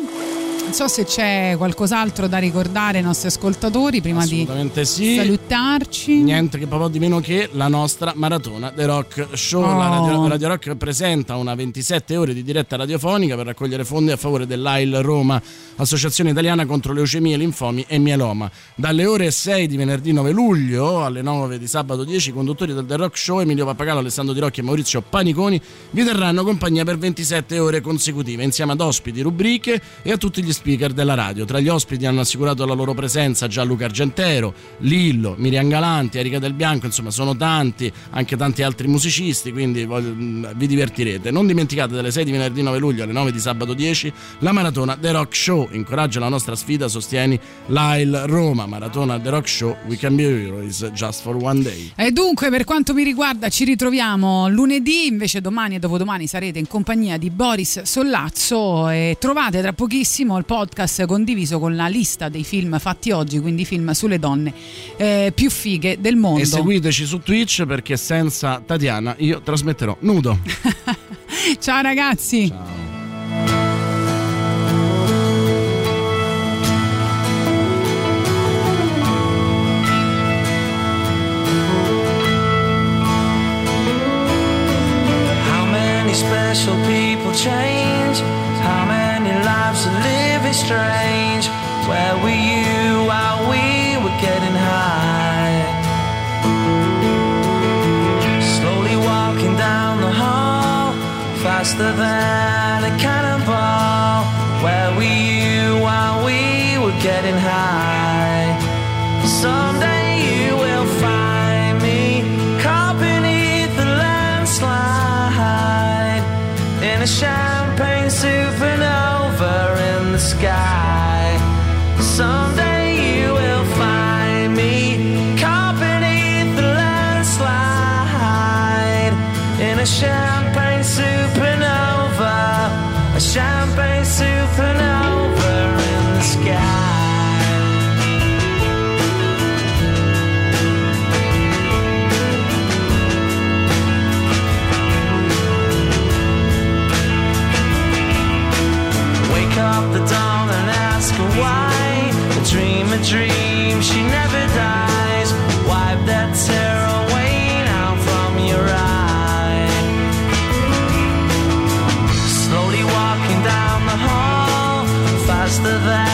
Non so se c'è qualcos'altro da ricordare ai nostri ascoltatori prima di sì. salutarci. Niente che proprio di meno che la nostra maratona The Rock Show. La Oh. Radio, Radio Rock presenta una 27 ore di diretta radiofonica per raccogliere fondi a favore dell'AIL Roma, Associazione Italiana contro leucemie, linfomi e mieloma. Dalle ore 6 di venerdì 9 luglio alle 9 di sabato 10 i conduttori del The Rock Show, Emilio Pappagallo, Alessandro Di Rocchi e Maurizio Paniconi, vi terranno compagnia per 27 ore consecutive insieme ad ospiti, rubriche e a tutti gli speaker della radio. Tra gli ospiti hanno assicurato la loro presenza Gianluca Argentero, Lillo, Miriam Galanti, Erika Del Bianco, insomma sono tanti, anche tanti altri musicisti, quindi vi divertirete. Non dimenticate dalle 6 di venerdì 9 luglio alle 9 di sabato 10 la maratona The Rock Show. Incoraggia la nostra sfida, sostieni l'AIL Roma, maratona The Rock Show, We Can Be Heroes Just for One Day. E dunque, per quanto mi riguarda, ci ritroviamo lunedì, invece domani e dopodomani sarete in compagnia di Boris Sollazzo e trovate tra pochissimo il podcast condiviso con la lista dei film fatti oggi, quindi film sulle donne eh, più fighe del mondo. E seguiteci su Twitch perché senza Tatiana io trasmetterò nudo. Ciao ragazzi! Many special people change? Strange? Where were you while we were getting high? Slowly walking down the hall, faster than a cannonball. Where were you while we were getting high? Someday you that